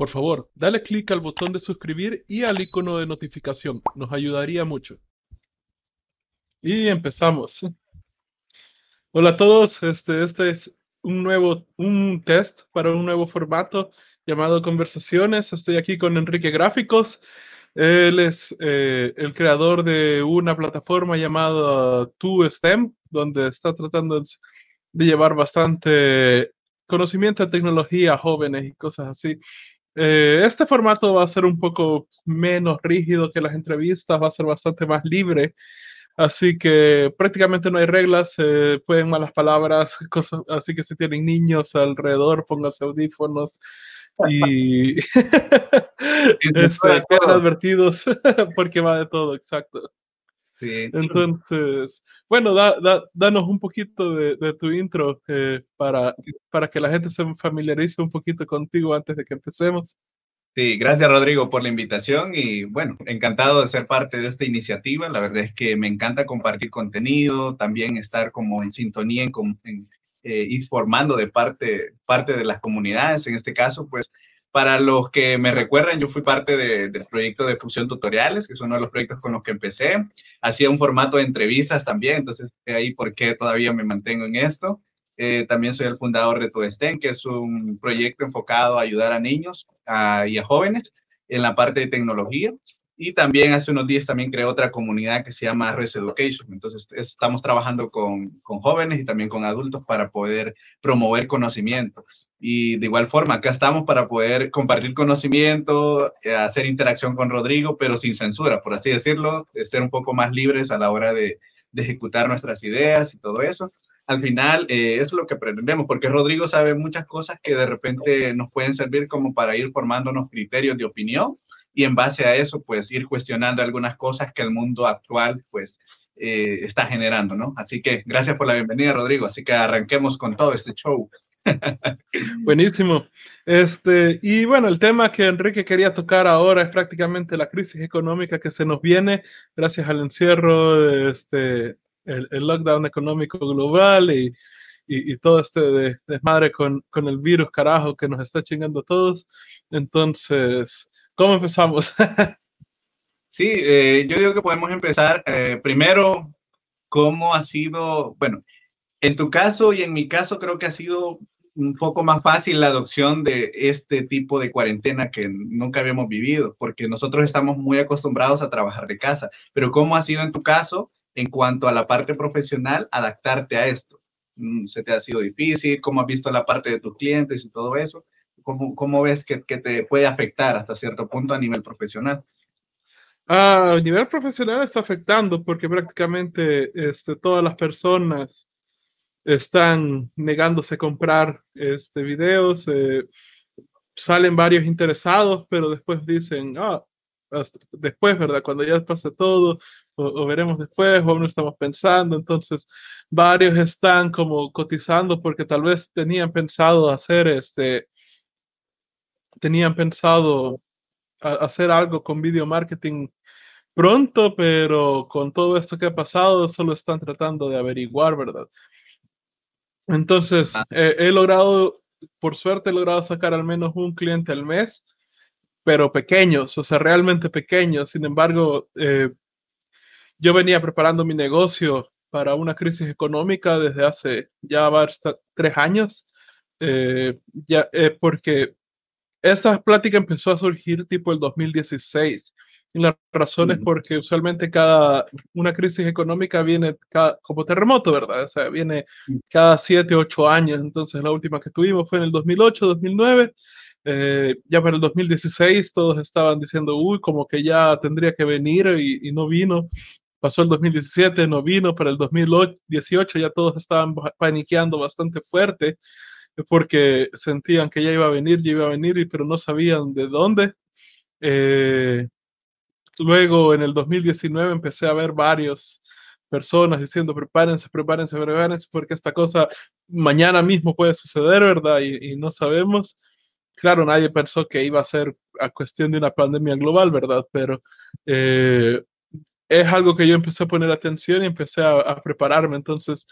por favor, dale clic al botón de suscribir y al icono de notificación. Nos ayudaría mucho. Y empezamos. Hola a todos, este, este es un nuevo un test para un nuevo formato llamado Conversaciones. Estoy aquí con Enrique Gráficos. Él es eh, el creador de una plataforma llamada TuSTEM, donde está tratando de llevar bastante conocimiento de tecnología a jóvenes y cosas así. Eh, este formato va a ser un poco menos rígido que las entrevistas, va a ser bastante más libre. Así que prácticamente no hay reglas, eh, pueden malas palabras, cosas, así que si tienen niños alrededor, pónganse audífonos y quedan advertidos porque va de todo, exacto. Sí. Entonces, bueno, danos un poquito de, tu intro eh, para, para que la gente se familiarice un poquito contigo antes de que empecemos. Sí, gracias Rodrigo por la invitación y bueno, encantado de ser parte de esta iniciativa. La verdad es que me encanta compartir contenido, también estar como en sintonía, en, en eh, ir formando de parte, parte de las comunidades. En este caso, pues para los que me recuerdan, yo fui parte del proyecto de Fusión Tutoriales, que es uno de los proyectos con los que empecé. Hacía un formato de entrevistas también, entonces ahí por qué todavía me mantengo en esto. Eh, también soy el fundador de Tuesten, que es un proyecto enfocado a ayudar a niños y a jóvenes en la parte de tecnología. Y también hace unos días también creé otra comunidad que se llama Res Education. Entonces estamos trabajando con, con jóvenes y también con adultos para poder promover conocimiento. Y de igual forma, acá estamos para poder compartir conocimiento, eh, hacer interacción con Rodrigo, pero sin censura, por así decirlo, ser un poco más libres a la hora de, ejecutar nuestras ideas y todo eso al final eh, es lo que pretendemos, porque Rodrigo sabe muchas cosas que de repente nos pueden servir como para ir formándonos criterios de opinión y en base a eso, pues ir cuestionando algunas cosas que el mundo actual, pues, eh, está generando, ¿no? Así que gracias por la bienvenida, Rodrigo. Así que arranquemos con todo este show. Buenísimo. Este, y bueno, el tema que Enrique quería tocar ahora es prácticamente la crisis económica que se nos viene gracias al encierro este, el, lockdown económico global y, y, todo este desmadre con, con, el virus carajo que nos está chingando a todos. Entonces, ¿cómo empezamos? sí, eh, yo digo que podemos empezar eh, primero, ¿cómo ha sido, bueno, en tu caso y en mi caso creo que ha sido un poco más fácil la adopción de este tipo de cuarentena que nunca habíamos vivido, porque nosotros estamos muy acostumbrados a trabajar de casa, pero ¿cómo ha sido en tu caso en cuanto a la parte profesional, adaptarte a esto? Mm, ¿Se te ha sido difícil? ¿Cómo has visto la parte de tus clientes y todo eso? ¿Cómo, cómo ves que, que, te puede afectar hasta cierto punto a nivel profesional? a nivel profesional está afectando porque prácticamente este, todas las personas están negándose a comprar este, videos. Eh, salen varios interesados, pero después dicen, ah, después, ¿verdad? Cuando ya pase todo, o, veremos después, o no estamos pensando. Entonces, varios están como cotizando porque tal vez tenían pensado hacer este, tenían pensado hacer algo con video marketing pronto, pero con todo esto que ha pasado, solo están tratando de averiguar, ¿verdad? Entonces, ah. he logrado, por suerte, he logrado sacar al menos un cliente al mes pero pequeños, o sea, realmente pequeños. Sin embargo, eh, yo venía preparando mi negocio para una crisis económica desde hace ya hasta tres años, eh, ya, eh, porque esta plática empezó a surgir tipo el 2016. Y la razón es porque usualmente cada una crisis económica viene como terremoto, ¿verdad? O sea, viene cada siete, ocho años. Entonces la última que tuvimos fue en el 2008, 2009 eh, ya para el 2016 todos estaban diciendo, uy, como que ya tendría que venir y, no vino. Pasó el 2017, no vino, para el 2018 ya todos estaban paniqueando bastante fuerte porque sentían que ya iba a venir, ya iba a venir, pero no sabían de dónde. Eh, luego en el 2019 empecé a ver varios personas diciendo prepárense, prepárense, prepárense, porque esta cosa mañana mismo puede suceder, ¿verdad? y no sabemos claro, nadie pensó que iba a ser a cuestión de una pandemia global, ¿verdad? Pero eh, es algo que yo empecé a poner atención y empecé a, prepararme. Entonces,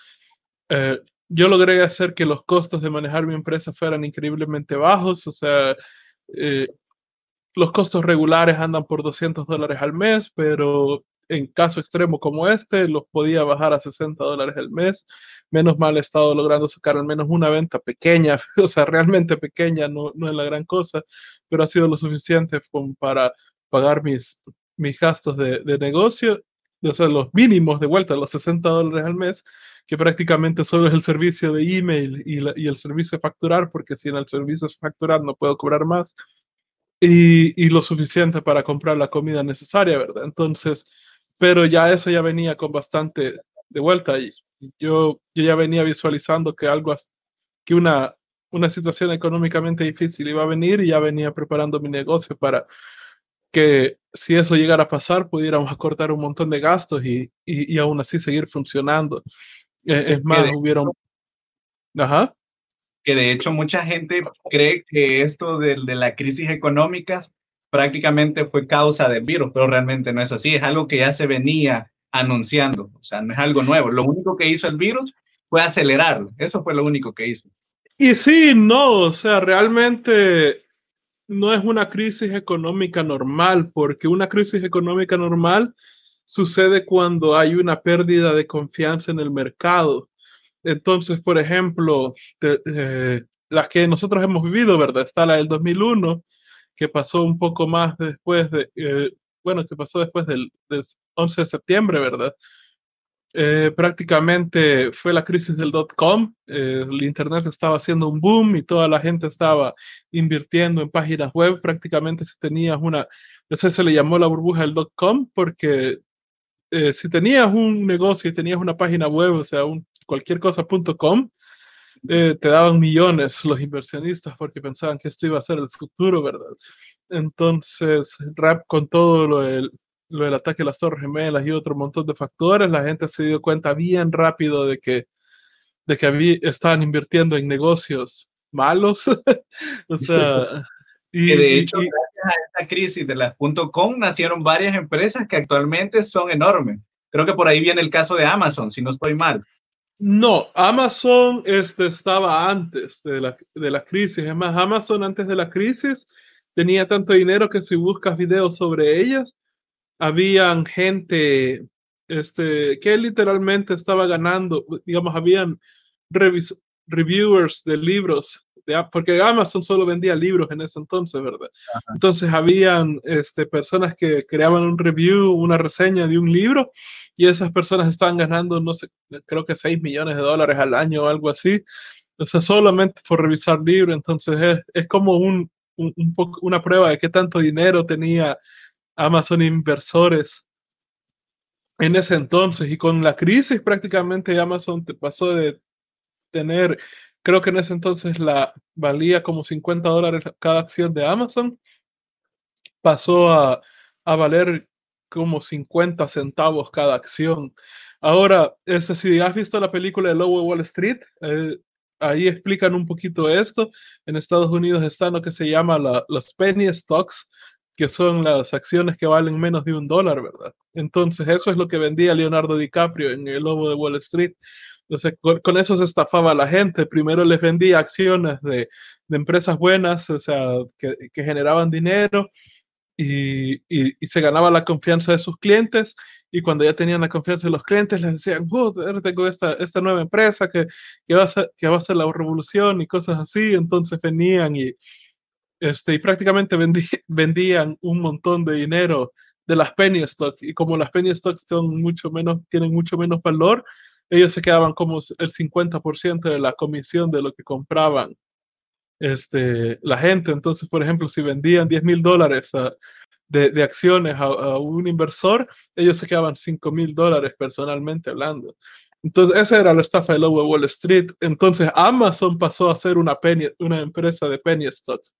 eh, yo logré hacer que los costos de manejar mi empresa fueran increíblemente bajos. O sea, eh, los costos regulares andan por 200 dólares al mes, pero en caso extremo como este, los podía bajar a 60 dólares al mes. Menos mal he estado logrando sacar al menos una venta pequeña, o sea, realmente pequeña, no, no es la gran cosa, pero ha sido lo suficiente para pagar mis, mis gastos de, de negocio, o sea, los mínimos de vuelta, los 60 dólares al mes, que prácticamente solo es el servicio de email y, el servicio de facturar, porque sin el servicio de facturar no puedo cobrar más. Y, y, lo suficiente para comprar la comida necesaria, ¿verdad? Entonces, pero ya eso ya venía con bastante de vuelta y yo, yo ya venía visualizando que algo, que una, una situación económicamente difícil iba a venir y ya venía preparando mi negocio para que si eso llegara a pasar pudiéramos acortar un montón de gastos y, y, y aún así seguir funcionando. Eh, es más, hubieron... Ajá. Que de hecho mucha gente cree que esto de, de la crisis económica prácticamente fue causa del virus, pero realmente no es así, es algo que ya se venía anunciando, o sea, no es algo nuevo. Lo único que hizo el virus fue acelerarlo, eso fue lo único que hizo. Y sí, no, o sea, realmente no es una crisis económica normal, porque una crisis económica normal sucede cuando hay una pérdida de confianza en el mercado. Entonces, por ejemplo, de, eh, las que nosotros hemos vivido, ¿verdad? Está la del 2001, que pasó un poco más después de, eh, bueno, que pasó después del, del, 11 de septiembre, ¿verdad? Eh, prácticamente fue la crisis del dot-com, eh, el Internet estaba haciendo un boom y toda la gente estaba invirtiendo en páginas web, prácticamente si tenías una, eso se le llamó la burbuja del dot-com, porque eh, si tenías un negocio y tenías una página web, o sea, un, cualquier cosa.com, eh, te daban millones los inversionistas porque pensaban que esto iba a ser el futuro, ¿verdad? Entonces, rap con todo lo del, lo del ataque a las torres gemelas y otro montón de factores, la gente se dio cuenta bien rápido de que, de que había, estaban invirtiendo en negocios malos. o sea... Y, de hecho, y, gracias a esta crisis de las .com nacieron varias empresas que actualmente son enormes. Creo que por ahí viene el caso de Amazon, si no estoy mal. No, Amazon este, estaba antes de la, de la crisis. Es más, Amazon antes de la crisis tenía tanto dinero que si buscas videos sobre ellas, habían gente este, que literalmente estaba ganando, digamos, habían reviewers de libros, de, porque Amazon solo vendía libros en ese entonces, ¿verdad? Ajá. Entonces habían este, personas que creaban un review, una reseña de un libro y esas personas estaban ganando, no sé, creo que 6 millones de dólares al año o algo así. O sea, solamente por revisar libros. Entonces es, es como un, un, un poco, una prueba de qué tanto dinero tenía Amazon inversores en ese entonces. Y con la crisis prácticamente Amazon te pasó de tener, creo que en ese entonces la valía como 50 dólares cada acción de Amazon, pasó a, a valer como 50 centavos cada acción. Ahora, este, si has visto la película de Lobo de Wall Street, eh, ahí explican un poquito esto. En Estados Unidos está lo que se llama la, los penny stocks, que son las acciones que valen menos de un dólar, ¿verdad? Entonces, eso es lo que vendía Leonardo DiCaprio en El Lobo de Wall Street. Entonces, con, con eso se estafaba a la gente. Primero les vendía acciones de, de empresas buenas, o sea, que, que generaban dinero y, y, se ganaba la confianza de sus clientes y cuando ya tenían la confianza de los clientes les decían, oh, tengo esta, esta nueva empresa que, que, va a ser, que va a ser la revolución y cosas así, entonces venían y, este, y prácticamente vendí, vendían un montón de dinero de las penny stocks y como las penny stocks son mucho menos, tienen mucho menos valor, ellos se quedaban como el 50% de la comisión de lo que compraban este, la gente. Entonces, por ejemplo, si vendían 10 mil dólares de, de, acciones a, a, un inversor, ellos se quedaban 5 mil dólares personalmente hablando. Entonces, esa era la estafa de Lobo Wall Street. Entonces, Amazon pasó a ser una, penny, una empresa de penny stocks,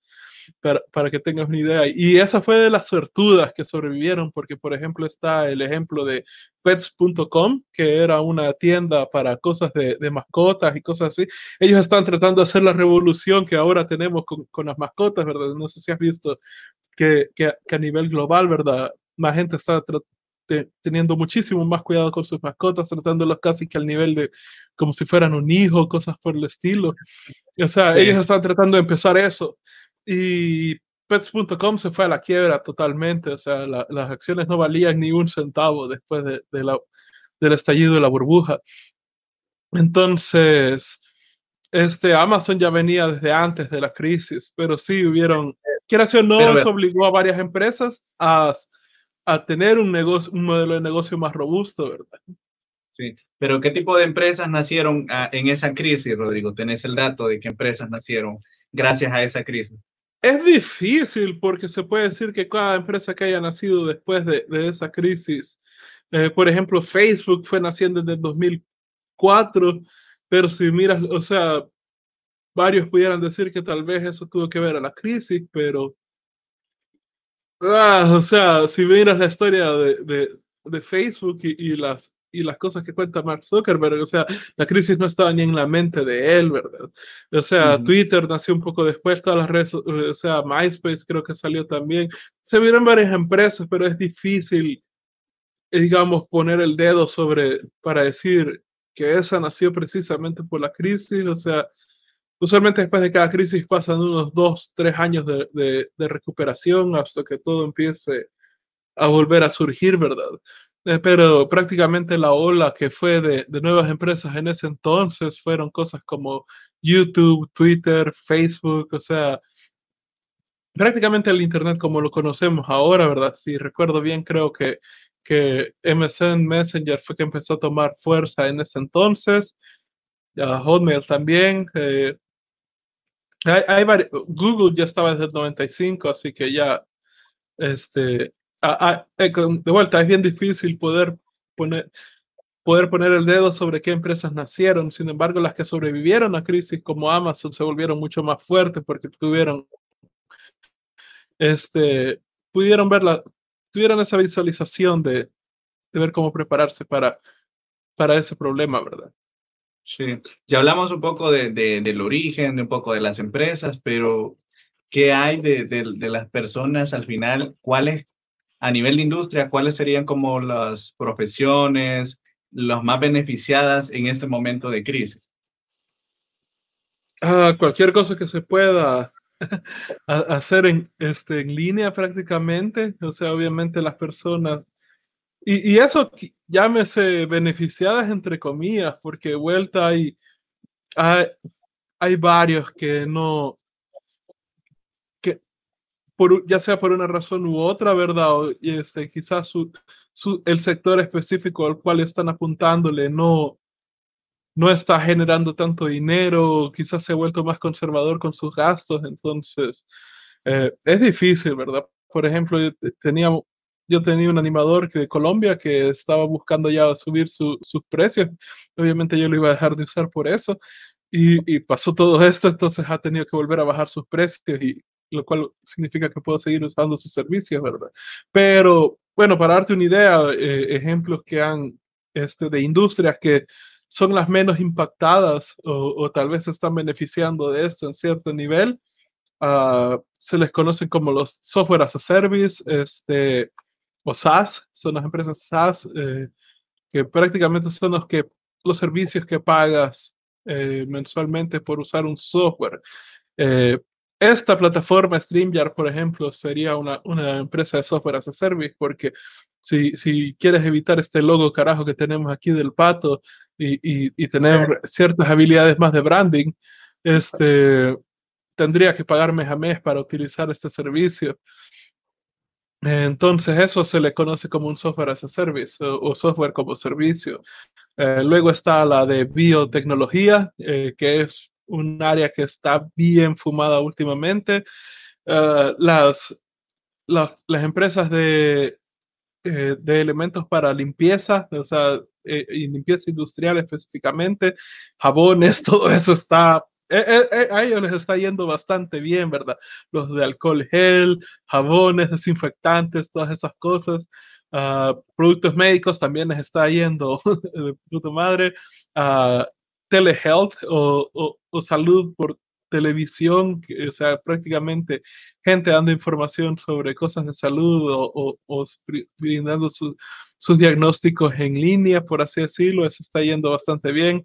para, para, que tengas una idea. Y esa fue de las suertudas que sobrevivieron, porque, por ejemplo, está el ejemplo de pets.com, que era una tienda para cosas de, de, mascotas y cosas así. Ellos están tratando de hacer la revolución que ahora tenemos con, con las mascotas, ¿verdad? No sé si has visto que, que, que a nivel global, ¿verdad? Más gente está teniendo muchísimo más cuidado con sus mascotas, tratándolos casi que al nivel de como si fueran un hijo, cosas por el estilo. O sea, sí. ellos están tratando de empezar eso. Y, Pets.com se fue a la quiebra totalmente, o sea, las acciones no valían ni un centavo después de, la, del estallido de la burbuja. Entonces, este, Amazon ya venía desde antes de la crisis, pero sí hubieron, quiera o no, eso obligó a varias empresas a, a tener un, negocio, un modelo de negocio más robusto, ¿verdad? Sí, pero ¿qué tipo de empresas nacieron ah, en esa crisis, Rodrigo? ¿Tenés el dato de qué empresas nacieron gracias a esa crisis? Es difícil porque se puede decir que cada empresa que haya nacido después de, esa crisis, eh, por ejemplo, Facebook fue naciendo desde 2004, pero si miras, o sea, varios pudieran decir que tal vez eso tuvo que ver a la crisis, pero, ah, o sea, si miras la historia de, de, Facebook y, las y las cosas que cuenta Mark Zuckerberg, o sea, la crisis no estaba ni en la mente de él, ¿verdad? O sea, Twitter nació un poco después, todas las redes, o sea, MySpace creo que salió también. Se vieron varias empresas, pero es difícil, digamos, poner el dedo sobre, para decir que esa nació precisamente por la crisis, o sea, usualmente después de cada crisis pasan unos dos, tres años de, de, de recuperación hasta que todo empiece a volver a surgir, ¿verdad? Eh, pero prácticamente la ola que fue de, nuevas empresas en ese entonces fueron cosas como YouTube, Twitter, Facebook, o sea, prácticamente el Internet como lo conocemos ahora, ¿verdad? Si recuerdo bien, creo que, que MSN Messenger fue que empezó a tomar fuerza en ese entonces, Hotmail también. Eh, hay, Google ya estaba desde el 95, así que ya este, Ah, eh, de vuelta, es bien difícil poder poner, poder poner el dedo sobre qué empresas nacieron. Sin embargo, las que sobrevivieron a crisis como Amazon se volvieron mucho más fuertes porque tuvieron, este, pudieron verla, tuvieron esa visualización de, de ver cómo prepararse para, para ese problema, ¿verdad? Sí, ya hablamos un poco de, de, del origen, un poco de las empresas, pero ¿qué hay de, de las personas al final? ¿Cuáles a nivel de industria, ¿cuáles serían como las profesiones, las más beneficiadas en este momento de crisis? Ah, cualquier cosa que se pueda hacer en, este, en línea prácticamente, o sea, obviamente las personas, y, y eso llámese beneficiadas entre comillas, porque vuelta hay, hay, hay varios que no, ya sea por una razón u otra, ¿verdad? O, este, quizás su, el sector específico al cual están apuntándole no, no está generando tanto dinero, quizás se ha vuelto más conservador con sus gastos, entonces eh, es difícil, ¿verdad? Por ejemplo, yo tenía, yo tenía un animador que, de Colombia que estaba buscando ya subir sus precios, obviamente yo lo iba a dejar de usar por eso, y, y, pasó todo esto, entonces ha tenido que volver a bajar sus precios y lo cual significa que puedo seguir usando sus servicios, ¿verdad? Pero bueno, para darte una idea, eh, ejemplos que han este, de industrias que son las menos impactadas o, tal vez están beneficiando de esto en cierto nivel, uh, se les conocen como los software as a service, este, o SaaS, son las empresas SaaS, eh, que prácticamente son los, que, los servicios que pagas eh, mensualmente por usar un software. Eh, esta plataforma StreamYard, por ejemplo, sería una, una, empresa de software as a service, porque si, si quieres evitar este logo carajo que tenemos aquí del pato y, y, y tener ciertas habilidades más de branding, este, tendría que pagar mes a mes para utilizar este servicio. Entonces eso se le conoce como un software as a service o, software como servicio. Eh, luego está la de biotecnología, eh, que es un área que está bien fumada últimamente. Uh, las, las, las, empresas de, eh, de, elementos para limpieza, o sea, eh, y limpieza industrial específicamente, jabones, todo eso está, eh, a ellos les está yendo bastante bien, ¿verdad? Los de alcohol gel, jabones, desinfectantes, todas esas cosas. Uh, productos médicos también les está yendo de puta madre. Uh, telehealth o, o, salud por televisión, o sea, prácticamente gente dando información sobre cosas de salud o, o brindando sus diagnósticos en línea, por así decirlo, eso está yendo bastante bien.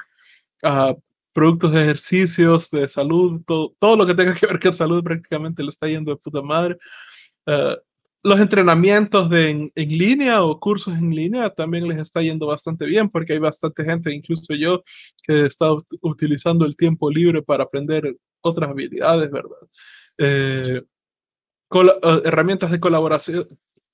Uh, productos de ejercicios, de salud, todo, todo lo que tenga que ver con salud prácticamente lo está yendo de puta madre. Uh, los entrenamientos de en, línea o cursos en línea también les está yendo bastante bien porque hay bastante gente, incluso yo, que está utilizando el tiempo libre para aprender otras habilidades, ¿verdad? Eh, uh, herramientas de colaboración,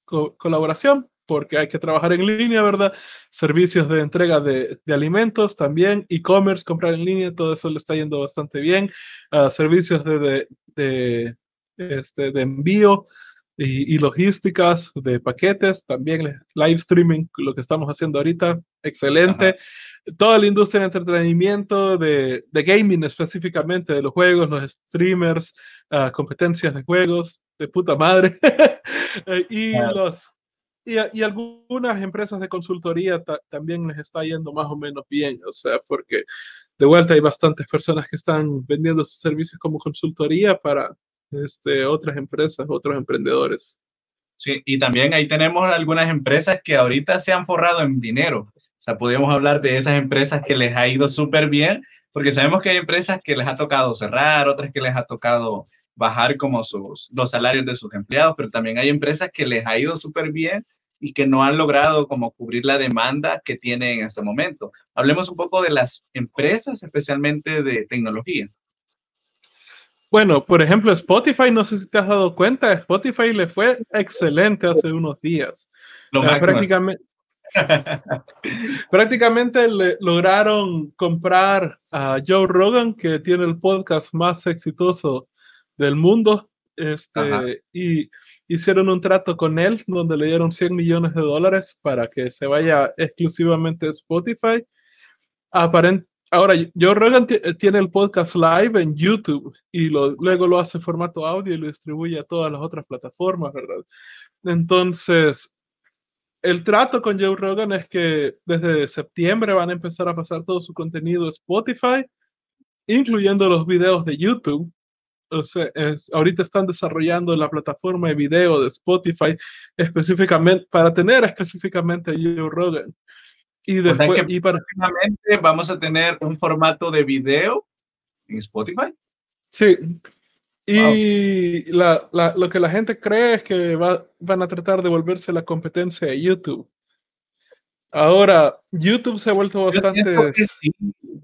co colaboración, porque hay que trabajar en línea, ¿verdad? Servicios de entrega de, alimentos también, e-commerce, comprar en línea, todo eso le está yendo bastante bien. Uh, servicios de, de, de, este, de envío y, y, logísticas de paquetes, también live streaming, lo que estamos haciendo ahorita, excelente. Ajá. Toda la industria de entretenimiento, de, de, gaming específicamente, de los juegos, los streamers, uh, competencias de juegos, de puta madre. y claro. los y, y, algunas empresas de consultoría también les está yendo más o menos bien, o sea, porque de vuelta hay bastantes personas que están vendiendo sus servicios como consultoría para este, otras empresas, otros emprendedores. Sí, y también ahí tenemos algunas empresas que ahorita se han forrado en dinero. O sea, podemos hablar de esas empresas que les ha ido súper bien, porque sabemos que hay empresas que les ha tocado cerrar, otras que les ha tocado bajar como sus, los salarios de sus empleados, pero también hay empresas que les ha ido súper bien y que no han logrado como cubrir la demanda que tienen en este momento. Hablemos un poco de las empresas, especialmente de tecnología. Bueno, por ejemplo, Spotify, no sé si te has dado cuenta, Spotify le fue excelente hace unos días. Lo uh, prácticamente, prácticamente le lograron comprar a Joe Rogan, que tiene el podcast más exitoso del mundo, este, y hicieron un trato con él donde le dieron 100 millones de dólares para que se vaya exclusivamente a Spotify. Aparent Ahora, Joe Rogan tiene el podcast live en YouTube y luego lo hace formato audio y lo distribuye a todas las otras plataformas, ¿verdad? Entonces, el trato con Joe Rogan es que desde septiembre van a empezar a pasar todo su contenido a Spotify, incluyendo los videos de YouTube, o sea, ahorita están desarrollando la plataforma de video de Spotify específicamente para tener específicamente a Joe Rogan. Y después, o sea y para... vamos a tener un formato de video en Spotify. Sí. Y wow. la, la, lo que la gente cree es que va, van a tratar de volverse la competencia de YouTube. Ahora, YouTube se ha vuelto bastante... Que sí,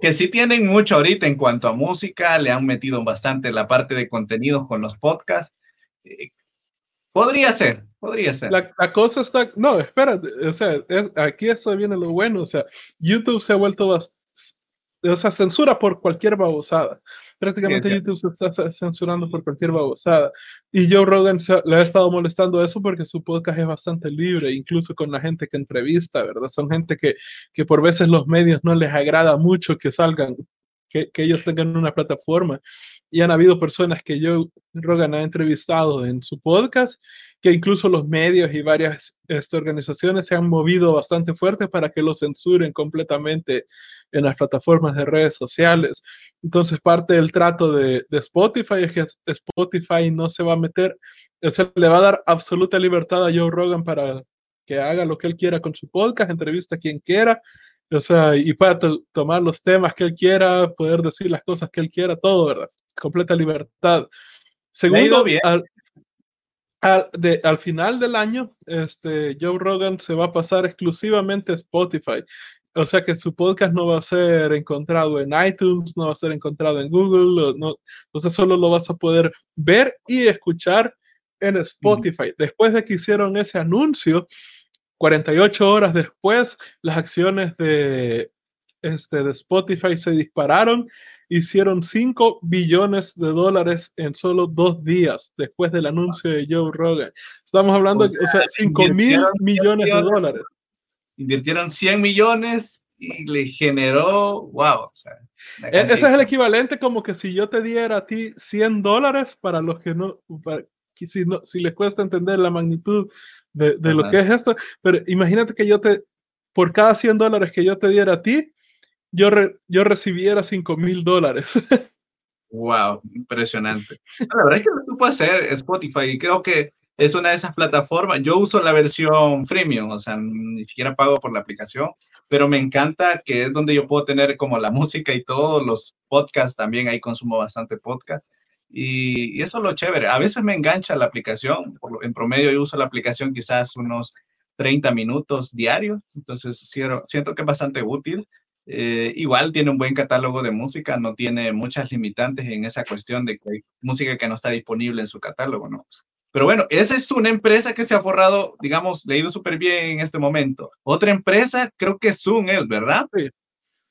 que sí, tienen mucho ahorita en cuanto a música, le han metido bastante la parte de contenidos con los podcasts. Eh, podría ser, podría ser. La, la, cosa está... No, espera, o sea, es, aquí eso viene lo bueno, o sea, YouTube se ha vuelto bastante... O sea, censura por cualquier babosada. Prácticamente sí, YouTube se está censurando por cualquier babosada. Y Joe Rogan se, le ha estado molestando eso porque su podcast es bastante libre, incluso con la gente que entrevista, ¿verdad? Son gente que, que por veces los medios no les agrada mucho que salgan, que, que ellos tengan una plataforma y han habido personas que yo Rogan ha entrevistado en su podcast, que incluso los medios y varias este, organizaciones se han movido bastante fuerte para que lo censuren completamente en las plataformas de redes sociales. Entonces, parte del trato de, de Spotify es que Spotify no se va a meter, o sea, le va a dar absoluta libertad a Joe Rogan para que haga lo que él quiera con su podcast, entrevista a quien quiera, o sea, y pueda tomar los temas que él quiera, poder decir las cosas que él quiera, todo, ¿verdad? Completa libertad. Segundo, al, al, de, al, final del año, este, Joe Rogan se va a pasar exclusivamente a Spotify. O sea que su podcast no va a ser encontrado en iTunes, no va a ser encontrado en Google, no, entonces solo lo vas a poder ver y escuchar en Spotify. Mm. Después de que hicieron ese anuncio, 48 horas después, las acciones de, este, de Spotify se dispararon, hicieron 5 billones de dólares en solo dos días después del anuncio de Joe Rogan. Estamos hablando de o sea, 5 mil millones de dólares. Invirtieron 100 millones y le generó, wow. O sea, e, Ese es el equivalente como que si yo te diera a ti 100 dólares para los que no, para, si, no, si les cuesta entender la magnitud de, de lo que es esto, pero imagínate que yo te, por cada 100 dólares que yo te diera a ti, yo, re, yo recibiera 5 mil dólares. wow, impresionante. La verdad es que lo supo hacer Spotify y creo que es una de esas plataformas. Yo uso la versión freemium, o sea, ni siquiera pago por la aplicación, pero me encanta que es donde yo puedo tener como la música y todos los podcasts también, ahí consumo bastante podcast. Y, eso es lo chévere. A veces me engancha la aplicación, en promedio yo uso la aplicación quizás unos 30 minutos diarios, entonces siento que es bastante útil. Eh, igual tiene un buen catálogo de música, no tiene muchas limitantes en esa cuestión de que hay música que no está disponible en su catálogo, ¿no? Pero bueno, esa es una empresa que se ha forrado, digamos, leído súper bien en este momento. Otra empresa, creo que Zoom es, ¿verdad? Sí.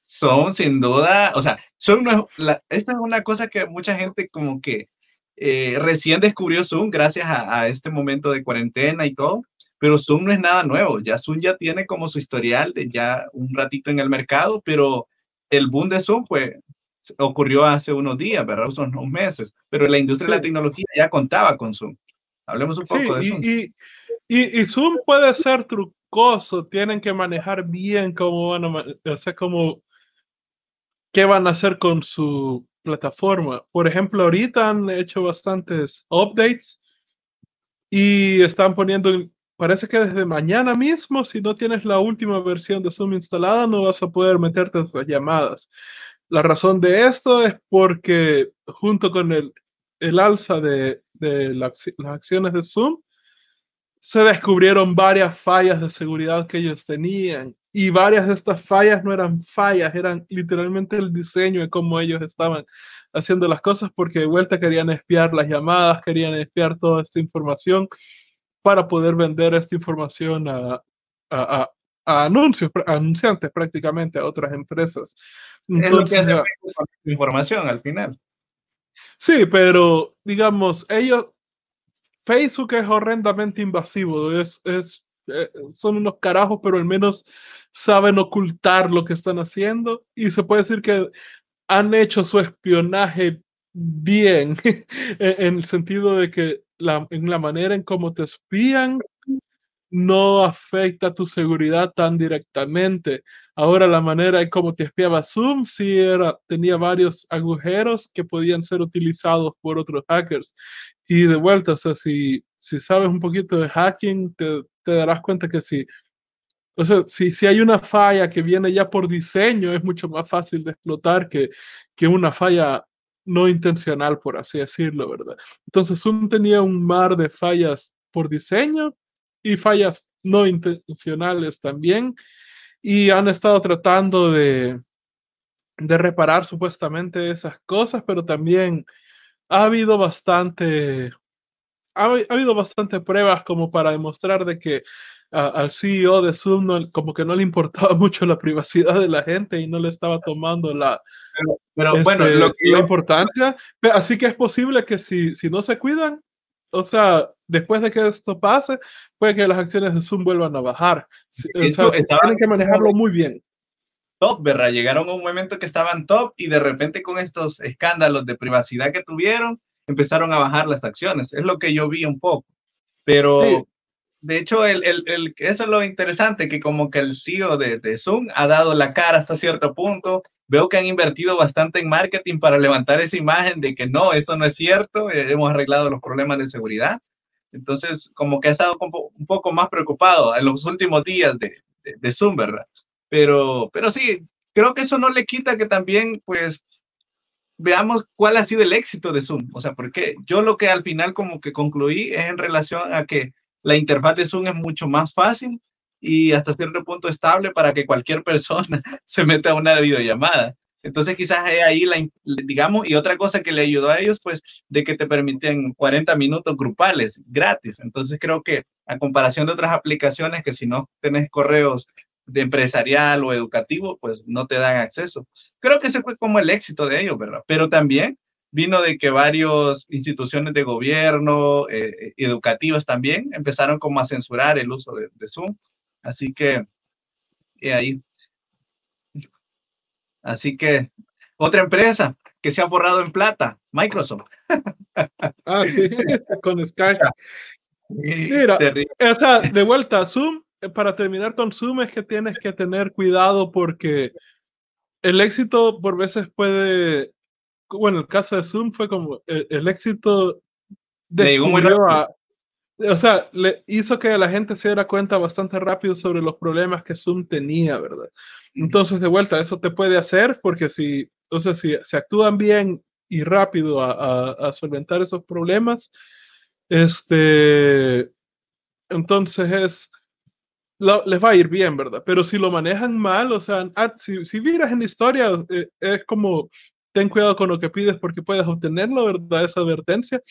Son sin duda, o sea, son esta es una cosa que mucha gente como que eh, recién descubrió Zoom gracias a, a, este momento de cuarentena y todo, pero Zoom no es nada nuevo, ya Zoom ya tiene como su historial de ya un ratito en el mercado, pero el boom de Zoom pues ocurrió hace unos días, ¿verdad? Son unos meses, pero la industria de la tecnología ya contaba con Zoom. Hablemos un poco de Zoom. Y, y, y, Zoom puede ser trucoso, tienen que manejar bien cómo van a, o sea, cómo, qué van a hacer con su plataforma. Por ejemplo, ahorita han hecho bastantes updates y están poniendo, parece que desde mañana mismo, si no tienes la última versión de Zoom instalada, no vas a poder meterte las llamadas. La razón de esto es porque junto con el, el alza de, de las acciones de Zoom, se descubrieron varias fallas de seguridad que ellos tenían. Y varias de estas fallas no eran fallas, eran literalmente el diseño de cómo ellos estaban haciendo las cosas, porque de vuelta querían espiar las llamadas, querían espiar toda esta información para poder vender esta información a, a, a, anuncios, anunciantes prácticamente, a otras empresas. Entonces, información al final. Sí, pero digamos, ellos, Facebook es horrendamente invasivo, es, es, eh, son unos carajos, pero al menos saben ocultar lo que están haciendo y se puede decir que han hecho su espionaje bien, en el sentido de que en la manera en cómo te espían no afecta tu seguridad tan directamente. Ahora la manera en cómo te espiaba Zoom sí era, tenía varios agujeros que podían ser utilizados por otros hackers. Y de vuelta, o sea, si, si sabes un poquito de hacking, te, te darás cuenta que si, o sea, si, si hay una falla que viene ya por diseño, es mucho más fácil de explotar que, que una falla no intencional, por así decirlo, ¿verdad? Entonces Zoom tenía un mar de fallas por diseño y fallas no intencionales también. Y han estado tratando de, de reparar supuestamente esas cosas, pero también ha habido bastante, ha, habido bastante pruebas como para demostrar de que al CEO de Zoom como que no le importaba mucho la privacidad de la gente y no le estaba tomando la, pero, bueno, este, la importancia. Así que es posible que si, si no se cuidan, o sea, después de que esto pase, puede que las acciones de Zoom vuelvan a bajar. O sea, tienen que manejarlo muy bien. Top, ¿verdad? Llegaron a un momento que estaban top y de repente con estos escándalos de privacidad que tuvieron, empezaron a bajar las acciones. Es lo que yo vi un poco. Pero, de hecho, el, el, el, eso es lo interesante, que como que el CEO de, de Zoom ha dado la cara hasta cierto punto, veo que han invertido bastante en marketing para levantar esa imagen de que no, eso no es cierto, eh, hemos arreglado los problemas de seguridad. Entonces, como que ha estado un poco más preocupado en los últimos días de, de, Zoom, ¿verdad? Pero, pero sí, creo que eso no le quita que también, pues, veamos cuál ha sido el éxito de Zoom. O sea, porque yo lo que al final como que concluí es en relación a que la interfaz de Zoom es mucho más fácil y hasta cierto punto estable para que cualquier persona se meta a una videollamada. Entonces quizás ahí, la, digamos, y otra cosa que le ayudó a ellos, pues, de que te permiten 40 minutos grupales gratis. Entonces creo que a comparación de otras aplicaciones que si no tenés correos de empresarial o educativo, pues no te dan acceso. Creo que ese fue como el éxito de ellos, ¿verdad? Pero también vino de que varias instituciones de gobierno, eh, eh, educativas también, empezaron como a censurar el uso de, de Zoom. Así que, y ahí. Así que, otra empresa que se ha forrado en plata, Microsoft. Ah, sí, con Skype. Mira, o sea, de vuelta, Zoom, eh, para terminar con Zoom es que tienes que tener cuidado porque el éxito por veces puede, bueno, el caso de Zoom fue como el, éxito de a, o sea, le hizo que la gente se diera cuenta bastante rápido sobre los problemas que Zoom tenía, ¿verdad? Entonces, de vuelta, eso te puede hacer porque si, o sea, si se actúan bien y rápido a, a, solventar esos problemas, este, entonces es, les va a ir bien, ¿verdad? Pero si lo manejan mal, o sea, ah, si, si miras en historia, eh, es como ten cuidado con lo que pides porque puedes obtenerlo, ¿verdad? Esa advertencia.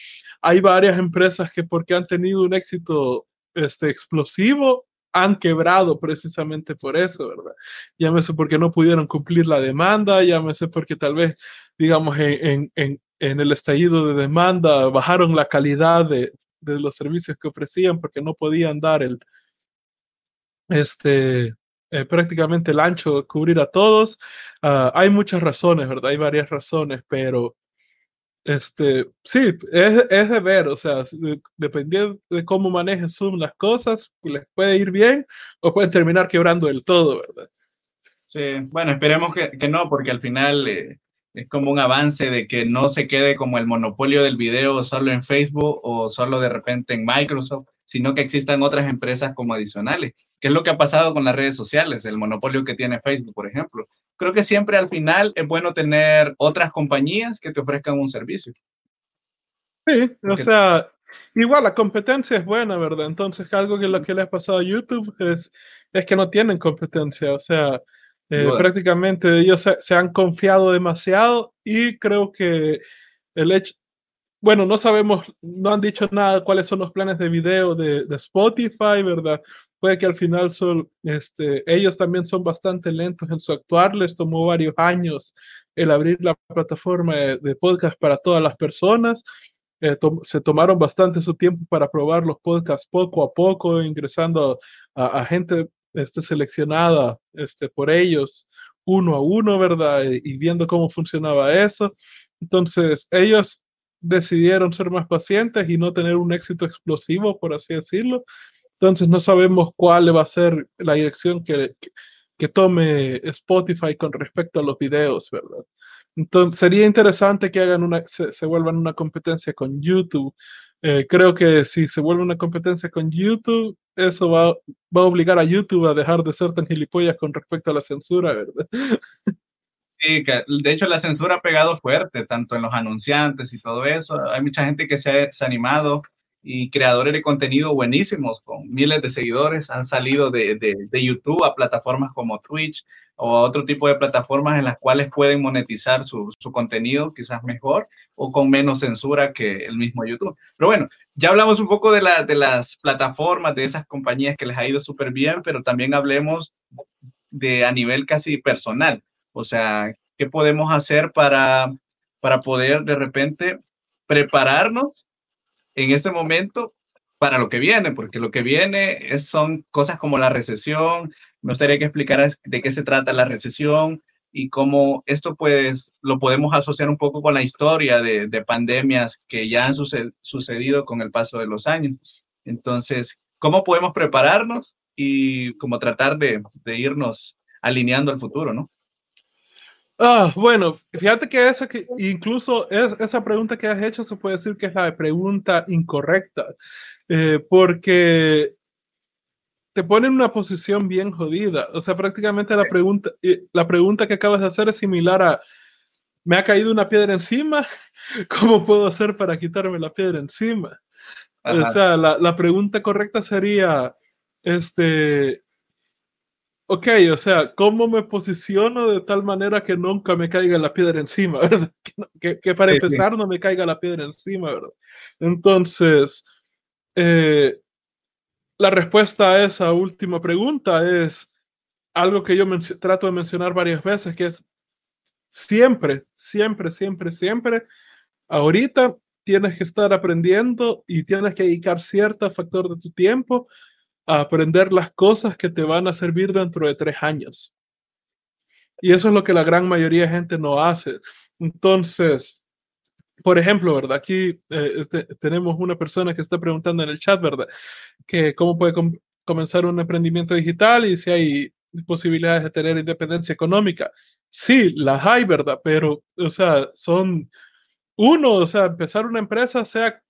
Hay varias empresas que porque han tenido un éxito este, explosivo, han quebrado precisamente por eso, ¿verdad? Llámese porque no pudieron cumplir la demanda, llámese porque tal vez, digamos, en, en, en el estallido de demanda bajaron la calidad de, de los servicios que ofrecían porque no podían dar el, este, eh, prácticamente el ancho cubrir a todos. Uh, hay muchas razones, ¿verdad? Hay varias razones, pero este, sí, es, es de ver, o sea, de, dependiendo de cómo maneje Zoom las cosas, les puede ir bien o pueden terminar quebrando el todo, ¿verdad? Sí, bueno, esperemos que, que no, porque al final eh, es como un avance de que no se quede como el monopolio del video solo en Facebook o solo de repente en Microsoft, sino que existan otras empresas como adicionales ¿Qué es lo que ha pasado con las redes sociales, el monopolio que tiene Facebook, por ejemplo. Creo que siempre al final es bueno tener otras compañías que te ofrezcan un servicio. Sí, o sea, igual la competencia es buena, ¿verdad? Entonces, algo que lo que le ha pasado a YouTube es, es que no tienen competencia, o sea, eh, prácticamente ellos se, han confiado demasiado y creo que el hecho, bueno, no sabemos, no han dicho nada cuáles son los planes de video de, de Spotify, ¿verdad? puede que al final son, este, ellos también son bastante lentos en su actuar, les tomó varios años el abrir la plataforma de, podcast para todas las personas, eh, se tomaron bastante su tiempo para probar los podcasts poco a poco, ingresando a, gente este, seleccionada este, por ellos uno a uno, ¿verdad? y viendo cómo funcionaba eso. Entonces, ellos decidieron ser más pacientes y no tener un éxito explosivo, por así decirlo, entonces no sabemos cuál va a ser la dirección que, que, tome Spotify con respecto a los videos, ¿verdad? Entonces sería interesante que hagan una, se, vuelvan una competencia con YouTube. Eh, creo que si se vuelve una competencia con YouTube, eso va, va a obligar a YouTube a dejar de ser tan gilipollas con respecto a la censura, ¿verdad? De hecho la censura ha pegado fuerte, tanto en los anunciantes y todo eso. Hay mucha gente que se ha, se ha animado y creadores de contenido buenísimos con miles de seguidores han salido de, de, YouTube a plataformas como Twitch o a otro tipo de plataformas en las cuales pueden monetizar su, su, contenido quizás mejor o con menos censura que el mismo YouTube. Pero bueno, ya hablamos un poco de, la, de las plataformas, de esas compañías que les ha ido súper bien, pero también hablemos de a nivel casi personal. O sea, ¿qué podemos hacer para, para poder de repente prepararnos en este momento para lo que viene, porque lo que viene son cosas como la recesión. Me gustaría que explicaras de qué se trata la recesión y cómo esto pues lo podemos asociar un poco con la historia de, pandemias que ya han sucedido con el paso de los años. Entonces, ¿cómo podemos prepararnos y cómo tratar de, de irnos alineando al futuro, ¿no? Ah, bueno, fíjate que esa que incluso es, esa pregunta que has hecho se puede decir que es la pregunta incorrecta, eh, porque te pone en una posición bien jodida. O sea, prácticamente la pregunta, la pregunta que acabas de hacer es similar a, me ha caído una piedra encima, ¿cómo puedo hacer para quitarme la piedra encima? O sea, la, la pregunta correcta sería, este, ok, o sea, ¿cómo me posiciono de tal manera que nunca me caiga la piedra encima, ¿verdad? Que, para empezar no me caiga la piedra encima, ¿verdad? Entonces, eh, la respuesta a esa última pregunta es algo que yo trato de mencionar varias veces, que es siempre, siempre, siempre, siempre, ahorita tienes que estar aprendiendo y tienes que dedicar cierto factor de tu tiempo a aprender las cosas que te van a servir dentro de tres años. Y eso es lo que la gran mayoría de gente no hace. Entonces, por ejemplo, ¿verdad? Aquí eh, este, tenemos una persona que está preguntando en el chat, ¿verdad? Que cómo puede comenzar un emprendimiento digital y si hay posibilidades de tener independencia económica. Sí, las hay, ¿verdad? Pero, o sea, son uno, o sea, empezar una empresa, sea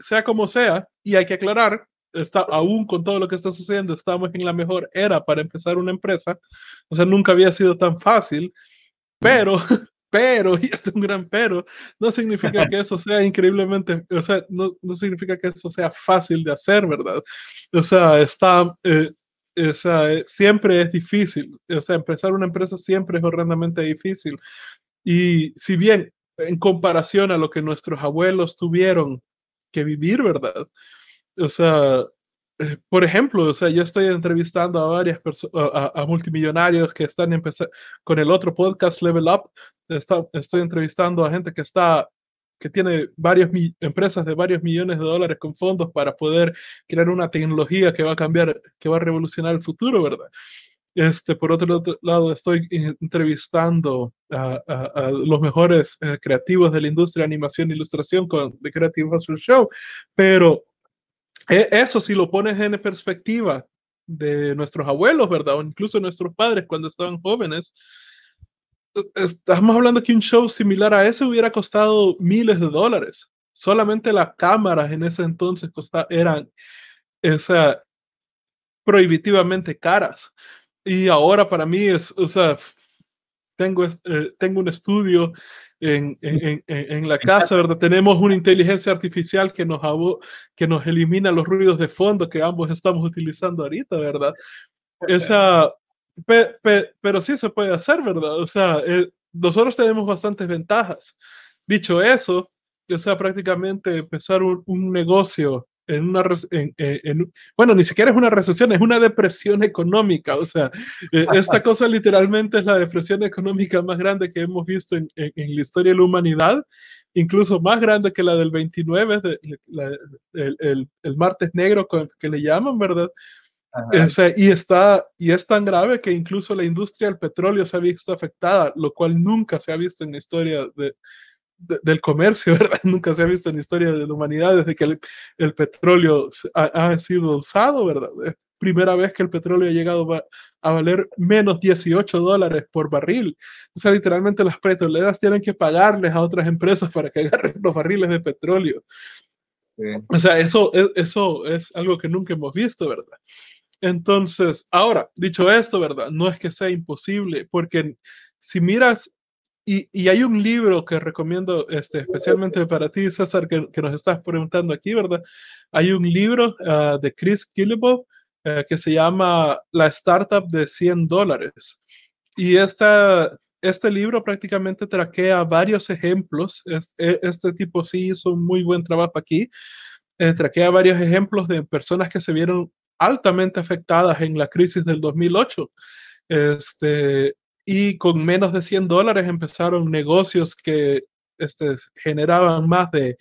sea como sea, y hay que aclarar, está, aún con todo lo que está sucediendo, estamos en la mejor era para empezar una empresa. O sea, nunca había sido tan fácil, pero, pero, y este es un gran pero, no significa que eso sea increíblemente, o sea, no, no significa que eso sea fácil de hacer, ¿verdad? O sea, está, eh, o sea, eh, siempre es difícil, o sea, empezar una empresa siempre es horrendamente difícil. Y si bien en comparación a lo que nuestros abuelos tuvieron que vivir, ¿verdad? O sea, eh, por ejemplo, o sea, yo estoy entrevistando a varias personas, a, multimillonarios que están empezando con el otro podcast Level Up. Está, estoy entrevistando a gente que está que tiene varias empresas de varios millones de dólares con fondos para poder crear una tecnología que va a cambiar, que va a revolucionar el futuro, ¿verdad? Este, por otro lado, estoy entrevistando a, los mejores eh, creativos de la industria de animación e ilustración con The Creative Hustle Show, pero eso si lo pones en perspectiva de nuestros abuelos, ¿verdad? O incluso nuestros padres cuando estaban jóvenes, e, estamos hablando que un show similar a ese hubiera costado miles de dólares. Solamente las cámaras en ese entonces eran esa, prohibitivamente caras. Y ahora para mí es, o sea, tengo, eh, tengo un estudio en, en, en, la casa, ¿verdad? Tenemos una inteligencia artificial que nos, que nos elimina los ruidos de fondo que ambos estamos utilizando ahorita, ¿verdad? Esa, pero sí se puede hacer, ¿verdad? O sea, eh, nosotros tenemos bastantes ventajas. Dicho eso, o sea, prácticamente empezar un, un negocio en una, en, bueno, ni siquiera es una recesión, es una depresión económica. O sea, eh, esta cosa literalmente es la depresión económica más grande que hemos visto en, la historia de la humanidad, incluso más grande que la del 29, el, el, el, martes negro que le llaman, ¿verdad? O sea, y, está, y es tan grave que incluso la industria del petróleo se ha visto afectada, lo cual nunca se ha visto en la historia de, del comercio, ¿verdad? Nunca se ha visto en la historia de la humanidad desde que el, petróleo ha, sido usado, ¿verdad? Es primera vez que el petróleo ha llegado a, valer menos 18 dólares por barril. O sea, literalmente las petroleras tienen que pagarles a otras empresas para que agarren los barriles de petróleo. O sea, eso, eso es algo que nunca hemos visto, ¿verdad? Entonces, ahora, dicho esto, ¿verdad? No es que sea imposible, porque si miras y, hay un libro que recomiendo este, especialmente para ti, César, que, nos estás preguntando aquí, ¿verdad? Hay un libro ah, de Chris Killebo eh, que se llama La Startup de 100 dólares. Y esta, este libro prácticamente traquea varios ejemplos. Este, este tipo sí hizo un muy buen trabajo aquí. Eh, traquea varios ejemplos de personas que se vieron altamente afectadas en la crisis del 2008. Este, y con menos de 100 dólares empezaron negocios que este, generaban más de,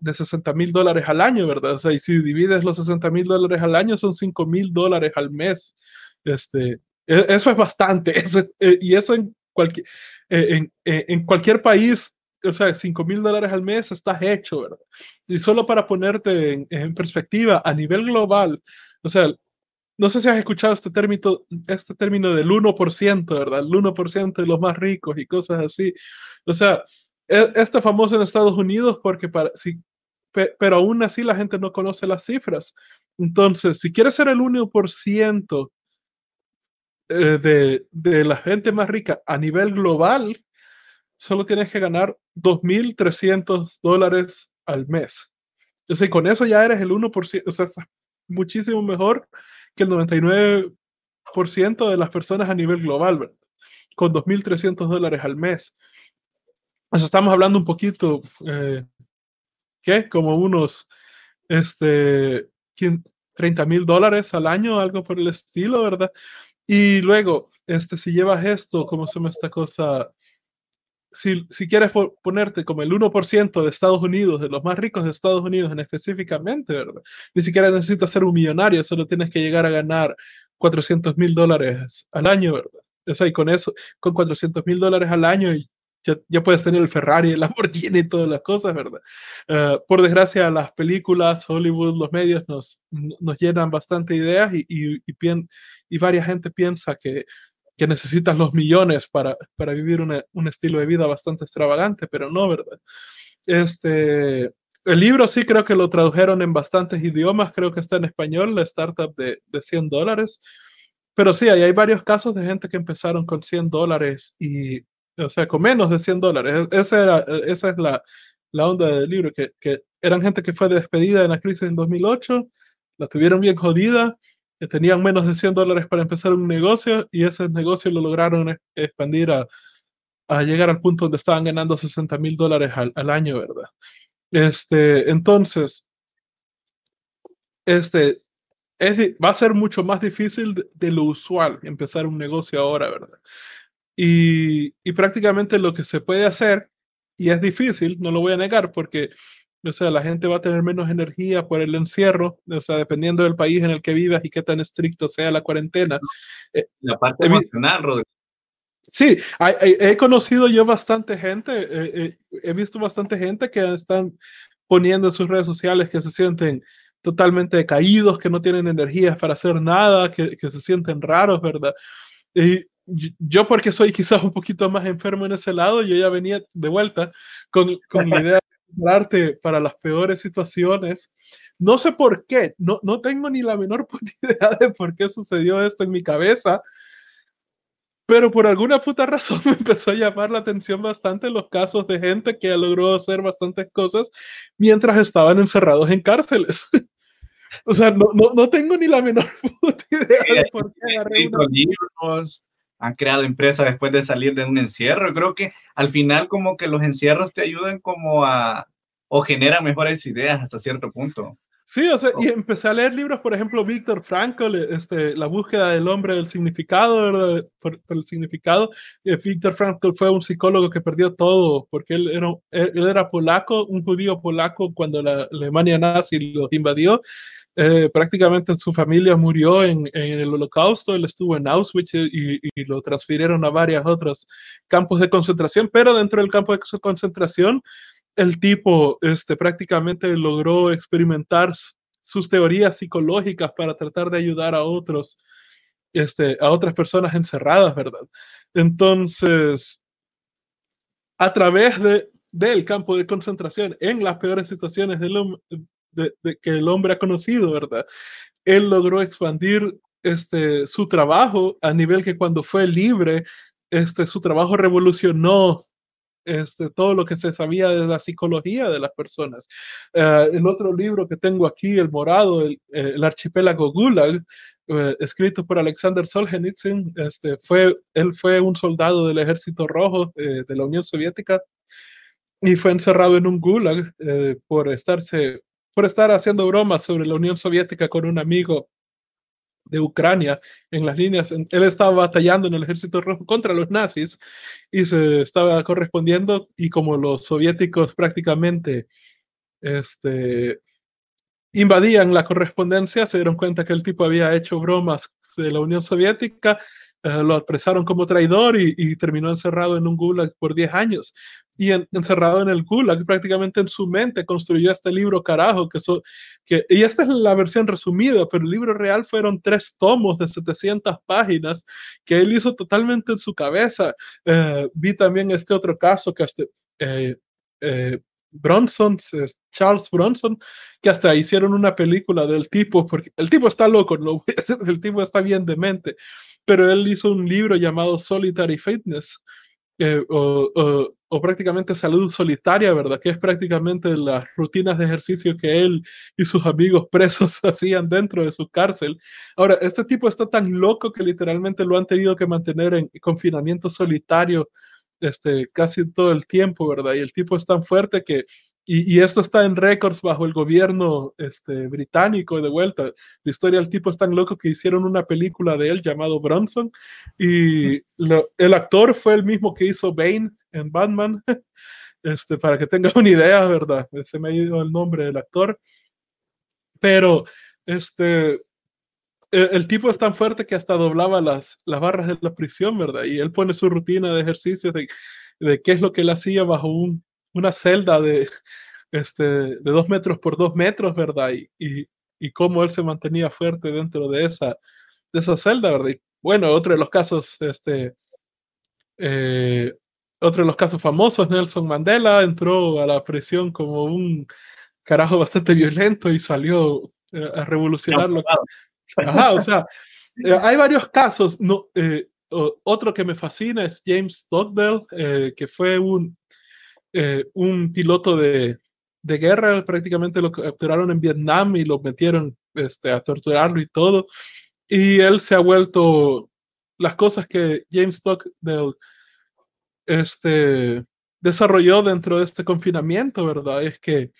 de 60 mil dólares al año, ¿verdad? O sea, y si divides los 60 mil dólares al año, son 5 mil dólares al mes. Este, e, eso es bastante. Eso, eh, y eso en cualquier, en, eh, en cualquier país, o sea, 5 mil dólares al mes estás hecho, ¿verdad? Y solo para ponerte en, en perspectiva, a nivel global, o sea, no sé si has escuchado este término, este término del 1%, ¿verdad? El 1% de los más ricos y cosas así. O sea, este famoso en Estados Unidos porque para, si, pero aún así la gente no conoce las cifras. Entonces, si quieres ser el 1% eh, de, de la gente más rica a nivel global, solo tienes que ganar 2.300 dólares al mes. O sea, con eso ya eres el 1%, o sea, muchísimo mejor que el 99% de las personas a nivel global, ¿verdad? con 2.300 dólares al mes. Pues estamos hablando un poquito, eh, ¿qué? Como unos este, 30 mil dólares al año, algo por el estilo, ¿verdad? Y luego, este, si llevas esto, ¿cómo se llama esta cosa? Si, si, quieres ponerte como el 1% de Estados Unidos, de los más ricos de Estados Unidos en específicamente, ¿verdad? Ni siquiera necesitas ser un millonario, solo tienes que llegar a ganar 400 mil dólares al año, ¿verdad? O sea, y con eso, con 400 mil dólares al año, ya, ya, puedes tener el Ferrari, el Lamborghini y todas las cosas, ¿verdad? Uh, por desgracia, las películas, Hollywood, los medios nos, nos llenan bastante ideas y, y, y, y varias gente piensa que que necesitas los millones para, para vivir una, un estilo de vida bastante extravagante, pero no, ¿verdad? Este, El libro sí creo que lo tradujeron en bastantes idiomas, creo que está en español, la startup de, de 100 dólares. Pero sí, hay varios casos de gente que empezaron con 100 dólares y, o sea, con menos de 100 dólares. Esa, era, esa es la, la onda del libro, que, que, eran gente que fue despedida en la crisis en 2008, la tuvieron bien jodida, que tenían menos de 100 dólares para empezar un negocio y ese negocio lo lograron expandir a, llegar al punto donde estaban ganando 60 mil dólares al, al año, ¿verdad? Este, entonces, este, es, va a ser mucho más difícil de, lo usual empezar un negocio ahora, ¿verdad? Y, prácticamente lo que se puede hacer, y es difícil, no lo voy a negar, porque, o sea, la gente va a tener menos energía por el encierro, o sea, dependiendo del país en el que vivas y qué tan estricto sea la cuarentena. Eh, la parte emocional, Rodrigo. Sí, he, he, conocido yo bastante gente, eh, eh, he visto bastante gente que están poniendo en sus redes sociales que se sienten totalmente decaídos, que no tienen energías para hacer nada, que, que se sienten raros, ¿verdad? Y yo porque soy quizás un poquito más enfermo en ese lado, yo ya venía de vuelta con, con la idea de prepararte para las peores situaciones. No sé por qué, no, no tengo ni la menor idea de por qué sucedió esto en mi cabeza, pero por alguna puta razón me empezó a llamar la atención bastante los casos de gente que logró hacer bastantes cosas mientras estaban encerrados en cárceles. o sea, no, no, no, tengo ni la menor puta idea de por qué agarré una... libros, han creado empresas después de salir de un encierro. Yo creo que al final como que los encierros te ayudan como a o generan mejores ideas hasta cierto punto. Sí, o sea, y empecé a leer libros, por ejemplo, Víctor Frankl, este, La búsqueda del hombre del significado, ¿verdad? Por, por el significado. Eh, Víctor Frankl fue un psicólogo que perdió todo, porque él era, él era polaco, un judío polaco cuando la Alemania nazi lo invadió. Eh, prácticamente su familia murió en, en, el holocausto, él estuvo en Auschwitz y, y, lo transfirieron a varios otros campos de concentración, pero dentro del campo de concentración el tipo este, prácticamente logró experimentar sus teorías psicológicas para tratar de ayudar a otros, este, a otras personas encerradas, ¿verdad? Entonces, a través de, del campo de concentración, en las peores situaciones del, de, que el hombre ha conocido, ¿verdad? Él logró expandir este, su trabajo a nivel que cuando fue libre, este, su trabajo revolucionó este, todo lo que se sabía de la psicología de las personas. Uh, el otro libro que tengo aquí, El Morado, el, el archipiélago Gulag, uh, escrito por Alexander Solzhenitsyn, este, fue, él fue un soldado del Ejército Rojo eh, de la Unión Soviética y fue encerrado en un Gulag eh, por, estarse, por estar haciendo bromas sobre la Unión Soviética con un amigo de Ucrania en las líneas. Él estaba batallando en el ejército rojo contra los nazis y se estaba correspondiendo y como los soviéticos prácticamente este, invadían la correspondencia, se dieron cuenta que el tipo había hecho bromas de la Unión Soviética, uh, lo apresaron como traidor y, y, terminó encerrado en un gulag por 10 años. Y en, encerrado en el gulag, prácticamente en su mente construyó este libro carajo, que, so, que y esta es la versión resumida, pero el libro real fueron tres tomos de 700 páginas que él hizo totalmente en su cabeza. Uh, vi también este otro caso que hasta... Eh, eh, Bronson, Charles Bronson, que hasta hicieron una película del tipo, porque el tipo está loco, el tipo está bien demente, pero él hizo un libro llamado Solitary Fitness, eh, o, o, o, prácticamente salud solitaria, ¿verdad? Que es prácticamente las rutinas de ejercicio que él y sus amigos presos hacían dentro de su cárcel. Ahora, este tipo está tan loco que literalmente lo han tenido que mantener en confinamiento solitario este, casi todo el tiempo, ¿verdad? Y el tipo es tan fuerte que, y, esto está en récords bajo el gobierno este, británico de vuelta. La historia del tipo es tan loco que hicieron una película de él llamado Bronson y el actor fue el mismo que hizo Bane en Batman. Este, para que tenga una idea, ¿verdad? Se me ha ido el nombre del actor. Pero, este, el, el, tipo es tan fuerte que hasta doblaba las, las barras de la prisión, ¿verdad? Y él pone su rutina de ejercicios de, de qué es lo que él hacía bajo un, una celda de, este, de dos metros por dos metros, ¿verdad? Y, y, y, cómo él se mantenía fuerte dentro de esa, de esa celda, ¿verdad? Y bueno, otro de los casos, este, eh, otro de los casos famosos, Nelson Mandela entró a la prisión como un carajo bastante violento y salió eh, a revolucionarlo. Ajá, o sea, eh, hay varios casos. No, eh, otro que me fascina es James Stockdale, que fue un, un piloto de, de, guerra, prácticamente lo capturaron en Vietnam y lo metieron este, a torturarlo y todo. Y él se ha vuelto las cosas que James Stockdale este, desarrolló dentro de este confinamiento, ¿verdad? Es que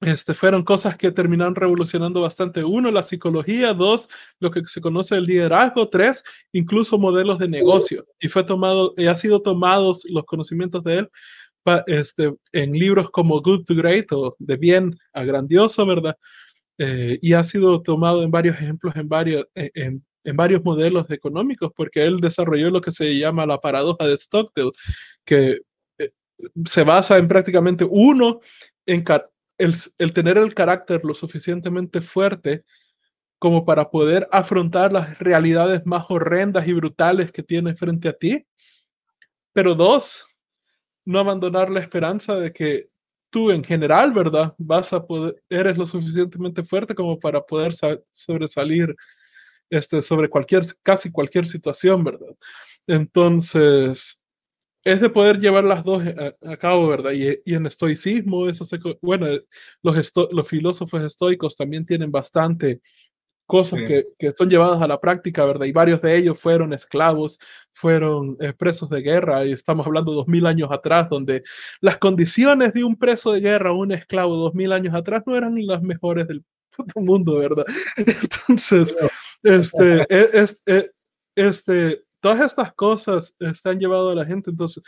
este, fueron cosas que terminaron revolucionando bastante. Uno, la psicología. Dos, lo que se conoce el liderazgo. Tres, incluso modelos de negocio. Y fue tomado, ha sido tomados los conocimientos de él este, en libros como Good to Great o De Bien a Grandioso, ¿verdad? Eh, y ha sido tomado en varios ejemplos, en varios, en, en varios modelos económicos, porque él desarrolló lo que se llama la paradoja de Stockdale, que eh, se basa en prácticamente uno, en el, el tener el carácter lo suficientemente fuerte como para poder afrontar las realidades más horrendas y brutales que tienes frente a ti. Pero dos, no abandonar la esperanza de que tú en general, ¿verdad? Vas a poder, eres lo suficientemente fuerte como para poder sobresalir este, sobre cualquier, casi cualquier situación, ¿verdad? Entonces, es de poder llevar las dos a, cabo, ¿verdad? Y, en estoicismo, eso bueno, los, los filósofos estoicos también tienen bastante cosas que, que, son llevadas a la práctica, ¿verdad? Y varios de ellos fueron esclavos, fueron eh, presos de guerra, y estamos hablando dos mil años atrás, donde las condiciones de un preso de guerra o un esclavo dos mil años atrás no eran las mejores del mundo, ¿verdad? Entonces, este, es, e, este, todas estas cosas están llevado a la gente. Entonces,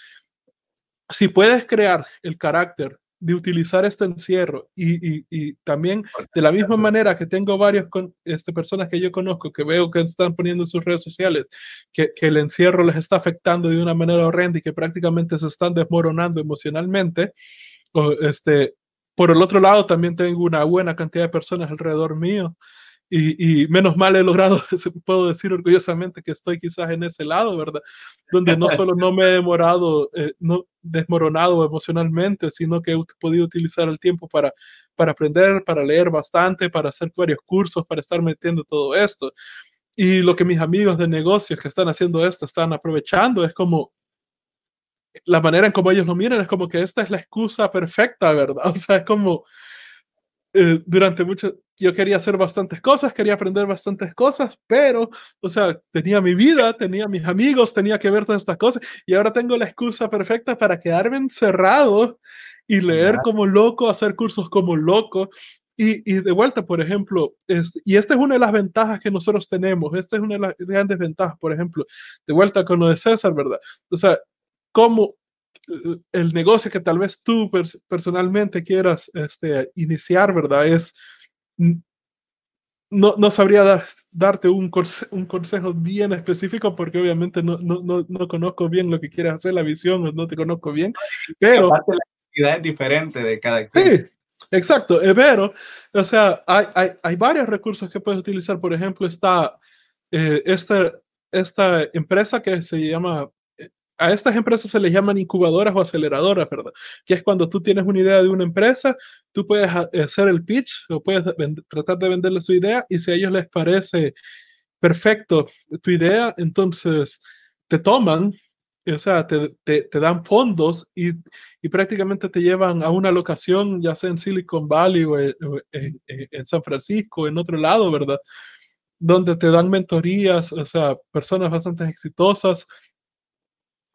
si puedes crear el carácter de utilizar este encierro y, y, y, también de la misma manera que tengo varias con, este, personas que yo conozco que veo que están poniendo en sus redes sociales que, que, el encierro les está afectando de una manera horrenda y que prácticamente se están desmoronando emocionalmente, o este, por el otro lado, también tengo una buena cantidad de personas alrededor mío y, y, menos mal he logrado, puedo decir orgullosamente que estoy quizás en ese lado, ¿verdad? Donde no solo no me he demorado, eh, no desmoronado emocionalmente, sino que he podido utilizar el tiempo para, para aprender, para leer bastante, para hacer varios cursos, para estar metiendo todo esto. Y lo que mis amigos de negocios que están haciendo esto están aprovechando es como la manera en como ellos lo miran es como que esta es la excusa perfecta, ¿verdad? O sea, es como eh, durante mucho, yo quería hacer bastantes cosas, quería aprender bastantes cosas, pero, o sea, tenía mi vida, tenía mis amigos, tenía que ver todas estas cosas y ahora tengo la excusa perfecta para quedarme encerrado y leer como loco, hacer cursos como loco. Y, y, de vuelta, por ejemplo, es, y esta es una de las ventajas que nosotros tenemos, esta es una de las grandes ventajas, por ejemplo, de vuelta con lo de César, ¿verdad? O sea, cómo eh, el negocio que tal vez tú personalmente quieras este, iniciar, ¿verdad? Es, no, no sabría dar, darte un, un, consejo bien específico porque obviamente no, no, no, no, conozco bien lo que quieres hacer, la visión, no te conozco bien, pero... La actividad es diferente de cada quien. Sí, exacto, eh, pero, o sea, hay, hay, hay, varios recursos que puedes utilizar, por ejemplo, está eh, esta, esta empresa que se llama a estas empresas se les llaman incubadoras o aceleradoras, ¿verdad? Que es cuando tú tienes una idea de una empresa, tú puedes hacer el pitch o puedes tratar de venderle su idea y si a ellos les parece perfecto tu idea, entonces te toman, o sea, te, te, te dan fondos y, y, prácticamente te llevan a una locación, ya sea en Silicon Valley o en, San Francisco, en otro lado, ¿verdad? Donde te dan mentorías, o sea, personas bastante exitosas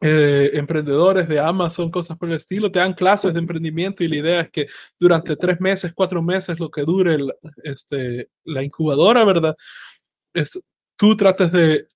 eh, emprendedores de Amazon, cosas por el estilo, te dan clases de emprendimiento y la idea es que durante tres meses, cuatro meses, lo que dure este, la incubadora, ¿verdad? Es, tú trates de,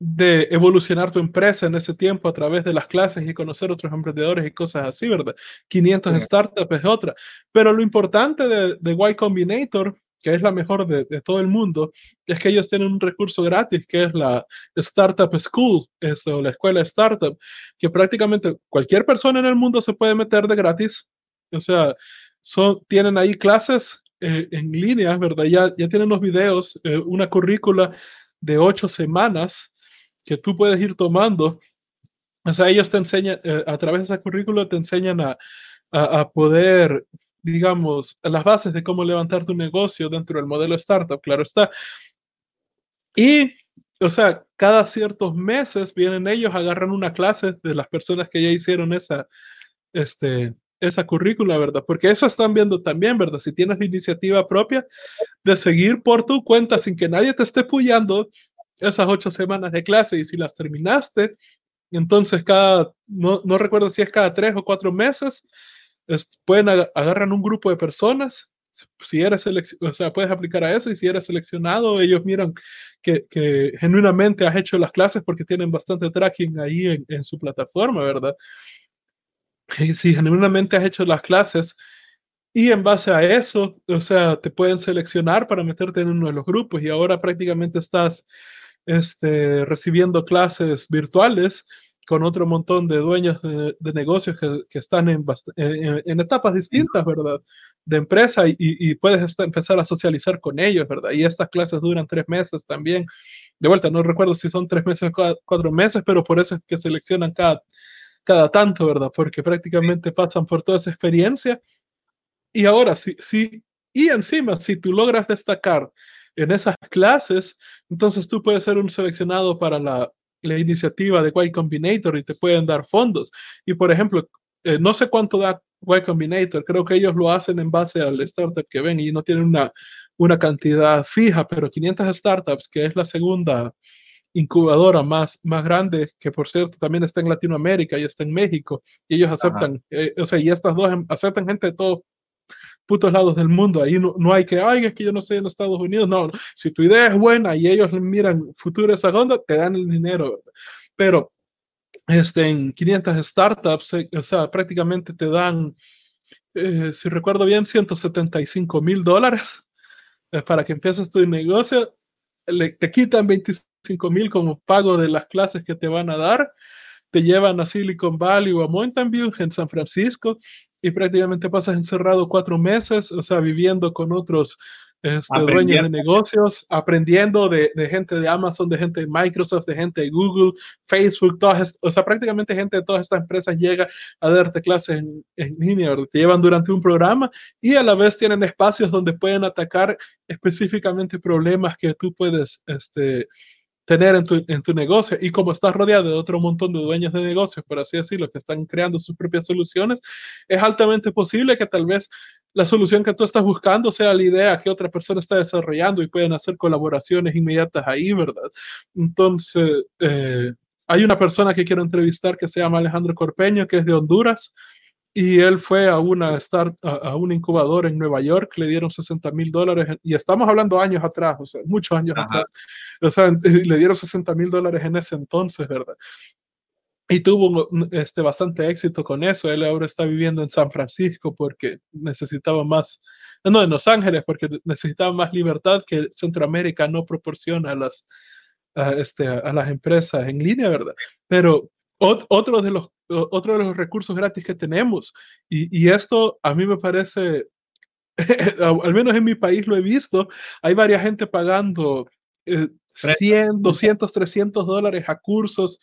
de evolucionar tu empresa en ese tiempo a través de las clases y conocer otros emprendedores y cosas así, ¿verdad? 500 startups es otra. Pero lo importante de, de Y Combinator que es la mejor de, todo el mundo, es que ellos tienen un recurso gratis que es la Startup School, o la escuela startup, que prácticamente cualquier persona en el mundo se puede meter de gratis. O sea, son, tienen ahí clases eh, en línea, ¿verdad? Ya, ya tienen los videos, eh, una currícula de ocho semanas que tú puedes ir tomando. O sea, ellos te enseñan, eh, a través de esa currícula te enseñan a, a poder digamos, las bases de cómo levantar tu negocio dentro del modelo startup, claro está. Y, o sea, cada ciertos meses vienen ellos, agarran una clase de las personas que ya hicieron esa, este, esa currícula, ¿verdad? Porque eso están viendo también, ¿verdad? Si tienes la iniciativa propia de seguir por tu cuenta sin que nadie te esté puyando esas ocho semanas de clase y si las terminaste, entonces cada, no, no recuerdo si es cada tres o cuatro meses, pueden agarrar un grupo de personas si eres o sea, puedes aplicar a eso y si eres seleccionado, ellos miran que, que genuinamente has hecho las clases porque tienen bastante tracking ahí en, su plataforma, ¿verdad? si genuinamente has hecho las clases y en base a eso, o sea, te pueden seleccionar para meterte en uno de los grupos y ahora prácticamente estás este, recibiendo clases virtuales con otro montón de dueños de, negocios que, que están en, en, etapas distintas, ¿verdad? De empresa y, y puedes empezar a socializar con ellos, ¿verdad? Y estas clases duran tres meses también. De vuelta, no recuerdo si son tres meses o cuatro meses, pero por eso es que seleccionan cada, cada tanto, ¿verdad? Porque prácticamente pasan por toda esa experiencia. Y ahora, sí, sí, y encima, si tú logras destacar en esas clases, entonces tú puedes ser un seleccionado para la, la iniciativa de Y Combinator y te pueden dar fondos. Y por ejemplo, eh, no sé cuánto da Y Combinator, creo que ellos lo hacen en base al startup que ven y no tienen una, una cantidad fija, pero 500 startups, que es la segunda incubadora más, más grande, que por cierto también está en Latinoamérica y está en México, y ellos aceptan, eh, o sea, y estas dos em, aceptan gente de todos putos lados del mundo. Ahí no, no hay que, ay, es que yo no estoy en Estados Unidos. No, si tu idea es buena y ellos miran futuro esa onda, te dan el dinero. Pero este, en 500 startups, eh, o sea, prácticamente te dan, eh, si recuerdo bien, 175 mil dólares para que empieces tu negocio. Le, te quitan 25 5 mil como pago de las clases que te van a dar, te llevan a Silicon Valley o a Mountain View en San Francisco y prácticamente pasas encerrado cuatro meses, o sea, viviendo con otros este, dueños de negocios, aprendiendo de, de, gente de Amazon, de gente de Microsoft, de gente de Google, Facebook, todas, o sea, prácticamente gente de todas estas empresas llega a darte clases en, en línea, te llevan durante un programa y a la vez tienen espacios donde pueden atacar específicamente problemas que tú puedes, este, tener en tu, en tu negocio y como estás rodeado de otro montón de dueños de negocios, por así decirlo, que están creando sus propias soluciones, es altamente posible que tal vez la solución que tú estás buscando sea la idea que otra persona está desarrollando y pueden hacer colaboraciones inmediatas ahí, ¿verdad? Entonces, eh, hay una persona que quiero entrevistar que se llama Alejandro Corpeño, que es de Honduras y él fue a una start, a, un incubador en Nueva York, le dieron 60 mil dólares, y estamos hablando años atrás, o sea, muchos años atrás, o sea, le dieron 60 mil dólares en ese entonces, ¿verdad? Y tuvo este, bastante éxito con eso. Él ahora está viviendo en San Francisco porque necesitaba más, no, en Los Ángeles, porque necesitaba más libertad que Centroamérica no proporciona a las, a, este, a las empresas en línea, ¿verdad? Pero otro de los otro de los recursos gratis que tenemos. Y, esto a mí me parece, al menos en mi país lo he visto, hay varias gente pagando 100, 200, 300 dólares a cursos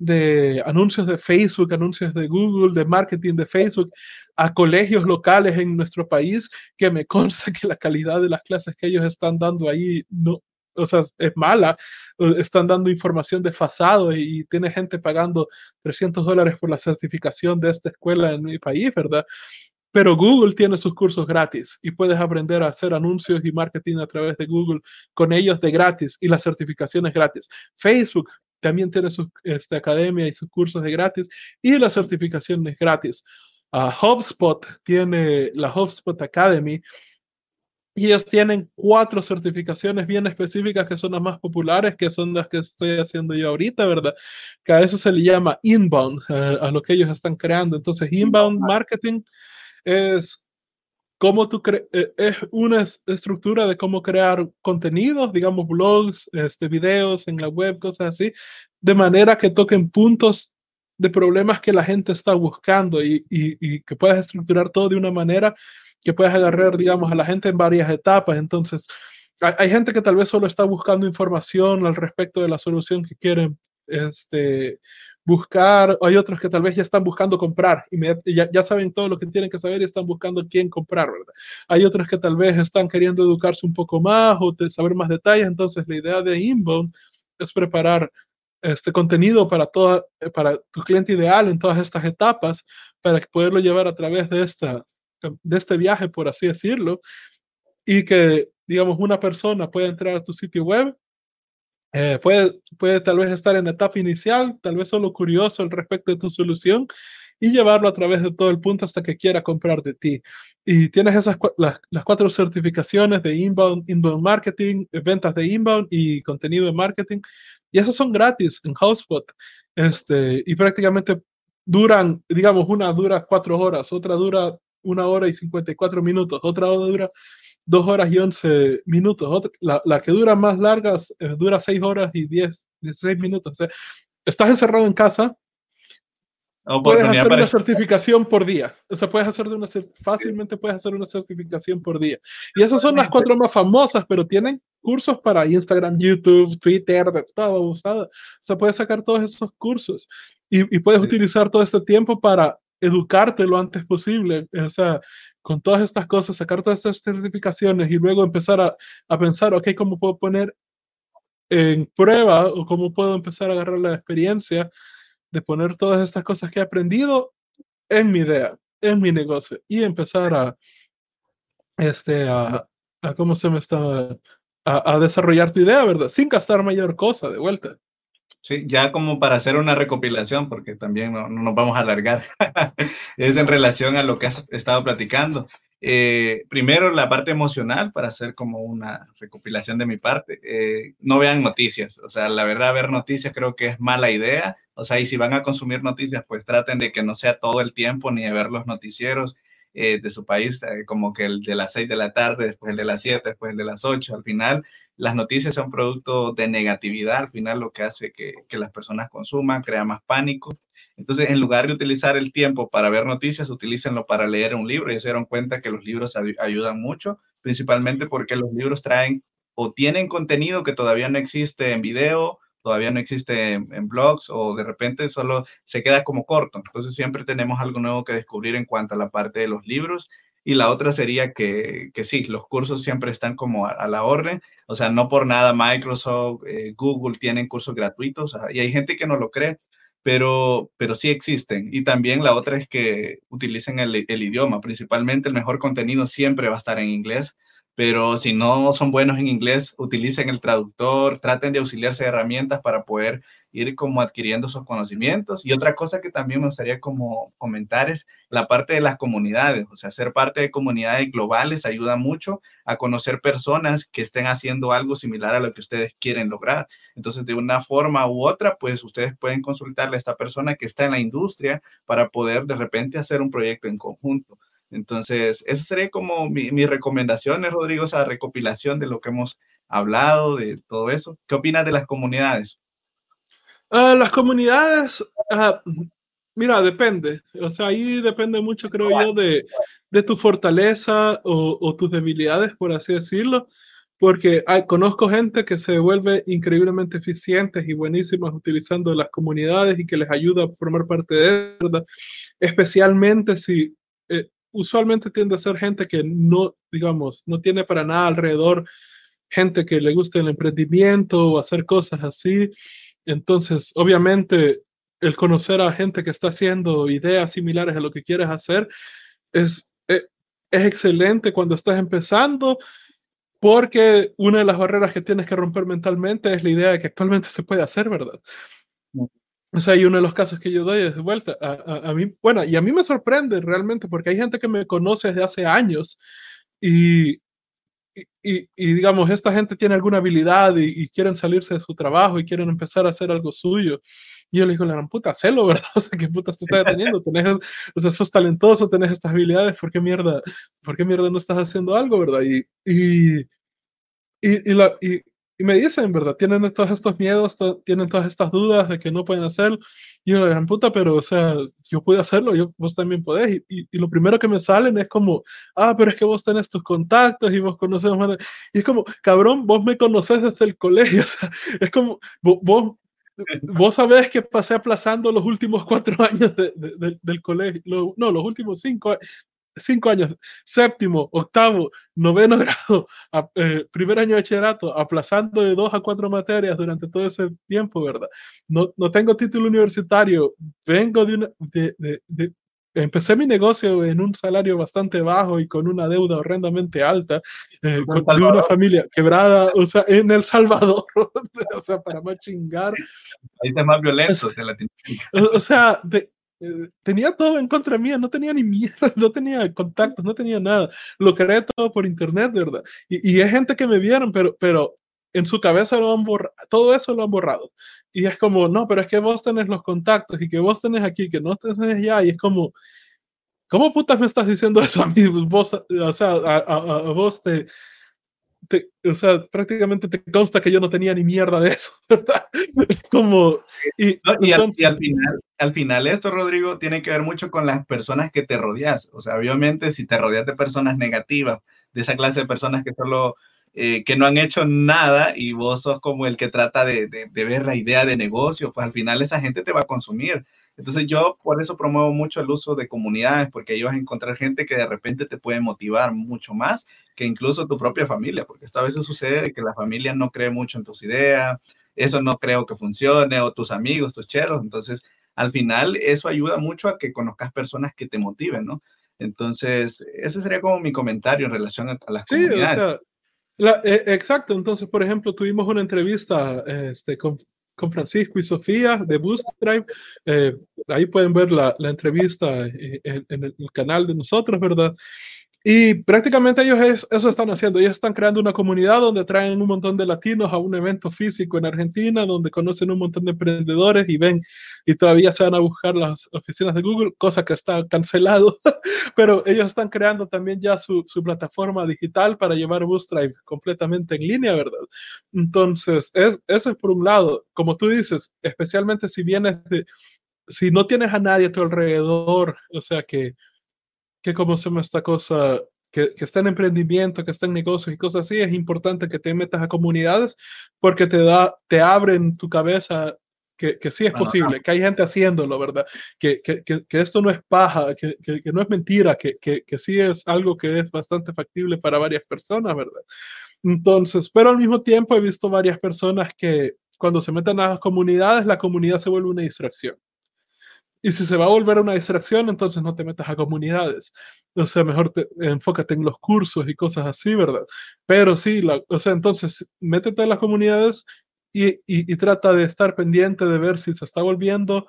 de anuncios de Facebook, anuncios de Google, de marketing de Facebook, a colegios locales en nuestro país, que me consta que la calidad de las clases que ellos están dando ahí no, o sea, es mala, están dando información desfasado y tiene gente pagando 300 dólares por la certificación de esta escuela en mi país, ¿verdad? Pero Google tiene sus cursos gratis y puedes aprender a hacer anuncios y marketing a través de Google con ellos de gratis y las certificaciones gratis. Facebook también tiene su este, academia y sus cursos de gratis y las certificaciones gratis. Uh, HubSpot tiene la HubSpot Academy, y ellos tienen cuatro certificaciones bien específicas que son las más populares, que son las que estoy haciendo yo ahorita, ¿verdad? Que a eso se le llama inbound, eh, a lo que ellos están creando. Entonces, inbound marketing es cómo tú eh, es una estructura de cómo crear contenidos, digamos blogs, este, videos en la web, cosas así, de manera que toquen puntos de problemas que la gente está buscando y, y, y que puedas estructurar todo de una manera que puedes agarrar, digamos, a la gente en varias etapas. Entonces, hay, gente que tal vez solo está buscando información al respecto de la solución que quieren este, buscar, hay otros que tal vez ya están buscando comprar y ya, ya, saben todo lo que tienen que saber y están buscando quién comprar, ¿verdad? Hay otros que tal vez están queriendo educarse un poco más o saber más detalles, entonces la idea de Inbound es preparar este contenido para, toda, para tu cliente ideal en todas estas etapas para poderlo llevar a través de, esta, de este viaje, por así decirlo, y que, digamos, una persona pueda entrar a tu sitio web, eh, puede, puede tal vez estar en la etapa inicial, tal vez solo curioso al respecto de tu solución y llevarlo a través de todo el punto hasta que quiera comprar de ti. Y tienes esas las, las cuatro certificaciones de inbound, inbound marketing, ventas de inbound y contenido de marketing. Y esas son gratis en HubSpot. Este, y prácticamente duran, digamos, una dura cuatro horas, otra dura una hora y 54 minutos, otra dura dos horas y once minutos, otra, la, la, que dura más largas eh, dura seis horas y diez, dieciséis minutos. O sea, estás encerrado en casa, puedes hacer una certificación por día. O sea, puedes hacer de una, fácilmente puedes hacer una certificación por día. Y esas son las cuatro más famosas, pero tienen cursos para Instagram, YouTube, Twitter, de todo usado. O sea, puedes sacar todos esos cursos y, y puedes utilizar todo este tiempo para educarte lo antes posible. O sea, con todas estas cosas, sacar todas estas certificaciones y luego empezar a, a pensar, ok, ¿cómo puedo poner en prueba o cómo puedo empezar a agarrar la experiencia de poner todas estas cosas que he aprendido en mi idea, en mi negocio y empezar a, este, a, a cómo se me está, a, a, desarrollar tu idea, ¿verdad? Sin gastar mayor cosa de vuelta. Sí, ya como para hacer una recopilación, porque también no, no nos vamos a alargar, es en relación a lo que has estado platicando. Eh, primero, la parte emocional, para hacer como una recopilación de mi parte. Eh, no vean noticias, o sea, la verdad, ver noticias creo que es mala idea. O sea, y si van a consumir noticias, pues traten de que no sea todo el tiempo ni de ver los noticieros eh, de su país, eh, como que el de las 6 de la tarde, después el de las 7, después el de las 8. Al final, las noticias son producto de negatividad, al final lo que hace que, que las personas consuman, crea más pánico. Entonces, en lugar de utilizar el tiempo para ver noticias, utilícenlo para leer un libro y se dieron cuenta que los libros ayudan mucho, principalmente porque los libros traen o tienen contenido que todavía no existe en video, todavía no existe en, blogs o de repente solo se queda como corto. Entonces, siempre tenemos algo nuevo que descubrir en cuanto a la parte de los libros. Y la otra sería que, que sí, los cursos siempre están como a, la orden. O sea, no por nada Microsoft, eh, Google tienen cursos gratuitos. y hay gente que no lo cree, pero, pero sí existen. Y también la otra es que utilicen el, el, idioma. Principalmente el mejor contenido siempre va a estar en inglés, pero si no son buenos en inglés, utilicen el traductor, traten de auxiliarse de herramientas para poder ir como adquiriendo esos conocimientos. Y otra cosa que también me gustaría como comentar es la parte de las comunidades, o sea, ser parte de comunidades globales ayuda mucho a conocer personas que estén haciendo algo similar a lo que ustedes quieren lograr. Entonces, de una forma u otra, pues ustedes pueden consultarle a esta persona que está en la industria para poder de repente hacer un proyecto en conjunto. Entonces, esa sería como mi, mi recomendación, Rodrigo, esa recopilación de lo que hemos hablado, de todo eso. ¿Qué opinas de las comunidades? Uh, las comunidades, uh, mira, depende. O sea, ahí depende mucho, creo yo, de, de tu fortaleza o, tus debilidades, por así decirlo. Porque hay, conozco gente que se vuelve increíblemente eficientes y buenísimas utilizando las comunidades y que les ayuda a formar parte de verdad. Especialmente si eh, usualmente tiende a ser gente que no, digamos, no tiene para nada alrededor gente que le guste el emprendimiento o hacer cosas así. Entonces, obviamente, el conocer a gente que está haciendo ideas similares a lo que quieres hacer es, es, es excelente cuando estás empezando, porque una de las barreras que tienes que romper mentalmente es la idea de que actualmente se puede hacer, ¿verdad? O sea, y uno de los casos que yo doy es de vuelta. A, a, a, mí, bueno, y a mí me sorprende realmente porque hay gente que me conoce desde hace años y, y, y, digamos, esta gente tiene alguna habilidad y, y, quieren salirse de su trabajo y quieren empezar a hacer algo suyo. Y yo le digo, la gran puta, hacelo, ¿verdad? O sea, ¿qué puta te estás deteniendo? Tenés, o sea, sos talentoso, tenés estas habilidades, ¿por qué mierda, por qué mierda no estás haciendo algo, verdad? Y, y, y, la, y, y me dicen, ¿verdad? Tienen todos estos miedos, to tienen todas estas dudas de que no pueden hacer. Y la gran puta, pero, o sea, yo puedo hacerlo, yo, vos también podés. Y, y, y, lo primero que me salen es como, ah, pero es que vos tenés tus contactos y vos conoces más. Y es como, cabrón, vos me conoces desde el colegio. O sea, es como, vos, vos sabés que pasé aplazando los últimos cuatro años del colegio, no, los últimos cinco, cinco años, séptimo, octavo, noveno grado, eh, primer año de bachillerato, aplazando de dos a cuatro materias durante todo ese tiempo, ¿verdad? No, no tengo título universitario, vengo de una, de, de, empecé mi negocio en un salario bastante bajo y con una deuda horrendamente alta, eh, con, de una familia quebrada, o sea, en El Salvador, o sea, para más chingar. Ahí está más violento de Latinoamérica. O sea, de, tenía todo en contra mía, no tenía ni mierda, no tenía contactos, no tenía nada. Lo creé todo por internet, ¿verdad? Y, y hay gente que me vieron, pero, pero en su cabeza lo han borrado, todo eso lo han borrado. Y es como, no, pero es que vos tenés los contactos y que vos tenés aquí, que no tenés ya, y es como, ¿cómo putas me estás diciendo eso a mí? Vos, o sea, a, a vos te, o sea, prácticamente te consta que yo no tenía ni mierda de eso, ¿verdad? Como, y, y, al, final, al final esto, Rodrigo, tiene que ver mucho con las personas que te rodeas. O sea, obviamente, si te rodeas de personas negativas, de esa clase de personas que solo, eh, que no han hecho nada y vos sos como el que trata de, de, de ver la idea de negocio, pues al final esa gente te va a consumir. Entonces yo por eso promuevo mucho el uso de comunidades, porque ahí vas a encontrar gente que de repente te puede motivar mucho más que incluso tu propia familia, porque esto a veces sucede de que la familia no cree mucho en tus ideas, eso no creo que funcione, o tus amigos, tus cheros. Entonces, al final, eso ayuda mucho a que conozcas personas que te motiven, ¿no? Entonces, ese sería como mi comentario en relación a, las sí, comunidades. O sea, eh, exacto, entonces, por ejemplo, tuvimos una entrevista este, con, con Francisco y Sofía de Boost Drive. Eh, ahí pueden ver la, la entrevista en, en, el canal de nosotros, ¿verdad? Y prácticamente ellos eso están haciendo. Ellos están creando una comunidad donde traen un montón de latinos a un evento físico en Argentina, donde conocen un montón de emprendedores y ven y todavía se van a buscar las oficinas de Google, cosa que está cancelado. Pero ellos están creando también ya su, su plataforma digital para llevar Bootstrap completamente en línea, ¿verdad? Entonces, es, eso es por un lado. Como tú dices, especialmente si vienes si no tienes a nadie a tu alrededor, o sea que que como se llama esta cosa, que, que, está en emprendimiento, que está en negocios y cosas así, es importante que te metas a comunidades porque te da, te abren tu cabeza que, que sí es posible, que hay gente haciéndolo, ¿verdad? Que, que, que esto no es paja, que, no es mentira, que, sí es algo que es bastante factible para varias personas, ¿verdad? Entonces, pero al mismo tiempo he visto varias personas que cuando se meten a las comunidades, la comunidad se vuelve una distracción. Y si se va a volver una distracción, entonces no te metas a comunidades. O sea, mejor te, enfócate en los cursos y cosas así, ¿verdad? Pero sí, o sea, entonces métete en las comunidades y, y, trata de estar pendiente de ver si se está volviendo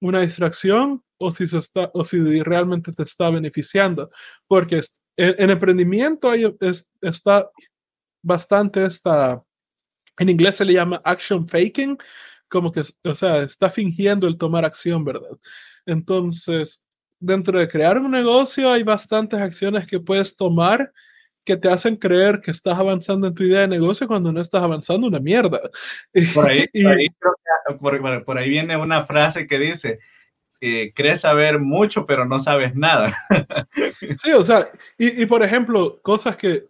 una distracción o si, se está, o si realmente te está beneficiando. Porque en, en emprendimiento hay, es, está bastante esta, en inglés se le llama action faking, como que, o sea, está fingiendo el tomar acción, ¿verdad? Entonces, dentro de crear un negocio hay bastantes acciones que puedes tomar que te hacen creer que estás avanzando en tu idea de negocio cuando no estás avanzando una mierda. Por ahí, por ahí, por, por ahí viene una frase que dice, eh, crees saber mucho, pero no sabes nada. sí, o sea, y, y por ejemplo, cosas que,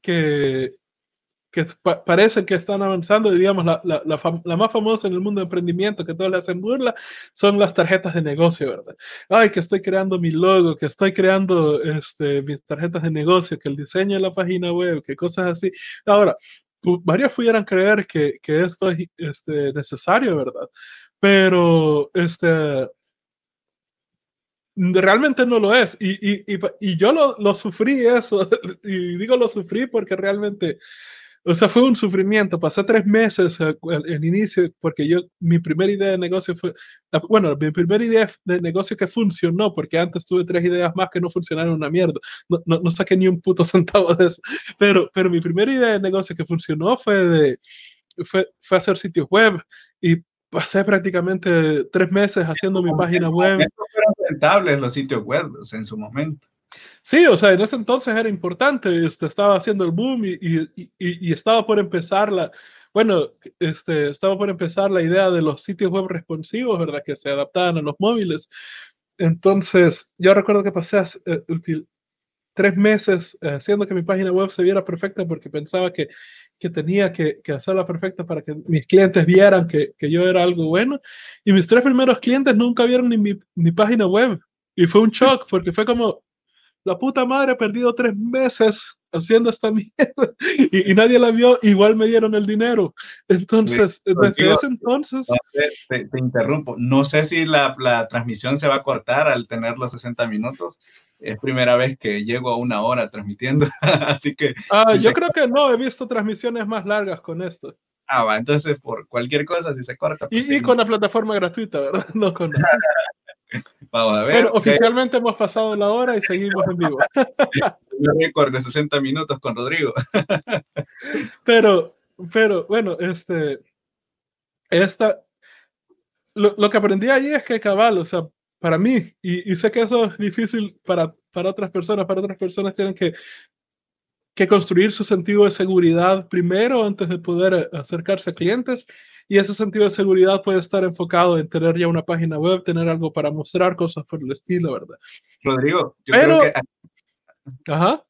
que que pa parecen que están avanzando, y digamos, la, la, la, la, más famosa en el mundo de emprendimiento, que todos le hacen burla, son las tarjetas de negocio, ¿verdad? Ay, que estoy creando mi logo, que estoy creando este, mis tarjetas de negocio, que el diseño de la página web, que cosas así. Ahora, varios pudieran creer que, que esto es este, necesario, ¿verdad? Pero, este, realmente no lo es. Y, y, y, y yo lo, lo, sufrí eso, y digo lo sufrí porque realmente o sea, fue un sufrimiento. Pasé tres meses el inicio porque yo, mi primera idea de negocio fue, bueno, mi primera idea de negocio que funcionó, porque antes tuve tres ideas más que no funcionaron una mierda. No, no, no saqué ni un puto centavo de eso. Pero, pero mi primera idea de negocio que funcionó fue de, fue, fue hacer sitios web y pasé prácticamente tres meses haciendo mi página web. Fueron rentables los sitios web o sea, en su momento. Sí, o sea, en ese entonces era importante, este, estaba haciendo el boom y, y, y, estaba por empezar la, bueno, este, estaba por empezar la idea de los sitios web responsivos, ¿verdad? Que se adaptaban a los móviles. Entonces, yo recuerdo que pasé uh, tres meses eh, haciendo que mi página web se viera perfecta porque pensaba que, que tenía que, que hacerla perfecta para que mis clientes vieran que, que, yo era algo bueno. Y mis tres primeros clientes nunca vieron ni mi, mi página web. Y fue un shock porque fue como, la puta madre, he perdido tres meses haciendo esta mierda y, y, nadie la vio, igual me dieron el dinero. Entonces, sí, desde ese entonces... Te, te, interrumpo, no sé si la, la, transmisión se va a cortar al tener los 60 minutos. Es primera vez que llego a una hora transmitiendo, así que... Ah, si yo creo que no, he visto transmisiones más largas con esto. Ah, va, entonces por cualquier cosa, si se corta. Pues y, sí. y, con la plataforma gratuita, ¿verdad? No con... Vamos a ver. Pero oficialmente hemos pasado la hora y seguimos en vivo. Un récord de 60 minutos con Rodrigo. pero, pero, bueno, este, esta, lo, lo, que aprendí allí es que cabal, o sea, para mí, y, y, sé que eso es difícil para, para otras personas, para otras personas tienen que, que construir su sentido de seguridad primero antes de poder acercarse a clientes. Y ese sentido de seguridad puede estar enfocado en tener ya una página web, tener algo para mostrar, cosas por el estilo, ¿verdad? Rodrigo, yo Pero, creo que... Ajá.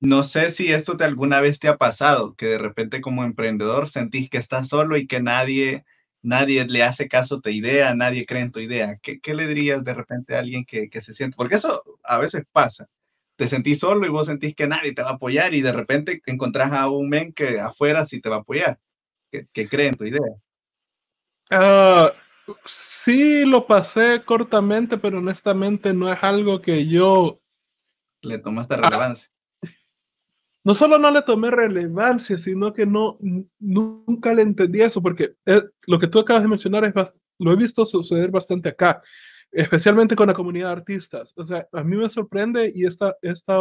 No sé si esto te alguna vez te ha pasado, que de repente como emprendedor sentís que estás solo y que nadie, nadie le hace caso a tu idea, nadie cree en tu idea. ¿Qué, qué le dirías de repente a alguien que, que se siente? Porque eso a veces pasa. Te sentís solo y vos sentís que nadie te va a apoyar y de repente encontrás a un men que afuera sí te va a apoyar, que, que cree en tu idea. Uh, sí, lo pasé cortamente, pero honestamente no es algo que yo... Le tomaste relevancia. Ah, no solo no le tomé relevancia, sino que no, nunca le entendí eso, porque es, lo que tú acabas de mencionar es lo he visto suceder bastante acá, especialmente con la comunidad de artistas. O sea, a mí me sorprende y esta, esta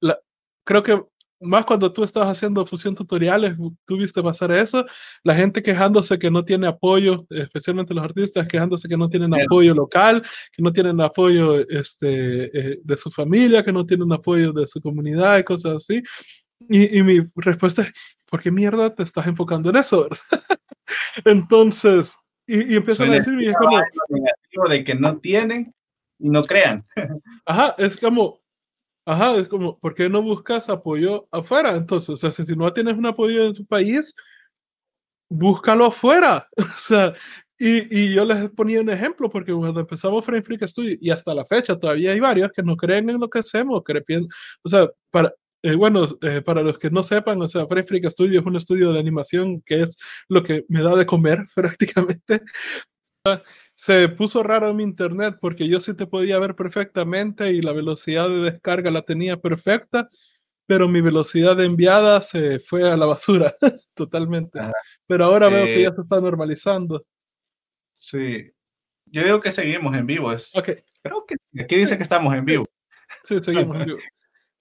la, creo que más cuando tú estás haciendo fusión tutoriales, tú viste pasar eso, la gente quejándose que no tiene apoyo, especialmente los artistas quejándose que no tienen apoyo local, que no tienen apoyo este, eh, de su familia, que no tienen apoyo de su comunidad y cosas así. Y, y mi respuesta es, ¿por qué mierda te estás enfocando en eso? Entonces, y, y empiezan a decir, y es como... De que no tienen y no crean. Ajá, es como, Ajá, es como, ¿por qué no buscas apoyo afuera? Entonces, o sea, si, no tienes un apoyo en tu país, búscalo afuera. O sea, y, y, yo les ponía un ejemplo, porque cuando empezamos Frame Freak Studio, y hasta la fecha todavía hay varios que no creen en lo que hacemos, creen, o sea, para, eh, bueno, eh, para los que no sepan, o sea, Freak Studio es un estudio de animación que es lo que me da de comer prácticamente se puso raro mi internet porque yo sí te podía ver perfectamente y la velocidad de descarga la tenía perfecta, pero mi velocidad de enviada se fue a la basura totalmente. Ajá. Pero ahora veo eh, que ya se está normalizando. Sí. Yo digo que seguimos en vivo. Es, okay. Creo que aquí dice que estamos en vivo. Sí, seguimos en vivo.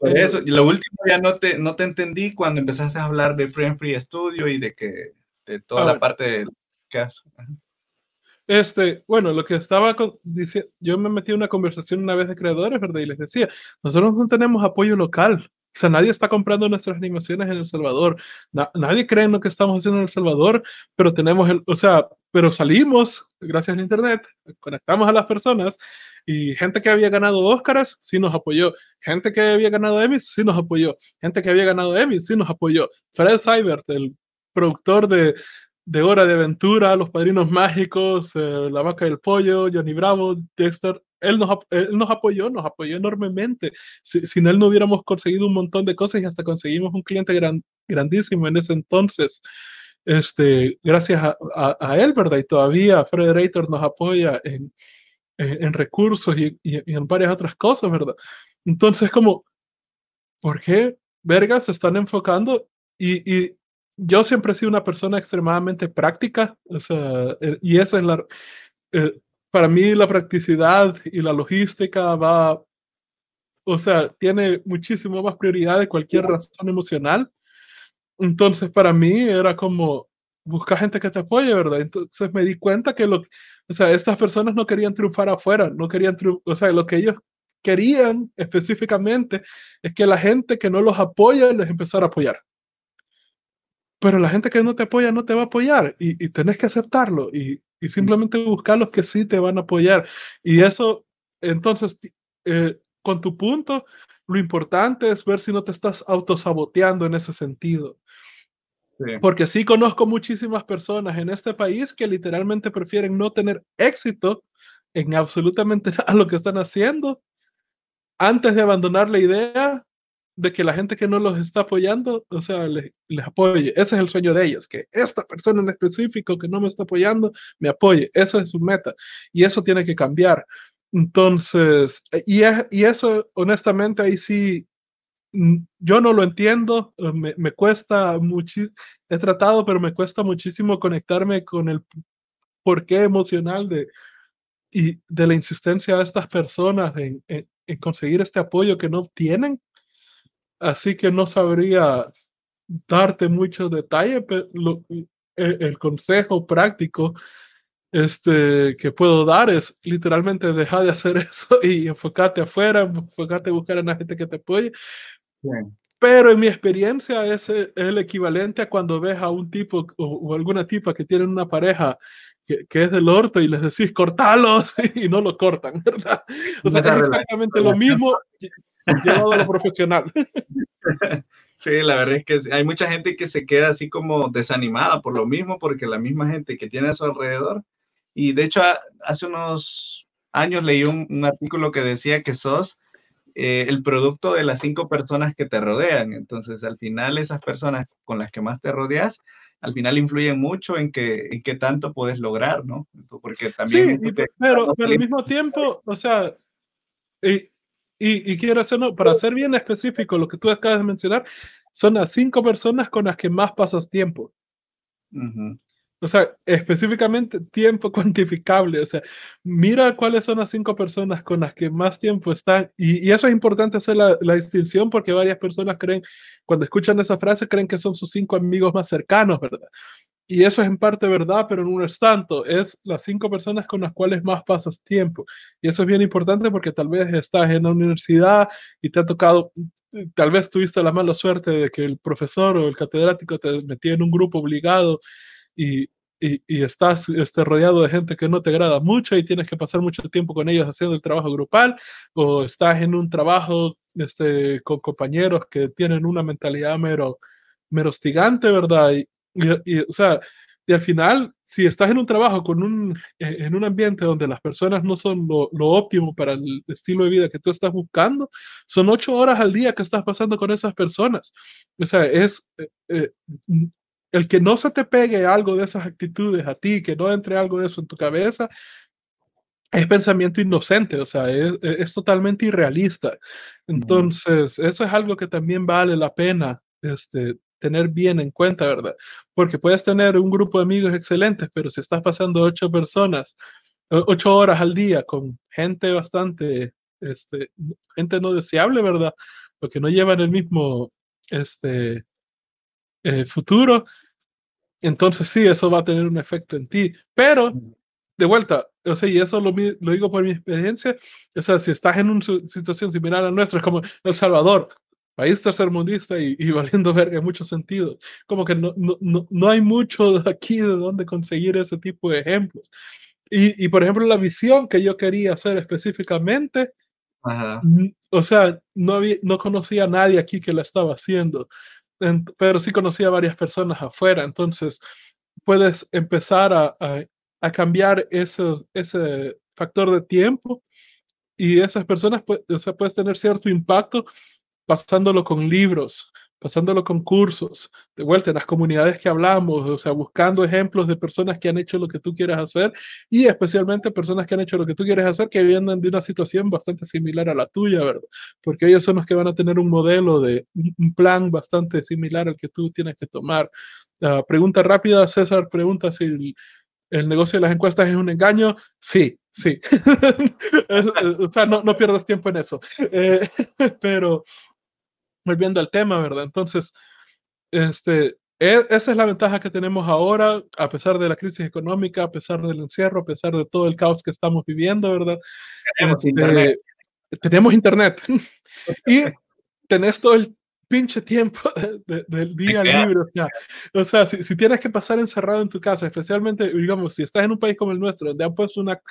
Por eso, y lo último ya no te, no te entendí cuando empezaste a hablar de Frame Free Studio y de que de toda la parte de que haces. Este, bueno, lo que estaba diciendo, yo me metí en una conversación una vez de creadores, ¿verdad? Y les decía, nosotros no tenemos apoyo local. O sea, nadie está comprando nuestras animaciones en El Salvador. Na nadie cree en lo que estamos haciendo en El Salvador, pero tenemos el, o sea, pero salimos gracias al Internet, conectamos a las personas y gente que había ganado Óscares sí nos apoyó. Gente que había ganado Emmys sí nos apoyó. Gente que había ganado Emmys sí nos apoyó. Fred Seibert, el productor de de Hora de Aventura, Los Padrinos Mágicos, eh, La Vaca y el Pollo, Johnny Bravo, Dexter, él nos, él nos apoyó, nos apoyó enormemente. Si, sin él no hubiéramos conseguido un montón de cosas y hasta conseguimos un cliente gran, grandísimo en ese entonces. Este, gracias a, a, a él, ¿verdad? Y todavía Frederator nos apoya en, en, recursos y, y, y, en varias otras cosas, ¿verdad? Entonces, como, ¿por qué vergas se están enfocando? Y, y yo siempre he sido una persona extremadamente práctica, o sea, eh, y esa es la, eh, para mí la practicidad y la logística va, o sea, tiene muchísimo más prioridad de cualquier razón emocional. Entonces, para mí era como buscar gente que te apoye, ¿verdad? Entonces me di cuenta que lo, o sea, estas personas no querían triunfar afuera, no querían, o sea, lo que ellos querían específicamente es que la gente que no los apoya les empezara a apoyar pero la gente que no te apoya no te va a apoyar y, y tenés que aceptarlo y, y, simplemente buscar los que sí te van a apoyar. Y eso, entonces, eh, con tu punto, lo importante es ver si no te estás autosaboteando en ese sentido. Porque sí conozco muchísimas personas en este país que literalmente prefieren no tener éxito en absolutamente nada lo que están haciendo antes de abandonar la idea de que la gente que no los está apoyando, o sea, les, apoye. Ese es el sueño de ellos, que esta persona en específico que no me está apoyando, me apoye. Esa es su meta. Y eso tiene que cambiar. Entonces, y, y eso, honestamente, ahí sí, mm, yo no lo entiendo, eh, me, me cuesta muchísimo, he tratado, pero me cuesta muchísimo conectarme con el porqué emocional de, y de la insistencia de estas personas en, en conseguir este apoyo que no tienen así que no sabría darte muchos detalles, pero e, el, consejo práctico este, que puedo dar es literalmente dejar de hacer eso y enfocarte afuera, enfocarte a buscar a la gente que te apoye. Pero en mi experiencia es, el equivalente a cuando ves a un tipo o, alguna tipa que tienen una pareja que, que, es del orto y les decís cortalos y no lo cortan, ¿verdad? O sea, es exactamente lo mismo llevado a lo profesional. Sí, la verdad es que hay mucha gente que se queda así como desanimada por lo mismo, porque la misma gente que tiene a su alrededor. Y de hecho, hace unos años leí un, artículo que decía que sos eh, el producto de las cinco personas que te rodean. Entonces, al final, esas personas con las que más te rodeas, al final influyen mucho en qué en qué tanto puedes lograr, ¿no? Porque también... Sí, pero, pero al mismo tiempo, o sea, y, quiero hacerlo, para ser bien específico, lo que tú acabas de mencionar, son las cinco personas con las que más pasas tiempo. O sea, específicamente tiempo cuantificable. O sea, mira cuáles son las cinco personas con las que más tiempo están. Y, eso es importante hacer la, la, distinción porque varias personas creen, cuando escuchan esa frase, creen que son sus cinco amigos más cercanos, ¿verdad? Y eso es en parte verdad, pero no es tanto. Es las cinco personas con las cuales más pasas tiempo. Y eso es bien importante porque tal vez estás en la universidad y te ha tocado, tal vez tuviste la mala suerte de que el profesor o el catedrático te metía en un grupo obligado y, y, estás este, rodeado de gente que no te agrada mucho y tienes que pasar mucho tiempo con ellos haciendo el trabajo grupal, o estás en un trabajo este, con compañeros que tienen una mentalidad mero, mero hostigante, ¿verdad? Y, y, o sea, y al final, si estás en un trabajo con un, eh, en un ambiente donde las personas no son lo, lo, óptimo para el estilo de vida que tú estás buscando, son ocho horas al día que estás pasando con esas personas. O sea, es eh, eh, el que no se te pegue algo de esas actitudes a ti, que no entre algo de eso en tu cabeza, es pensamiento inocente, o sea, es, es totalmente irrealista. Entonces, eso es algo que también vale la pena este, tener bien en cuenta, ¿verdad? Porque puedes tener un grupo de amigos excelentes, pero si estás pasando ocho personas, ocho horas al día con gente bastante, este, gente no deseable, ¿verdad? Porque no llevan el mismo, este, eh, futuro, entonces sí, eso va a tener un efecto en ti. Pero, de vuelta, o sea, y eso lo, lo digo por mi experiencia, o sea, si estás en una situación similar a nuestra, es como El Salvador, país tercermundista y, y valiendo verga en muchos sentidos. Como que no, no, no hay mucho aquí de dónde conseguir ese tipo de ejemplos. Y, y por ejemplo, la visión que yo quería hacer específicamente, Ajá. o sea, no, había, no conocía a nadie aquí que la estaba haciendo, en, pero sí conocía a varias personas afuera. Entonces, puedes empezar a, a, a cambiar ese, ese factor de tiempo y esas personas, pues, o sea, puedes tener cierto impacto pasándolo con libros, pasándolo con cursos, de vuelta en las comunidades que hablamos, o sea, buscando ejemplos de personas que han hecho lo que tú quieres hacer y especialmente personas que han hecho lo que tú quieres hacer que vienen de una situación bastante similar a la tuya, ¿verdad? Porque ellos son los que van a tener un modelo de un plan bastante similar al que tú tienes que tomar. Uh, pregunta rápida, César, pregunta si el, el negocio de las encuestas es un engaño. Sí, sí. o sea, no, no pierdas tiempo en eso. Eh, pero volviendo al tema, ¿verdad? Entonces, este, e, esa es la ventaja que tenemos ahora, a pesar de la crisis económica, a pesar del encierro, a pesar de todo el caos que estamos viviendo, ¿verdad? Tenemos este, internet. Tenemos internet. y tenés todo el pinche tiempo del día libre. O sea, o sea si, si, tienes que pasar encerrado en tu casa, especialmente, digamos, si estás en un país como el nuestro, donde han puesto una,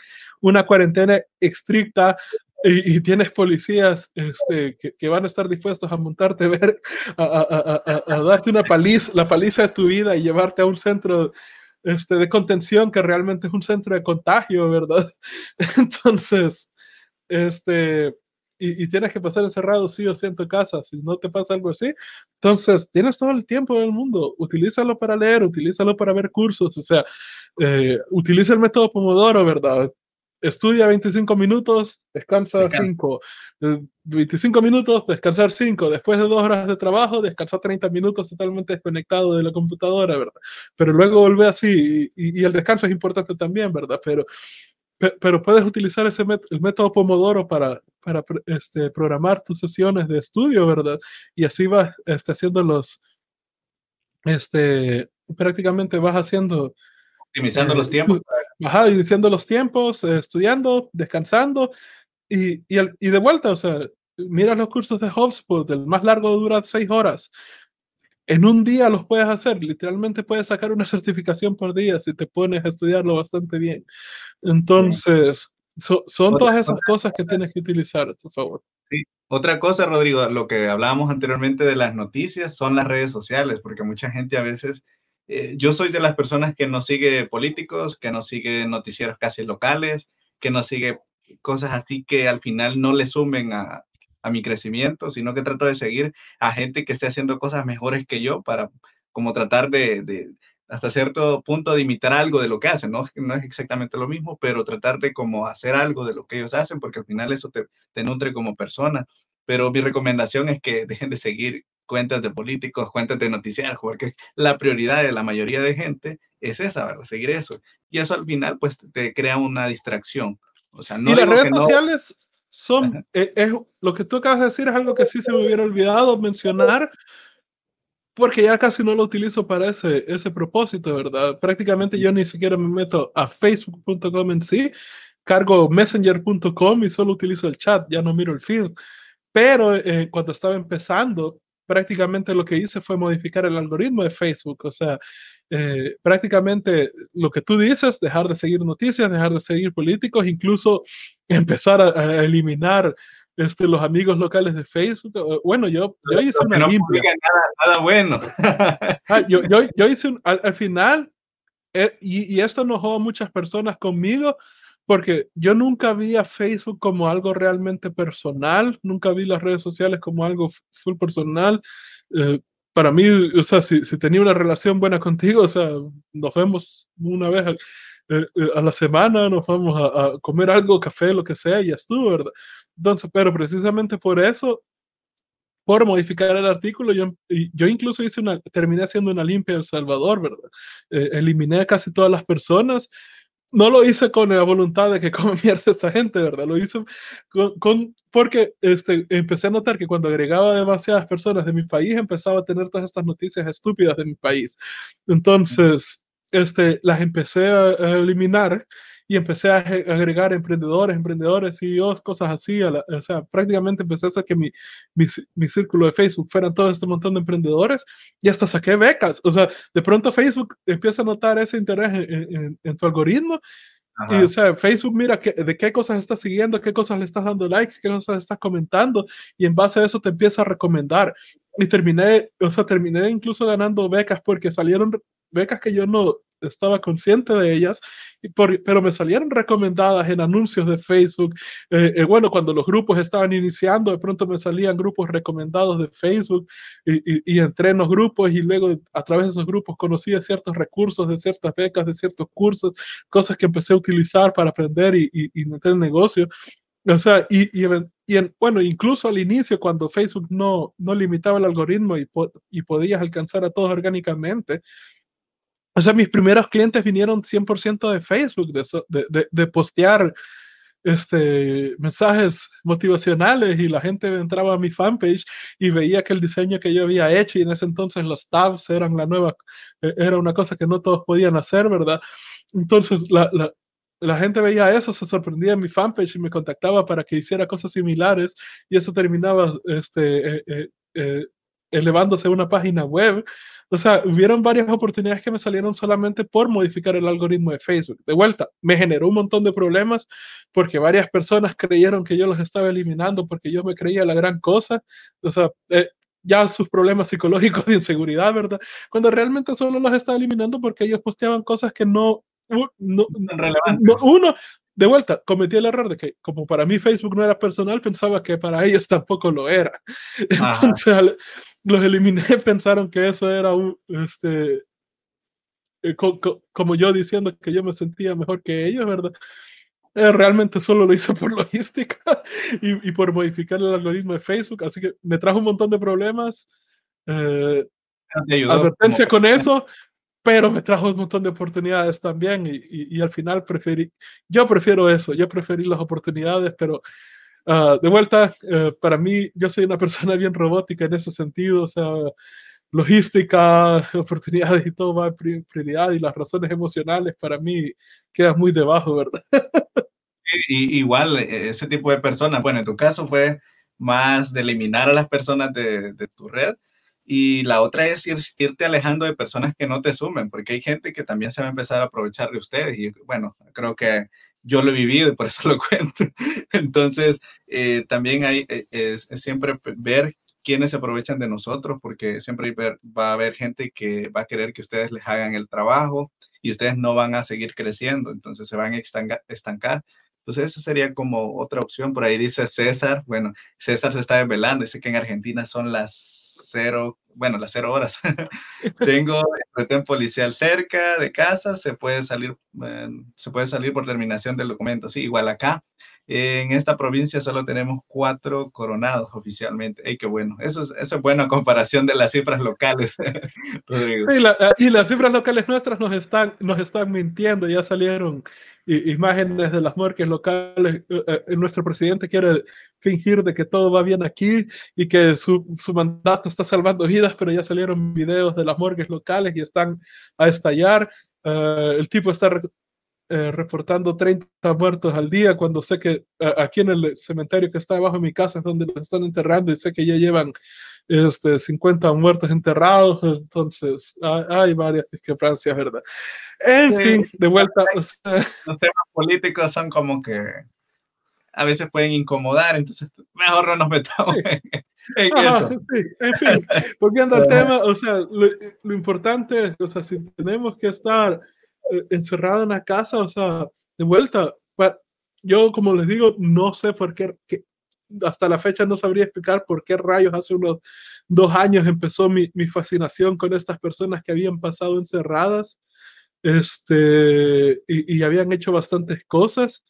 una cuarentena estricta, y, tienes policías este, que, van a estar dispuestos a montarte, ver, a, a, darte una paliza, la paliza de tu vida y llevarte a un centro este, de contención que realmente es un centro de contagio, ¿verdad? Entonces, este, y, tienes que pasar encerrado sí o sí en tu casa, si no te pasa algo así, entonces tienes todo el tiempo del mundo, utilízalo para leer, utilízalo para ver cursos, o sea, eh, utiliza el método Pomodoro, ¿verdad? Estudia 25 minutos, descansa 5, 25 eh, minutos, descansar 5, después de dos horas de trabajo, descansar 30 minutos totalmente desconectado de la computadora, ¿verdad? Pero luego vuelve así, y, y el descanso es importante también, ¿verdad? Pero pero puedes utilizar ese el método Pomodoro para, para este, programar tus sesiones de estudio, ¿verdad? Y así vas este, haciendo los, este, prácticamente vas haciendo... Optimizando los eh, tiempos. Ajá, y diciendo los tiempos, eh, estudiando, descansando y, y, y, de vuelta, o sea, mira los cursos de HubSpot, el más largo dura seis horas. En un día los puedes hacer, literalmente puedes sacar una certificación por día si te pones a estudiarlo bastante bien. Entonces, son todas esas cosas que tienes que utilizar a tu favor. Sí. Otra cosa, Rodrigo, lo que hablábamos anteriormente de las noticias son las redes sociales, porque mucha gente a veces, eh, yo soy de las personas que no sigue políticos, que no sigue noticieros casi locales, que no sigue cosas así que al final no le sumen a, a mi crecimiento, sino que trato de seguir a gente que esté haciendo cosas mejores que yo para como tratar de, de hasta cierto punto de imitar algo de lo que hacen, ¿no? No es exactamente lo mismo, pero tratar de como hacer algo de lo que ellos hacen, porque al final eso te, te nutre como persona. Pero mi recomendación es que dejen de seguir cuentas de políticos, cuentas de noticiarios, porque la prioridad de la mayoría de gente es esa, ¿verdad? Seguir eso. Y eso al final, pues, te crea una distracción. O sea, no y las redes sociales son, eh, es, lo que tú acabas de decir es algo que sí se me hubiera olvidado mencionar, porque ya casi no lo utilizo para ese, ese propósito, ¿verdad? Prácticamente yo ni siquiera me meto a facebook.com en sí, cargo messenger.com y solo utilizo el chat, ya no miro el feed. Pero eh, cuando estaba empezando, prácticamente lo que hice fue modificar el algoritmo de Facebook. O sea, eh, prácticamente lo que tú dices, dejar de seguir noticias, dejar de seguir políticos, incluso empezar a eliminar este, los amigos locales de Facebook. Bueno, yo, yo hice una no limpia. Nada, nada bueno. Ah, yo, yo, yo, hice un, al, final, eh, y, y, esto enojó a muchas personas conmigo, porque yo nunca vi a Facebook como algo realmente personal, nunca vi las redes sociales como algo full personal. Eh, para mí, o sea, si, tenía una relación buena contigo, o sea, nos vemos una vez a, eh, a la semana, nos vamos a, comer algo, café, lo que sea, y ya estuvo, ¿verdad? Entonces, pero precisamente por eso, por modificar el artículo, yo, yo incluso hice una, terminé haciendo una limpia en El Salvador, ¿verdad? Eh, eliminé a casi todas las personas. No lo hice con la voluntad de que come mierda esta gente, ¿verdad? Lo hice con, porque este, empecé a notar que cuando agregaba demasiadas personas de mi país, empezaba a tener todas estas noticias estúpidas de mi país. Entonces, este, las empecé a eliminar y empecé a agregar emprendedores, emprendedores, CEOs, cosas así. o sea, prácticamente empecé a hacer que mi, mi, mi, círculo de Facebook fueran todo este montón de emprendedores y hasta saqué becas. O sea, de pronto Facebook empieza a notar ese interés en, en, en tu algoritmo. Y, o sea, Facebook mira que, de qué cosas estás siguiendo, qué cosas le estás dando likes, qué cosas estás comentando, y en base a eso te empieza a recomendar. Y terminé, o sea, terminé incluso ganando becas porque salieron becas que yo no, estaba consciente de ellas, pero me salieron recomendadas en anuncios de Facebook. Eh, eh, bueno, cuando los grupos estaban iniciando, de pronto me salían grupos recomendados de Facebook y, entré en los grupos y luego a través de esos grupos conocía ciertos recursos de ciertas becas, de ciertos cursos, cosas que empecé a utilizar para aprender y, y meter el negocio. O sea, y, y, y bueno, incluso al inicio, cuando Facebook no, no limitaba el algoritmo y, y podías alcanzar a todos orgánicamente, o sea, mis primeros clientes vinieron 100% de Facebook, de, de, de, postear este, mensajes motivacionales y la gente entraba a mi fanpage y veía que el diseño que yo había hecho y en ese entonces los tabs eran la nueva, e, era una cosa que no todos podían hacer, ¿verdad? Entonces la, la, la gente veía eso, se sorprendía en mi fanpage y me contactaba para que hiciera cosas similares y eso terminaba este, eh, eh, eh elevándose a una página web. O sea, hubieron varias oportunidades que me salieron solamente por modificar el algoritmo de Facebook. De vuelta, me generó un montón de problemas porque varias personas creyeron que yo los estaba eliminando porque yo me creía la gran cosa. O sea, eh, ya sus problemas psicológicos de inseguridad, ¿verdad? Cuando realmente solo los estaba eliminando porque ellos posteaban cosas que no, no, no, no uno, de vuelta, cometí el error de que como para mí Facebook no era personal, pensaba que para ellos tampoco lo era. Entonces los eliminé, pensaron que eso era un, este, eh, como yo diciendo que yo me sentía mejor que ellos, ¿verdad? Eh, realmente solo lo hice por logística y, y, por modificar el algoritmo de Facebook, así que me trajo un montón de problemas. Eh, advertencia con eso, pero me trajo un montón de oportunidades también y, y, al final preferí, yo prefiero eso, yo preferí las oportunidades, pero uh, de vuelta, uh, para mí, yo soy una persona bien robótica en ese sentido, o sea, logística, oportunidades y todo va en prioridad y las razones emocionales para mí quedan muy debajo, ¿verdad? y, igual, e, ese tipo de personas, bueno, en tu caso fue más de eliminar a las personas de, de tu red, y la otra es ir, irte alejando de personas que no te sumen, porque hay gente que también se va a empezar a aprovechar de ustedes. Y bueno, creo que yo lo he vivido y por eso lo cuento. Entonces, eh, también hay, eh, es, siempre ver quiénes se aprovechan de nosotros, porque siempre va a haber gente que va a querer que ustedes les hagan el trabajo y ustedes no van a seguir creciendo, entonces se van a estancar. Entonces, esa sería como otra opción. Por ahí dice César, bueno, César se está desvelando, dice que en Argentina son las cero, bueno, las cero horas. Tengo retén policial cerca de casa, se puede salir, se puede salir por terminación del documento, sí, igual acá. En esta provincia solo tenemos cuatro coronados oficialmente. ¡Ey, qué bueno! Eso es, eso es bueno a comparación de las cifras locales, Sí, y las cifras locales nuestras nos están, nos están mintiendo. Ya salieron imágenes de las morgues locales. Eh, eh, nuestro presidente quiere fingir de que todo va bien aquí y que su, su, mandato está salvando vidas, pero ya salieron videos de las morgues locales y están a estallar. Uh, el tipo está eh, reportando 30 muertos al día cuando sé que aquí en el cementerio que está debajo de mi casa es donde los están enterrando y sé que ya llevan este, 50 muertos enterrados, entonces hay, varias discrepancias, ¿verdad? En fin, de vuelta. Los, temas políticos son como que a veces pueden incomodar, entonces mejor no nos metamos en, eso. en fin, volviendo al tema, o sea, lo, lo importante es, o sea, si tenemos que estar eh, encerrado en la casa, o sea, de vuelta. Yo, como les digo, no sé por qué, hasta la fecha no sabría explicar por qué rayos hace unos dos años empezó mi, mi fascinación con estas personas que habían pasado encerradas este, y, y, habían hecho bastantes cosas.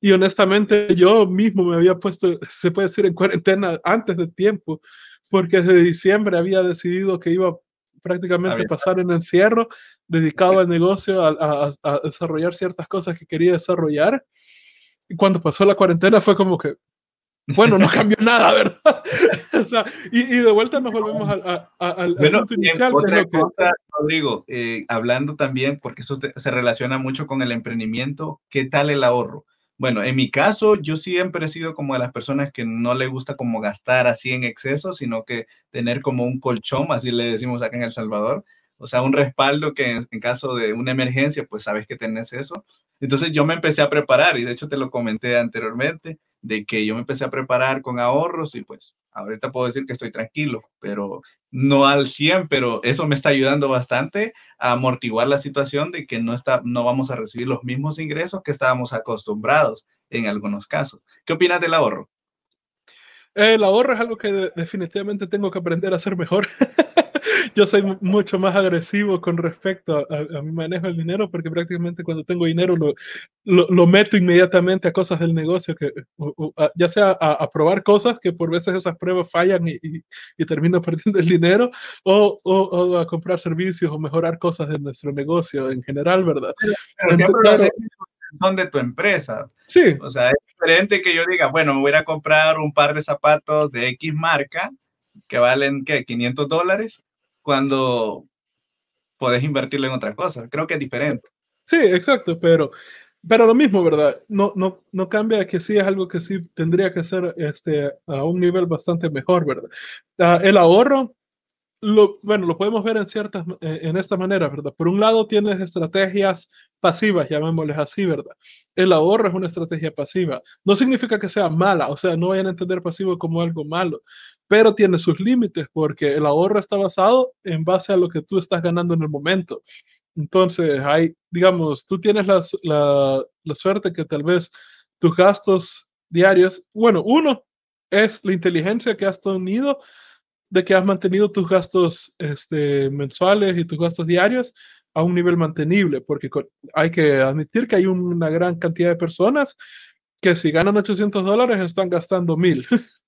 Y honestamente yo mismo me había puesto, se puede decir, en cuarentena antes de tiempo, porque desde diciembre había decidido que iba prácticamente pasar en encierro, dedicado al negocio, a, a, desarrollar ciertas cosas que quería desarrollar. Y cuando pasó la cuarentena fue como que, bueno, no cambió nada, ¿verdad? o sea, y, y, de vuelta nos volvemos al, al bueno, punto inicial. Otra que... cosa, Rodrigo, eh, hablando también, porque eso se relaciona mucho con el emprendimiento, ¿qué tal el ahorro? Bueno, en mi caso, yo siempre he sido como de las personas que no le gusta como gastar así en exceso, sino que tener como un colchón, así le decimos acá en El Salvador, o sea, un respaldo que en, en caso de una emergencia, pues sabes que tenés eso. Entonces yo me empecé a preparar y de hecho te lo comenté anteriormente, de que yo me empecé a preparar con ahorros y pues ahorita puedo decir que estoy tranquilo, pero no al 100, pero eso me está ayudando bastante a amortiguar la situación de que no, está, no vamos a recibir los mismos ingresos que estábamos acostumbrados en algunos casos. ¿Qué opinas del ahorro? El ahorro es algo que definitivamente tengo que aprender a hacer mejor. yo soy mucho más agresivo con respecto a, mi manejo del dinero porque prácticamente cuando tengo dinero lo, lo, lo meto inmediatamente a cosas del negocio, que, ya sea a, probar cosas que por veces esas pruebas fallan y, y, y termino perdiendo el dinero, o, o, a comprar servicios o mejorar cosas de nuestro negocio en general, ¿verdad? Entonces, son de tu empresa. Sí. O sea, es diferente que yo diga, bueno, me voy a comprar un par de zapatos de X marca que valen, ¿qué? 500 dólares, cuando puedes invertirlo en otra cosa. Creo que es diferente. Sí, exacto, pero, pero lo mismo, ¿verdad? No, no, no cambia que sí es algo que sí tendría que ser este, a un nivel bastante mejor, ¿verdad? Uh, el ahorro lo, bueno, lo podemos ver en ciertas, eh, en esta manera, ¿verdad? Por un lado tienes estrategias pasivas, llamémosles así, ¿verdad? El ahorro es una estrategia pasiva. No significa que sea mala, o sea, no vayan a entender pasivo como algo malo, pero tiene sus límites porque el ahorro está basado en base a lo que tú estás ganando en el momento. Entonces, hay, digamos, tú tienes la, la, suerte que tal vez tus gastos diarios, bueno, uno es la inteligencia que has tenido de que has mantenido tus gastos este, mensuales y tus gastos diarios a un nivel mantenible, porque hay que admitir que hay una gran cantidad de personas que si ganan 800 dólares están gastando mil.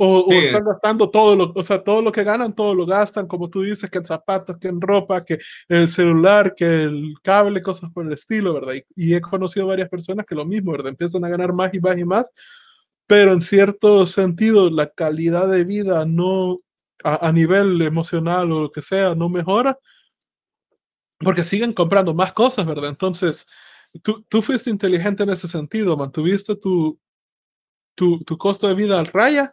o, están gastando todo lo, o sea, todo lo que ganan, todo lo gastan, como tú dices, que en zapatos, que en ropa, que el celular, que el cable, cosas por el estilo, ¿verdad? Y, y he conocido varias personas que lo mismo, ¿verdad? Empiezan a ganar más y más y más, pero en cierto sentido la calidad de vida no, a, nivel emocional o lo que sea, no mejora, porque siguen comprando más cosas, ¿verdad? Entonces, tú, tú fuiste inteligente en ese sentido, mantuviste tu, tu, tu costo de vida al raya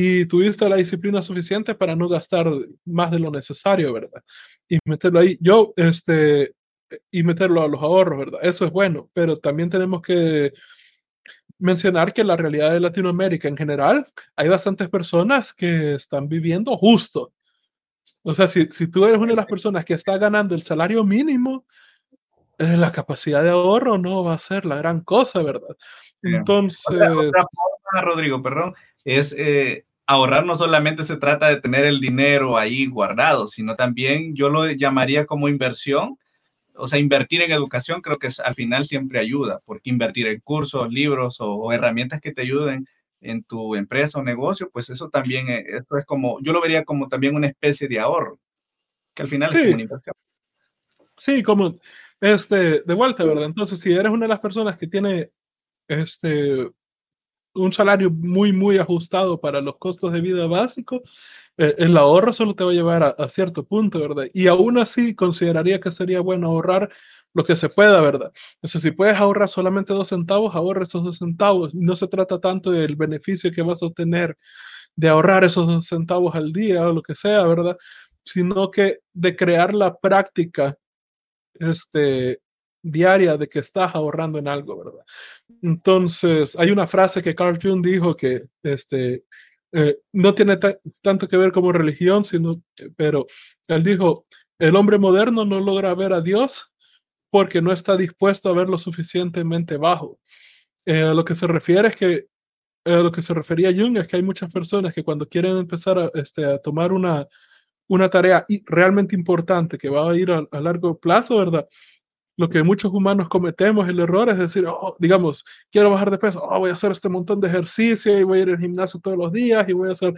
y tuviste la disciplina suficiente para no gastar más de lo necesario, ¿verdad? Y meterlo ahí. Yo, este, y meterlo a los ahorros, ¿verdad? Eso es bueno, pero también tenemos que mencionar que la realidad de Latinoamérica en general, hay bastantes personas que están viviendo justo. O sea, si, si tú eres una de las personas que está ganando el salario mínimo, eh, la capacidad de ahorro no va a ser la gran cosa, ¿verdad? Entonces... Rodrigo, perdón, es eh, ahorrar no solamente se trata de tener el dinero ahí guardado, sino también yo lo llamaría como inversión o sea, invertir en educación creo que al final siempre ayuda, porque invertir en cursos, libros o, herramientas que te ayuden en tu empresa o negocio, pues eso también es, es como, yo lo vería como también una especie de ahorro, que al final es como una inversión. Sí, como, este, de vuelta, ¿verdad? Entonces, si eres una de las personas que tiene, este, un salario muy, muy ajustado para los costos de vida básicos, eh, el ahorro solo te va a llevar a, cierto punto, ¿verdad? Y aún así consideraría que sería bueno ahorrar lo que se pueda, ¿verdad? Sea, si puedes ahorrar solamente dos centavos, ahorra esos dos centavos. No se trata tanto del beneficio que vas a obtener de ahorrar esos dos centavos al día o lo que sea, ¿verdad? Sino que de crear la práctica este, diaria de que estás ahorrando en algo, ¿verdad? Entonces, hay una frase que Carl Jung dijo que este, eh, no tiene tanto que ver como religión, sino, pero él dijo, el hombre moderno no logra ver a Dios porque no está dispuesto a verlo suficientemente bajo. Eh, lo que se refiere es que a lo que se refería Jung es que hay muchas personas que cuando quieren empezar a, este, tomar una, una tarea realmente importante que va a ir a, a largo plazo, ¿verdad? Lo que muchos humanos cometemos, el error es decir, oh, digamos, quiero bajar de peso, oh, voy a hacer este montón de ejercicio y voy a ir al gimnasio todos los días y voy a hacer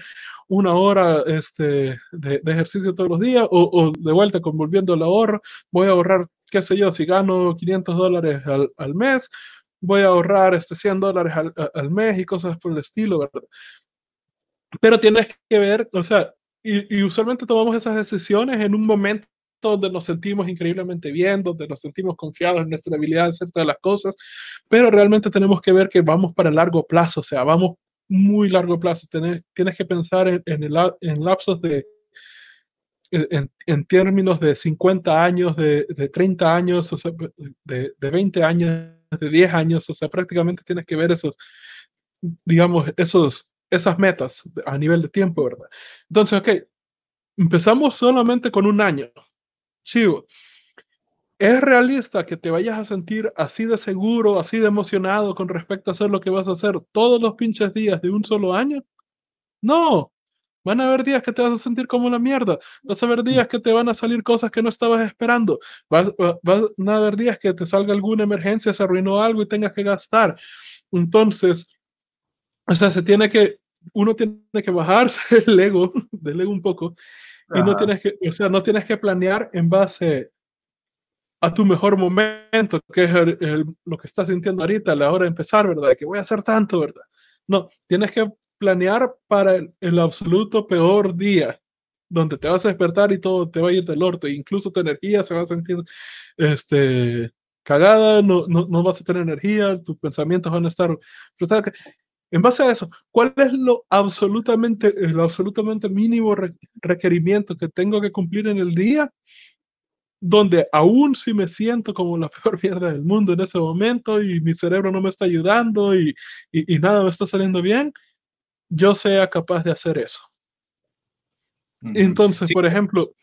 una hora este, de, ejercicio todos los días o, o, de vuelta con volviendo al ahorro, voy a ahorrar, qué sé yo, si gano 500 dólares al, al mes, voy a ahorrar este 100 dólares al, al, mes y cosas por el estilo, ¿verdad? Pero tienes que ver, o sea, y, y usualmente tomamos esas decisiones en un momento donde nos sentimos increíblemente bien, donde nos sentimos confiados en nuestra habilidad de hacer todas las cosas, pero realmente tenemos que ver que vamos para largo plazo, o sea, vamos muy largo plazo. Tienes, tienes que pensar en, en, el, en lapsos de, en, en, términos de 50 años, de, de 30 años, o sea, de, de 20 años, de 10 años, o sea, prácticamente tienes que ver esos, digamos, esos, esas metas a nivel de tiempo, ¿verdad? Entonces, ok, empezamos solamente con un año, Chivo, ¿es realista que te vayas a sentir así de seguro, así de emocionado con respecto a hacer lo que vas a hacer todos los pinches días de un solo año? No, Van a haber días que te vas a sentir como la mierda. Vas a haber días que te van a salir cosas que no estabas esperando. Van a haber días que te salga alguna emergencia, se arruinó algo y tengas que gastar. Entonces, o sea, se tiene que, uno tiene que bajarse el ego, del ego un poco, y no tienes que, o sea, no tienes que planear en base a tu mejor momento, que es lo que estás sintiendo ahorita, a la hora de empezar, ¿verdad? Que voy a hacer tanto, ¿verdad? No, tienes que planear para el, absoluto peor día, donde te vas a despertar y todo te va a ir del orto, e incluso tu energía se va a sentir este, cagada, no, no, no vas a tener energía, tus pensamientos van a estar. En base a eso, ¿cuál es lo absolutamente, lo absolutamente mínimo requerimiento que tengo que cumplir en el día? Donde aún si me siento como la peor mierda del mundo en ese momento y mi cerebro no me está ayudando y, y, y nada me está saliendo bien, yo sea capaz de hacer eso. Entonces, por ejemplo,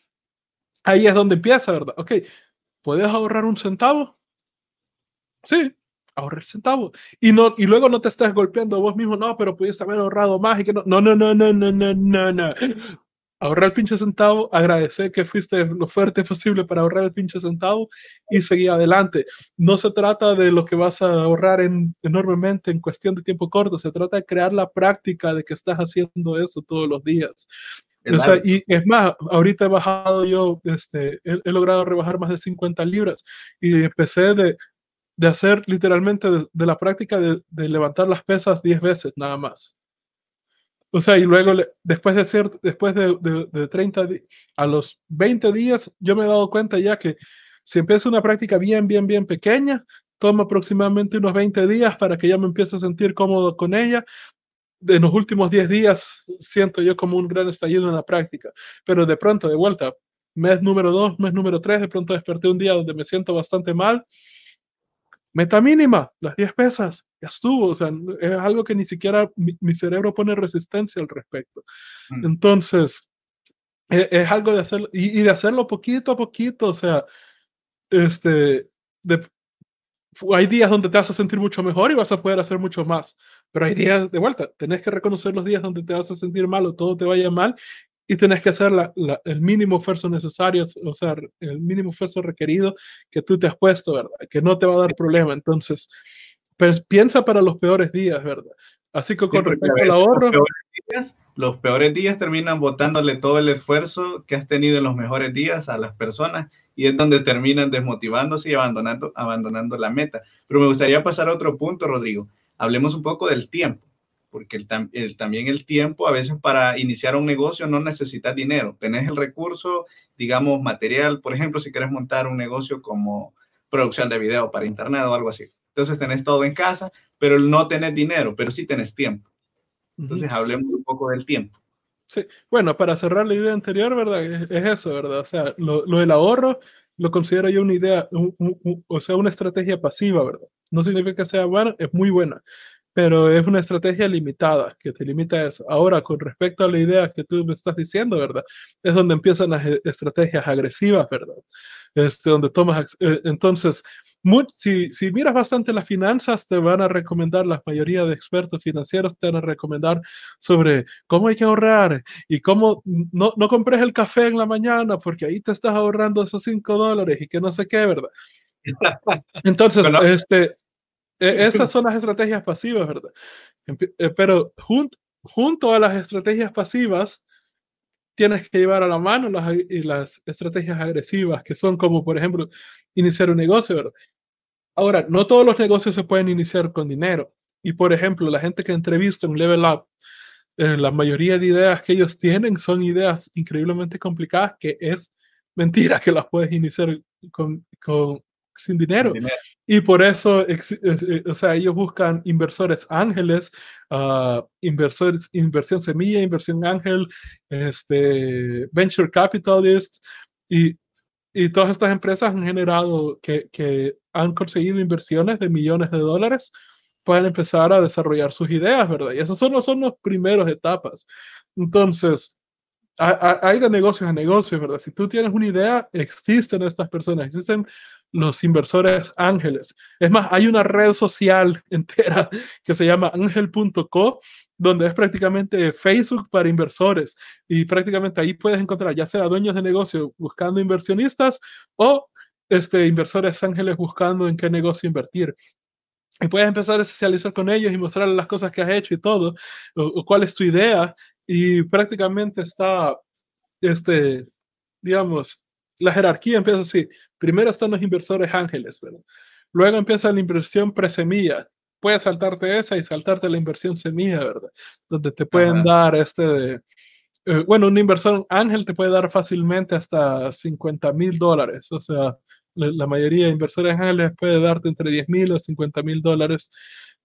ahí es donde empieza, ¿verdad? Ok, ¿puedes ahorrar un centavo? Sí, ahorrar centavo. Y, no, y luego no te estás golpeando vos mismo, no, pero pudiste haber ahorrado más y que no. No, no, no, no, no, no, no, no. Ahorrar el pinche centavo, agradecer que fuiste lo fuerte posible para ahorrar el pinche centavo y seguir adelante. No se trata de lo que vas a ahorrar en, enormemente en cuestión de tiempo corto, se trata de crear la práctica de que estás haciendo eso todos los días. O sea, y es más, ahorita he bajado yo, este, he, logrado rebajar más de 50 libras y empecé de, de hacer literalmente de, la práctica de, levantar las pesas 10 veces nada más. O sea, y luego después de hacer, después de, de 30 a los 20 días, yo me he dado cuenta ya que si empiezo una práctica bien, bien, bien pequeña, toma aproximadamente unos 20 días para que ya me empiece a sentir cómodo con ella, en los últimos 10 días siento yo como un gran estallido en la práctica, pero de pronto, de vuelta, mes número 2, mes número 3, de pronto desperté un día donde me siento bastante mal. Meta mínima, las 10 pesas, ya estuvo, o sea, es algo que ni siquiera mi, cerebro pone resistencia al respecto. Mm. Entonces, es, es, algo de hacerlo, y, y, de hacerlo poquito a poquito, o sea, este, de, hay días donde te vas a sentir mucho mejor y vas a poder hacer mucho más, pero hay días de vuelta, tenés que reconocer los días donde te vas a sentir mal o todo te vaya mal y tenés que hacer la, la, el mínimo esfuerzo necesario, o sea, el mínimo esfuerzo requerido que tú te has puesto, ¿verdad? Que no te va a dar problema. Entonces, pues, piensa para los peores días, ¿verdad? Así que con respecto al ahorro... Los peores, días, los peores días terminan botándole todo el esfuerzo que has tenido en los mejores días a las personas y es donde terminan desmotivándose y abandonando, abandonando la meta. Pero me gustaría pasar a otro punto, Rodrigo. Hablemos un poco del tiempo, porque el, también el tiempo, a veces para iniciar un negocio no necesitas dinero. Tenés el recurso, digamos, material, por ejemplo, si quieres montar un negocio como producción de video para internet o algo así. Entonces tenés todo en casa, pero no tenés dinero, pero sí tenés tiempo. Entonces hablemos un poco del tiempo. Sí, bueno, para cerrar la idea anterior, ¿verdad? Es, eso, ¿verdad? O sea, lo, lo, del ahorro lo considero yo una idea, o sea, una estrategia pasiva, ¿verdad? No significa que sea buena, es muy buena, pero es una estrategia limitada, que te limita a eso. Ahora, con respecto a la idea que tú me estás diciendo, ¿verdad? Es donde empiezan las e, estrategias agresivas, ¿verdad? Este, donde tomas, eh, entonces, si, si, miras bastante las finanzas, te van a recomendar, la mayoría de expertos financieros te van a recomendar sobre cómo hay que ahorrar y cómo no, no compres el café en la mañana porque ahí te estás ahorrando esos 5 dólares y que no sé qué, ¿verdad? Entonces, este, e, esas son las estrategias pasivas, ¿verdad? Eh, pero junto a las estrategias pasivas, tienes que llevar a la mano las, las estrategias agresivas, que son como, por ejemplo, iniciar un negocio, ¿verdad? Ahora, no todos los negocios se pueden iniciar con dinero. Y, por ejemplo, la gente que entrevisto en Level Up, eh, la mayoría de ideas que ellos tienen son ideas increíblemente complicadas, que es mentira que las puedes iniciar con, con sin dinero. Y por eso, eh, o sea, ellos buscan inversores ángeles, uh, inversores, inversión semilla, inversión ángel, este, venture capitalist, y, y todas estas empresas han generado que, que han conseguido inversiones de millones de dólares pueden empezar a desarrollar sus ideas, ¿verdad? Y esas son, son las primeras etapas. Entonces, hay de negocios a negocios, ¿verdad? Si tú tienes una idea, existen estas personas, existen los inversores ángeles. Es más, hay una red social entera que se llama angel.co, donde es prácticamente Facebook para inversores y prácticamente ahí puedes encontrar ya sea dueños de negocio buscando inversionistas o este, inversores ángeles buscando en qué negocio invertir. Y puedes empezar a socializar con ellos y mostrarles las cosas que has hecho y todo, o cuál es tu idea, y prácticamente está, este, digamos, la jerarquía empieza así. Primero están los inversores ángeles, ¿verdad? Luego empieza la inversión presemilla. Puedes saltarte esa y saltarte la inversión semilla, ¿verdad? Donde te pueden dar este, eh, bueno, un inversor ángel te puede dar fácilmente hasta 50 mil dólares. O sea, la, la, mayoría de inversores ángeles puede darte entre 10 mil o 50 mil dólares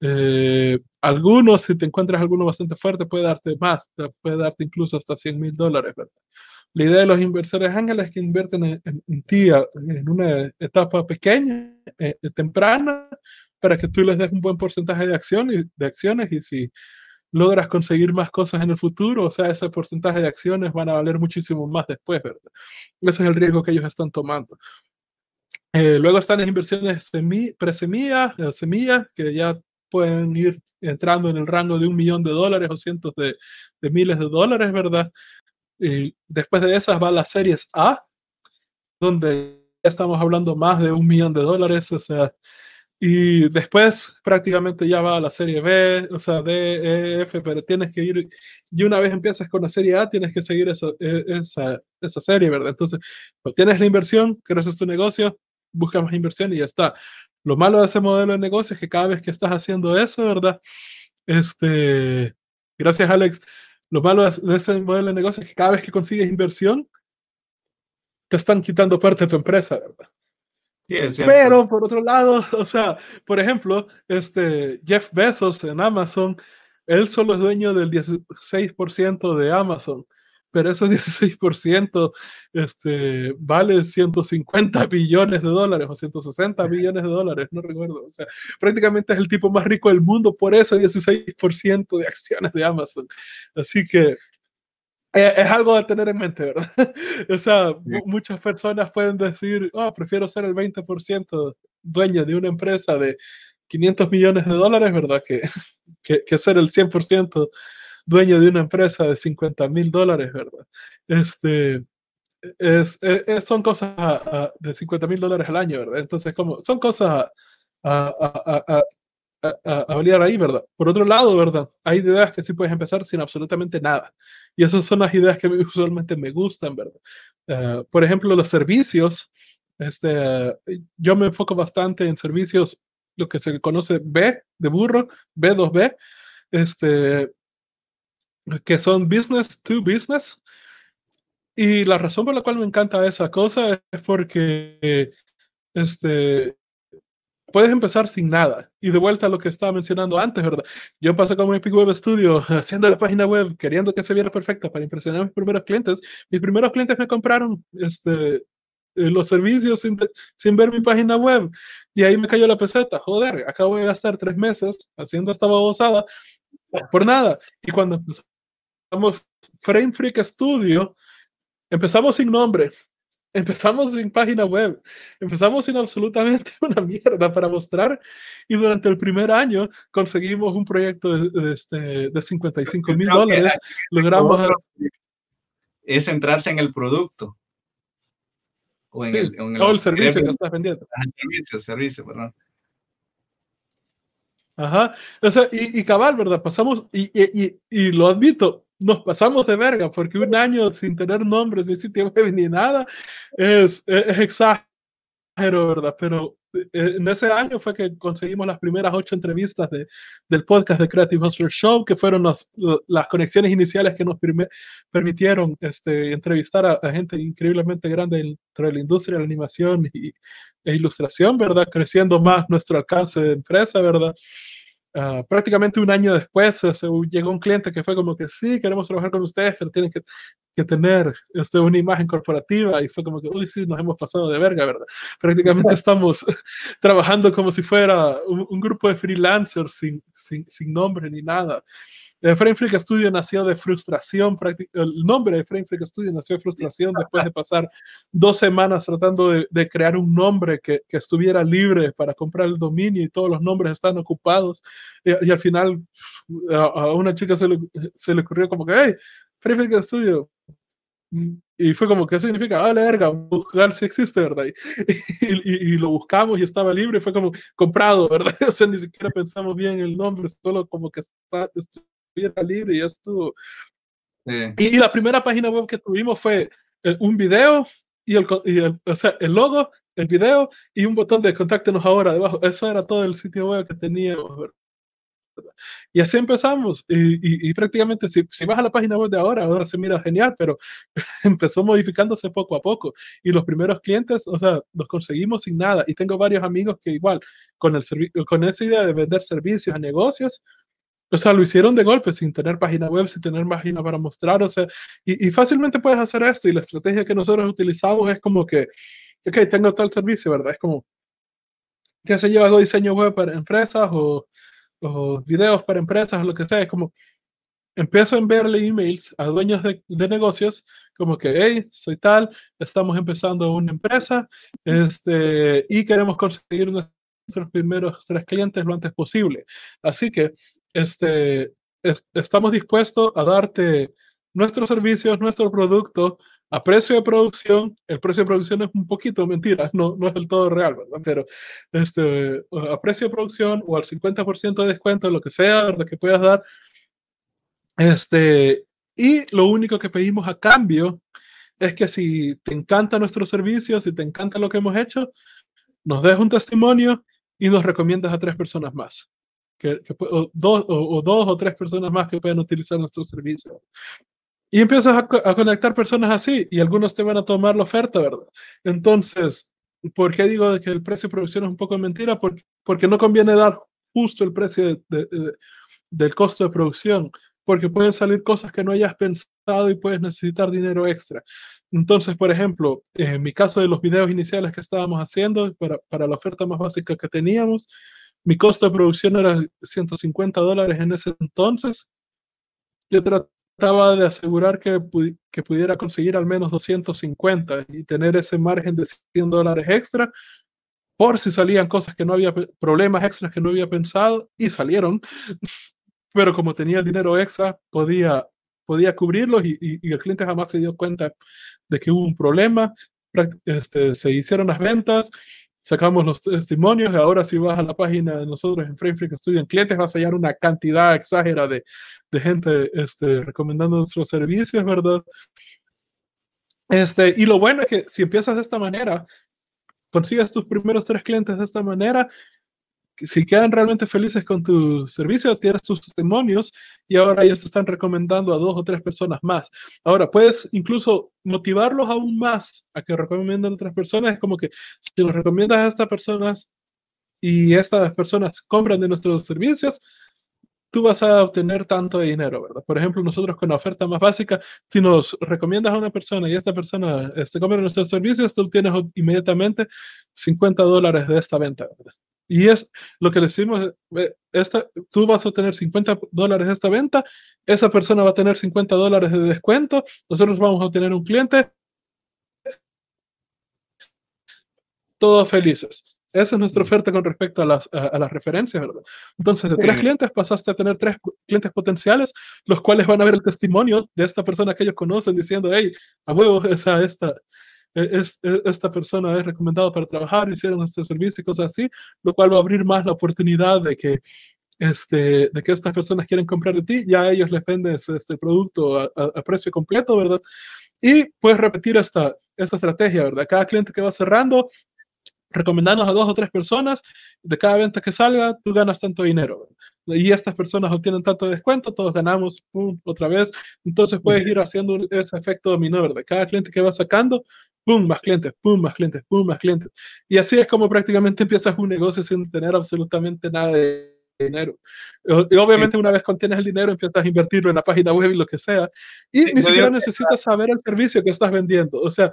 Eh, algunos, si te encuentras alguno bastante fuerte, puede darte más, puede darte incluso hasta 100 mil dólares, ¿verdad? La idea de los inversores ángeles es que invierten en, ti en una etapa pequeña, eh, temprana, para que tú les des un buen porcentaje de, acciones, de acciones y si logras conseguir más cosas en el futuro, o sea, ese porcentaje de acciones van a valer muchísimo más después, ¿verdad? Ese es el riesgo que ellos están tomando. Eh, luego están las inversiones pre-semillas, eh, semillas, que ya pueden ir entrando en el rango de un millón de dólares o cientos de, de miles de dólares, ¿verdad? Y después de esas va las series A, donde ya estamos hablando más de un millón de dólares, o sea, y después prácticamente ya va a la serie B, o sea, D, E, F, pero tienes que ir, y una vez empiezas con la serie A, tienes que seguir esa, e, esa, esa serie, ¿verdad? Entonces, pues tienes la inversión, creces tu negocio, buscas más inversión y ya está. Lo malo de ese modelo de negocio es que cada vez que estás haciendo eso, ¿verdad? Este, gracias Alex, lo malo de ese modelo de negocio es que cada vez que consigues inversión, te están quitando parte de tu empresa, ¿verdad? Pero por otro lado, o sea, por ejemplo, este Jeff Bezos en Amazon, él solo es dueño del 16% de Amazon, pero ese 16% este, vale 150 billones de dólares o 160 billones de dólares, no recuerdo. O sea, prácticamente es el tipo más rico del mundo por ese 16% de acciones de Amazon. Así que eh, es algo a tener en mente, ¿verdad? o sea, muchas personas pueden decir, oh, prefiero ser el 20% dueño de una empresa de 500 millones de dólares, ¿verdad? Que, que, que ser el 100% dueño de una empresa de 50 mil dólares, ¿verdad? Este, es, es, son cosas de 50 mil dólares al año, ¿verdad? Entonces, como, son cosas a, a, a, ahí, ¿verdad? Por otro lado, ¿verdad? Hay ideas que sí puedes empezar sin absolutamente nada. Y esas son las ideas que usualmente me gustan, ¿verdad? Eh, por ejemplo, los servicios. Este, yo me enfoco bastante en servicios, lo que se conoce B de burro, B2B, este, que son business to business. Y la razón por la cual me encanta esa cosa es porque este, puedes empezar sin nada. Y de vuelta a lo que estaba mencionando antes, ¿verdad? Yo pasé con Epic Web Studio haciendo la página web, queriendo que se viera perfecta para impresionar a mis primeros clientes. Mis primeros clientes me compraron este, eh, los servicios sin, sin, ver mi página web. Y ahí me cayó la peseta. Joder, acabo de gastar tres meses haciendo esta babosada por nada. Y cuando empezamos Frame Freak Studio, empezamos sin nombre Empezamos sin página web, empezamos sin absolutamente una mierda para mostrar y durante el primer año conseguimos un proyecto de, de, este, de 55 mil dólares. Logramos... Es centrarse en el producto. O en, el, en el, servicio que estás vendiendo. El servicio, servicio, perdón. Ajá, o sea, y, y cabal, ¿verdad? Pasamos, y, y, y, lo admito, nos pasamos de verga, porque un año sin tener nombres, ni sitio web, ni nada, es, es, exagero, ¿verdad? Pero eh, en ese año fue que conseguimos las primeras ocho entrevistas de, del podcast de Creative Hustler Show, que fueron las, las conexiones iniciales que nos permitieron este, entrevistar a, gente increíblemente grande dentro de la industria de la animación y, e ilustración, ¿verdad? Creciendo más nuestro alcance de empresa, ¿verdad? Uh, prácticamente un año después se, llegó un cliente que fue como que sí, queremos trabajar con ustedes, pero tienen que, que tener este, una imagen corporativa y fue como que, uy, sí, nos hemos pasado de verga, ¿verdad? Prácticamente estamos trabajando como si fuera un, un grupo de freelancers sin, sin, sin nombre ni nada. El Frame Freak Studio nació de frustración, el nombre de Frame Freak Studio nació de frustración después de pasar dos semanas tratando de, de crear un nombre que, que, estuviera libre para comprar el dominio y todos los nombres están ocupados. Y, y al final a, a, una chica se le, se le ocurrió como que, hey, Frame Freak Studio. Y fue como, ¿qué significa? Ah, verga, buscar si existe, ¿verdad? Y, y, y, lo buscamos y estaba libre, fue como comprado, ¿verdad? O sea, ni siquiera pensamos bien el nombre, solo como que está, era libre y ya estuvo. Y, la primera página web que tuvimos fue eh, un video y, el, y el, o sea, el logo, el video y un botón de contáctenos ahora debajo. Eso era todo el sitio web que teníamos. Y así empezamos. Y, y, prácticamente, si, si, vas a la página web de ahora, ahora se mira genial, pero empezó modificándose poco a poco. Y los primeros clientes, o sea, los conseguimos sin nada. Y tengo varios amigos que igual, con, el con esa idea de vender servicios a negocios, o sea, lo hicieron de golpe, sin tener página web, sin tener página para mostrar, o sea, y, y fácilmente puedes hacer esto. Y la estrategia que nosotros utilizamos es como que, ok, tengo tal servicio, ¿verdad? Es como, qué sé yo, hago diseño web para empresas o, o videos para empresas o lo que sea. Es como, empiezo a enviarle emails a dueños de, de, negocios como que, hey, soy tal, estamos empezando una empresa este, y queremos conseguir nuestros primeros tres clientes lo antes posible. Así que este, es, estamos dispuestos a darte nuestros servicios, nuestro producto a precio de producción, el precio de producción es un poquito mentira, no, no es del todo real, ¿verdad? Pero este, a precio de producción o al 50% de descuento, lo que sea, ¿verdad? Que puedas dar. Este, y lo único que pedimos a cambio es que si te encanta nuestro servicio, si te encanta lo que hemos hecho, nos des un testimonio y nos recomiendas a tres personas más. Que, que o, dos, o, o, dos o tres personas más que puedan utilizar nuestro servicio. Y empiezas a, a, conectar personas así y algunos te van a tomar la oferta, ¿verdad? Entonces, ¿por qué digo que el precio de producción es un poco mentira? Porque, porque no conviene dar justo el precio de, de, de, del costo de producción, porque pueden salir cosas que no hayas pensado y puedes necesitar dinero extra. Entonces, por ejemplo, en mi caso de los videos iniciales que estábamos haciendo para, para la oferta más básica que teníamos, mi costo de producción era 150 dólares en ese entonces. Yo trataba de asegurar que, pudiera conseguir al menos 250 y tener ese margen de 100 dólares extra por si salían cosas que no había, problemas extras que no había pensado y salieron. Pero como tenía el dinero extra, podía, podía cubrirlos y el cliente jamás se dio cuenta de que hubo un problema. Este, se hicieron las ventas sacamos los testimonios y ahora si vas a la página de nosotros en Frame Freak Studio en clientes vas a hallar una cantidad exagerada de, de gente este, recomendando nuestros servicios, ¿verdad? Este, y lo bueno es que si empiezas de esta manera, consigues tus primeros tres clientes de esta manera si quedan realmente felices con tu servicio, tienes tus testimonios y ahora ellos están recomendando a dos o tres personas más. Ahora, puedes incluso motivarlos aún más a que recomienden a otras personas. Es como que si los recomiendas a estas personas y estas personas compran de nuestros servicios, tú vas a obtener tanto dinero, ¿verdad? Por ejemplo, nosotros con la oferta más básica, si nos recomiendas a una persona y esta persona este, compra nuestros servicios, tú tienes inmediatamente 50 dólares de esta venta, ¿verdad? Y es lo que decimos, eh, esta, tú vas a tener 50 dólares de esta venta, esa persona va a tener 50 dólares de descuento, nosotros vamos a tener un cliente, todos felices. Esa es nuestra oferta con respecto a las, a, a las referencias, ¿verdad? Entonces, de tres clientes pasaste a tener tres clientes potenciales, los cuales van a ver el testimonio de esta persona que ellos conocen diciendo, hey, a huevo, esa, esta, es, es, esta persona es recomendado para trabajar, hicieron nuestro servicio y cosas así, lo cual va a abrir más la oportunidad de que, este, de que estas personas quieren comprar de ti, ya a ellos les vendes este producto a, a, a precio completo, ¿verdad? Y puedes repetir esta, esta estrategia, ¿verdad? Cada cliente que va cerrando, recomendarnos a dos o tres personas, de cada venta que salga, tú ganas tanto dinero. Y estas personas obtienen tanto descuento, todos ganamos pum, otra vez. Entonces puedes ir haciendo ese efecto dominó, ¿verdad? Cada cliente que va sacando, pum, más clientes, pum, más clientes, pum, más clientes. Y así es como prácticamente empiezas un negocio sin tener absolutamente nada de dinero. Y obviamente una vez contienes el dinero empiezas a invertirlo en la página web y lo que sea. Y sí, ni siquiera necesitas saber el servicio que estás vendiendo. O sea,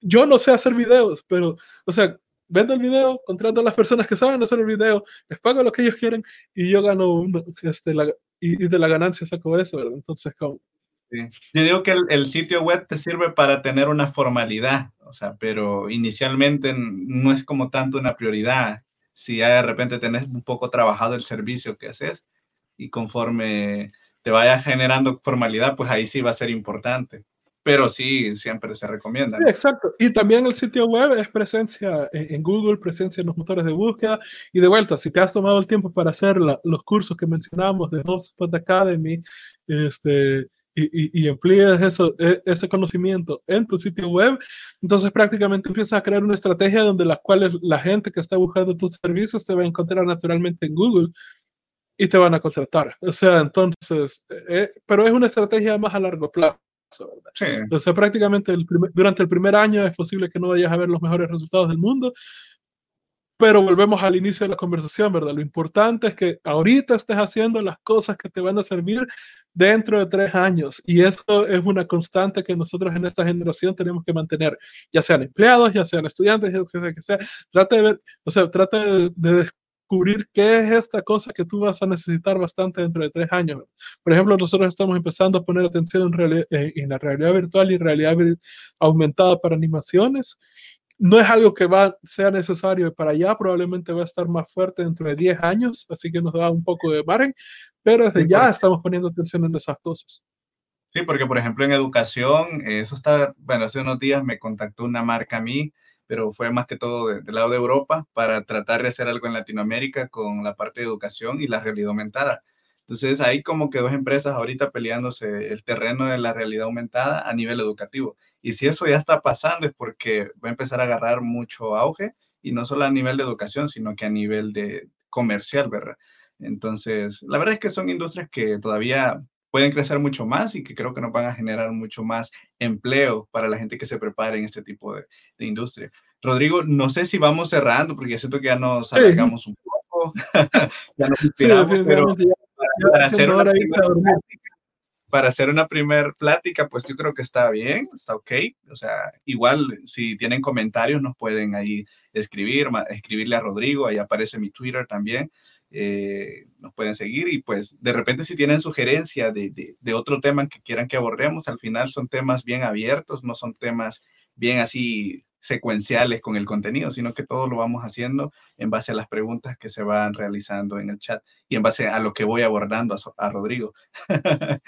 yo no sé hacer videos, pero, o sea, vendo el video, contrato a las personas que saben hacer el video, les pago lo que ellos quieren y yo gano uno, este, la, y, y, de la ganancia saco eso, ¿verdad? Entonces, como... Sí. Yo digo que el, el, sitio web te sirve para tener una formalidad, o sea, pero inicialmente no es como tanto una prioridad. Si ya de repente tenés un poco trabajado el servicio que haces y conforme te vaya generando formalidad, pues ahí sí va a ser importante pero sí, siempre se recomienda. Sí, exacto. Y también el sitio web es presencia en, Google, presencia en los motores de búsqueda. Y de vuelta, si te has tomado el tiempo para hacer la, los cursos que mencionamos de HubSpot Academy, este, y, y, y empleas eso, e, ese conocimiento en tu sitio web, entonces prácticamente empiezas a crear una estrategia donde la cual la gente que está buscando tus servicios te va a encontrar naturalmente en Google y te van a contratar. O sea, entonces, eh, pero es una estrategia más a largo plazo. ¿Verdad? Sí. Sea, prácticamente el durante el primer año es posible que no vayas a ver los mejores resultados del mundo, pero volvemos al inicio de la conversación, ¿verdad? Lo importante es que ahorita estés haciendo las cosas que te van a servir dentro de tres años. Y eso es una constante que nosotros en esta generación tenemos que mantener, ya sean empleados, ya sean estudiantes, ya sea que sea. Trata de ver, o sea, trata de, descubrir qué es esta cosa que tú vas a necesitar bastante dentro de tres años. Por ejemplo, nosotros estamos empezando a poner atención en, en la realidad virtual y realidad aumentada para animaciones no es algo que va, sea necesario para allá, probablemente va a estar más fuerte dentro de 10 años, así que nos da un poco de margen, pero desde ya estamos poniendo atención en esas cosas. Sí, porque por ejemplo en educación, eso está, bueno, hace unos días me contactó una marca a mí, pero fue más que todo del lado de Europa para tratar de hacer algo en Latinoamérica con la parte de educación y la realidad aumentada. Entonces, hay como que dos empresas ahorita peleándose el terreno de la realidad aumentada a nivel educativo. Y si eso ya está pasando es porque va a empezar a agarrar mucho auge y no solo a nivel de educación, sino que a nivel de comercial, ¿verdad? Entonces, la verdad es que son industrias que todavía pueden crecer mucho más y que creo que nos van a generar mucho más empleo para la gente que se prepare en este tipo de, industria. Rodrigo, no sé si vamos cerrando porque siento que ya nos alargamos un poco, ya nos inspiramos, pero para hacer una para hacer una primer plática, pues yo creo que está bien, está ok. O sea, igual si tienen comentarios nos pueden ahí escribir, escribirle a Rodrigo, ahí aparece mi Twitter también. Eh, nos pueden seguir y pues de repente si tienen sugerencia de, de, de, otro tema que quieran que abordemos, al final son temas bien abiertos, no son temas bien así secuenciales con el contenido, sino que todo lo vamos haciendo en base a las preguntas que se van realizando en el chat y en base a lo que voy abordando a, Rodrigo.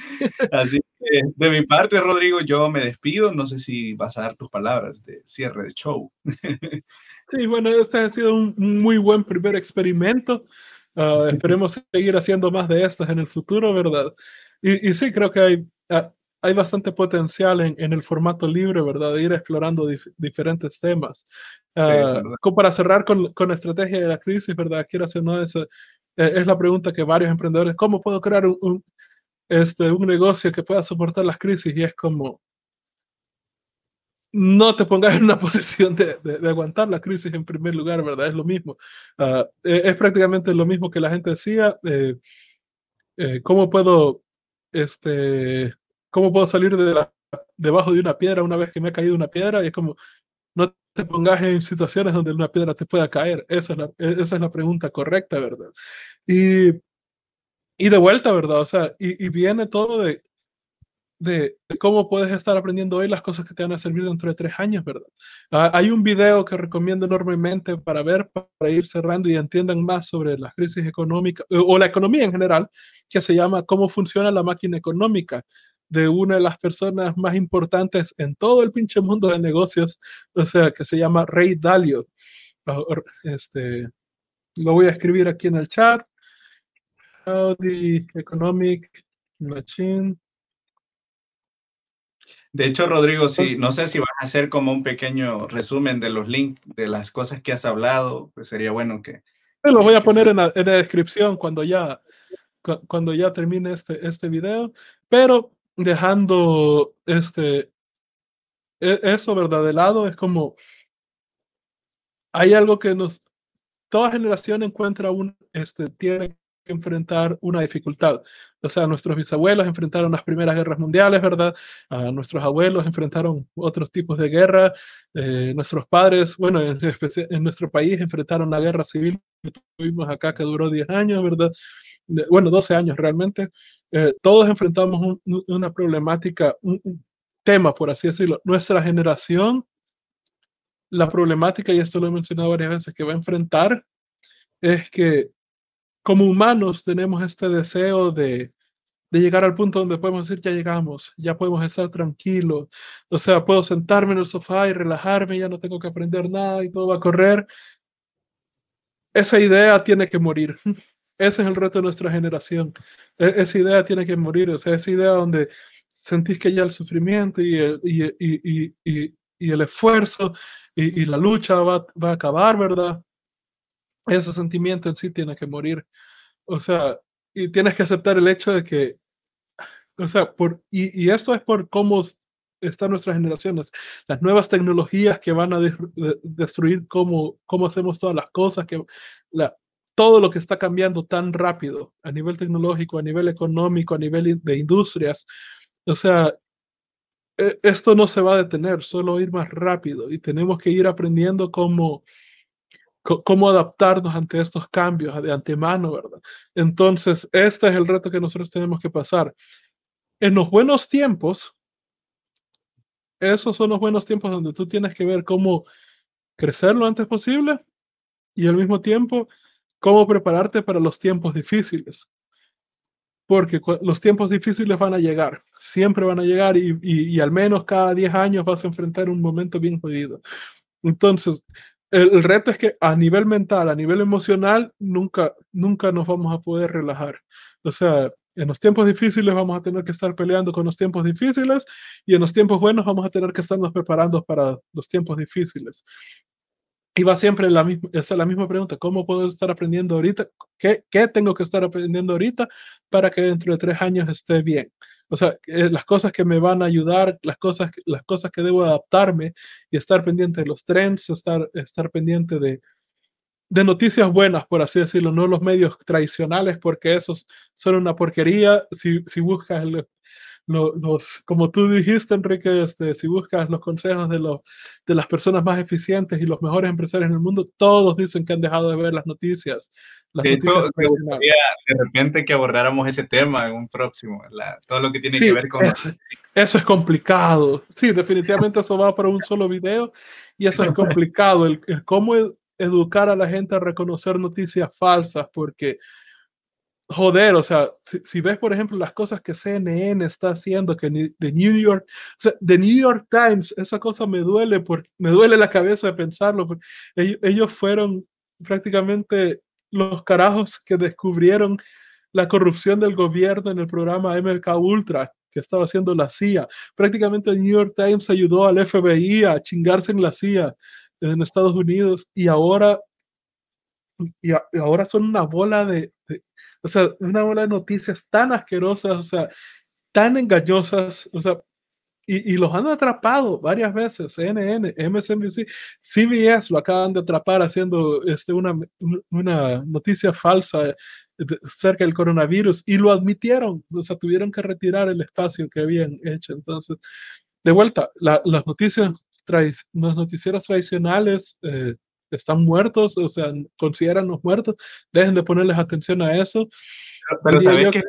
Así que de mi parte, Rodrigo, yo me despido. No sé si vas a dar tus palabras de cierre de show. sí, bueno, este ha sido un muy buen primer experimento. Ah, esperemos seguir haciendo más de estos en el futuro, ¿verdad? Y, y sí, creo que hay, ah, hay bastante potencial en, en, el formato libre, ¿verdad? De ir explorando diferentes temas. Uh, como para cerrar con, con, la estrategia de la crisis, ¿verdad? Quiero hacer, ¿no? Es, eh, es la pregunta que varios emprendedores, ¿cómo puedo crear un, un, este, un negocio que pueda soportar las crisis? Y es como, no te pongas en una posición de, de, aguantar la crisis en primer lugar, ¿verdad? Es lo mismo. Uh, es, prácticamente lo mismo que la gente decía. Eh, eh, ¿Cómo puedo este, ¿cómo puedo salir de la, debajo de una piedra una vez que me ha caído una piedra? Y es como, no te pongas en situaciones donde una piedra te pueda caer. Esa es la, e, esa es la pregunta correcta, ¿verdad? Y, y de vuelta, ¿verdad? O sea, y, y viene todo de, de, cómo puedes estar aprendiendo hoy las cosas que te van a servir dentro de tres años, ¿verdad? Uh, hay un video que recomiendo enormemente para ver, para ir cerrando y entiendan más sobre las crisis económicas o la economía en general, que se llama Cómo funciona la máquina económica de una de las personas más importantes en todo el pinche mundo de negocios, o sea, que se llama Ray Dalio. Este, lo voy a escribir aquí en el chat. How the Economic Machine. De hecho, Rodrigo, sí, no sé si vas a hacer como un pequeño resumen de los links de las cosas que has hablado, pues sería bueno que... Lo voy a poner en la, en la, descripción cuando ya, cuando ya termine este, este video, pero dejando este, e, eso, ¿verdad? De lado, es como, hay algo que nos, toda generación encuentra un, este, tiene que enfrentar una dificultad. O sea, nuestros bisabuelos enfrentaron las primeras guerras mundiales, ¿verdad? Uh, nuestros abuelos enfrentaron otros tipos de guerra. Eh, nuestros padres, bueno, en, en, nuestro país enfrentaron la guerra civil que tuvimos acá que duró 10 años, ¿verdad? bueno, 12 años realmente, eh, todos enfrentamos un, una problemática, un, un, tema, por así decirlo. Nuestra generación, la problemática, y esto lo he mencionado varias veces, que va a enfrentar es que como humanos tenemos este deseo de, de llegar al punto donde podemos decir, ya llegamos, ya podemos estar tranquilos, o sea, puedo sentarme en el sofá y relajarme, ya no tengo que aprender nada y todo va a correr. Esa idea tiene que morir. Ese es el reto de nuestra generación. E esa idea tiene que morir, o sea, esa idea donde sentís que ya el sufrimiento y el, y, y, y, y el esfuerzo y, la lucha va, va, a acabar, ¿verdad? Ese sentimiento en sí tiene que morir. O sea, y tienes que aceptar el hecho de que, o sea, por, y, y eso es por cómo están nuestras generaciones, las nuevas tecnologías que van a destruir cómo, cómo hacemos todas las cosas, que todo lo que está cambiando tan rápido a nivel tecnológico, a nivel económico, a nivel de industrias. O sea, e, esto no se va a detener, solo ir más rápido y tenemos que ir aprendiendo cómo, cómo adaptarnos ante estos cambios de antemano, ¿verdad? Entonces, este es el reto que nosotros tenemos que pasar. En los buenos tiempos, esos son los buenos tiempos donde tú tienes que ver cómo crecer lo antes posible y al mismo tiempo cómo prepararte para los tiempos difíciles. Porque los tiempos difíciles van a llegar, siempre van a llegar y, y, al menos cada 10 años vas a enfrentar un momento bien jodido. Entonces, el, reto es que a nivel mental, a nivel emocional, nunca, nunca nos vamos a poder relajar. O sea, en los tiempos difíciles vamos a tener que estar peleando con los tiempos difíciles y en los tiempos buenos vamos a tener que estarnos preparando para los tiempos difíciles. Y va siempre la misma, es la misma pregunta, ¿cómo puedo estar aprendiendo ahorita? ¿Qué, ¿Qué, tengo que estar aprendiendo ahorita para que dentro de tres años esté bien? O sea, eh, las cosas que me van a ayudar, las cosas, las cosas que debo adaptarme y estar pendiente de los trends, estar, estar pendiente de, de noticias buenas, por así decirlo, no los medios tradicionales, porque esos son una porquería. Si, si buscas el, los, como tú dijiste, Enrique, este, si buscas los consejos de, los, de las personas más eficientes y los mejores empresarios en el mundo, todos dicen que han dejado de ver las noticias. de, de repente que abordáramos ese tema en un próximo, todo lo que tiene que ver con... Eso, eso, es complicado. Sí, definitivamente eso va para un solo video y eso es complicado, el, el cómo educar a la gente a reconocer noticias falsas, porque joder, o sea, si, ves, por ejemplo, las cosas que CNN está haciendo, que de New York, o New York Times, esa cosa me duele, porque me duele la cabeza de pensarlo, porque ellos, fueron prácticamente los carajos que descubrieron la corrupción del gobierno en el programa MK Ultra que estaba haciendo la CIA. Prácticamente el New York Times ayudó al FBI a chingarse en la CIA en Estados Unidos y ahora y, ahora son una bola de, o sea, una bola de noticias tan asquerosas, o sea, tan engañosas, o sea, y, y, los han atrapado varias veces, CNN, MSNBC, CBS lo acaban de atrapar haciendo este, una, una noticia falsa cerca del coronavirus y lo admitieron, o sea, tuvieron que retirar el espacio que habían hecho. Entonces, de vuelta, las noticias, los noticieros tradicionales eh, están muertos, o sea, consideran los muertos, dejen de ponerles atención a eso. Pero, pero que,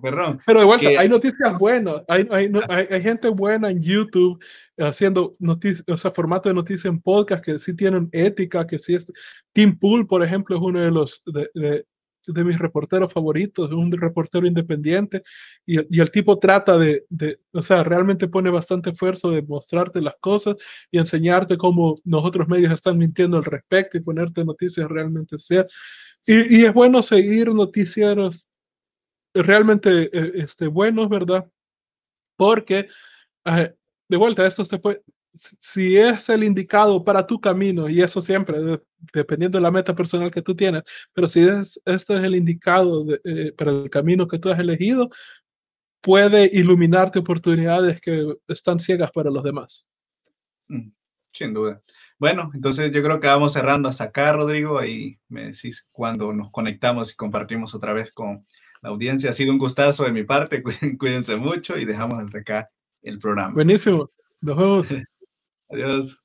perdón, pero de vuelta, hay noticias buenas, hay, hay, hay, gente buena en YouTube haciendo noticias, o sea, formato de noticias en podcast que sí tienen ética, que sí es. Tim Pool, por ejemplo, es uno de los de, de mis reporteros favoritos, un reportero independiente, y, y el tipo trata de, de, o sea, realmente pone bastante esfuerzo de mostrarte las cosas y enseñarte cómo los otros medios están mintiendo al respecto y ponerte noticias realmente ser. Y, y es bueno seguir noticieros realmente eh, este, buenos, ¿verdad? Porque, eh, de vuelta, esto se puede, si es el indicado para tu camino, y eso siempre, dependiendo de la meta personal que tú tienes, pero si es, este es el indicado eh, para el camino que tú has elegido, puede iluminarte oportunidades que están ciegas para los demás. Mm, sin duda. Bueno, entonces yo creo que vamos cerrando hasta acá, Rodrigo, ahí me decís cuando nos conectamos y compartimos otra vez con la audiencia. Ha sido un gustazo de mi parte, cuídense mucho y dejamos hasta acá el programa. Buenísimo, nos vemos. Adiós.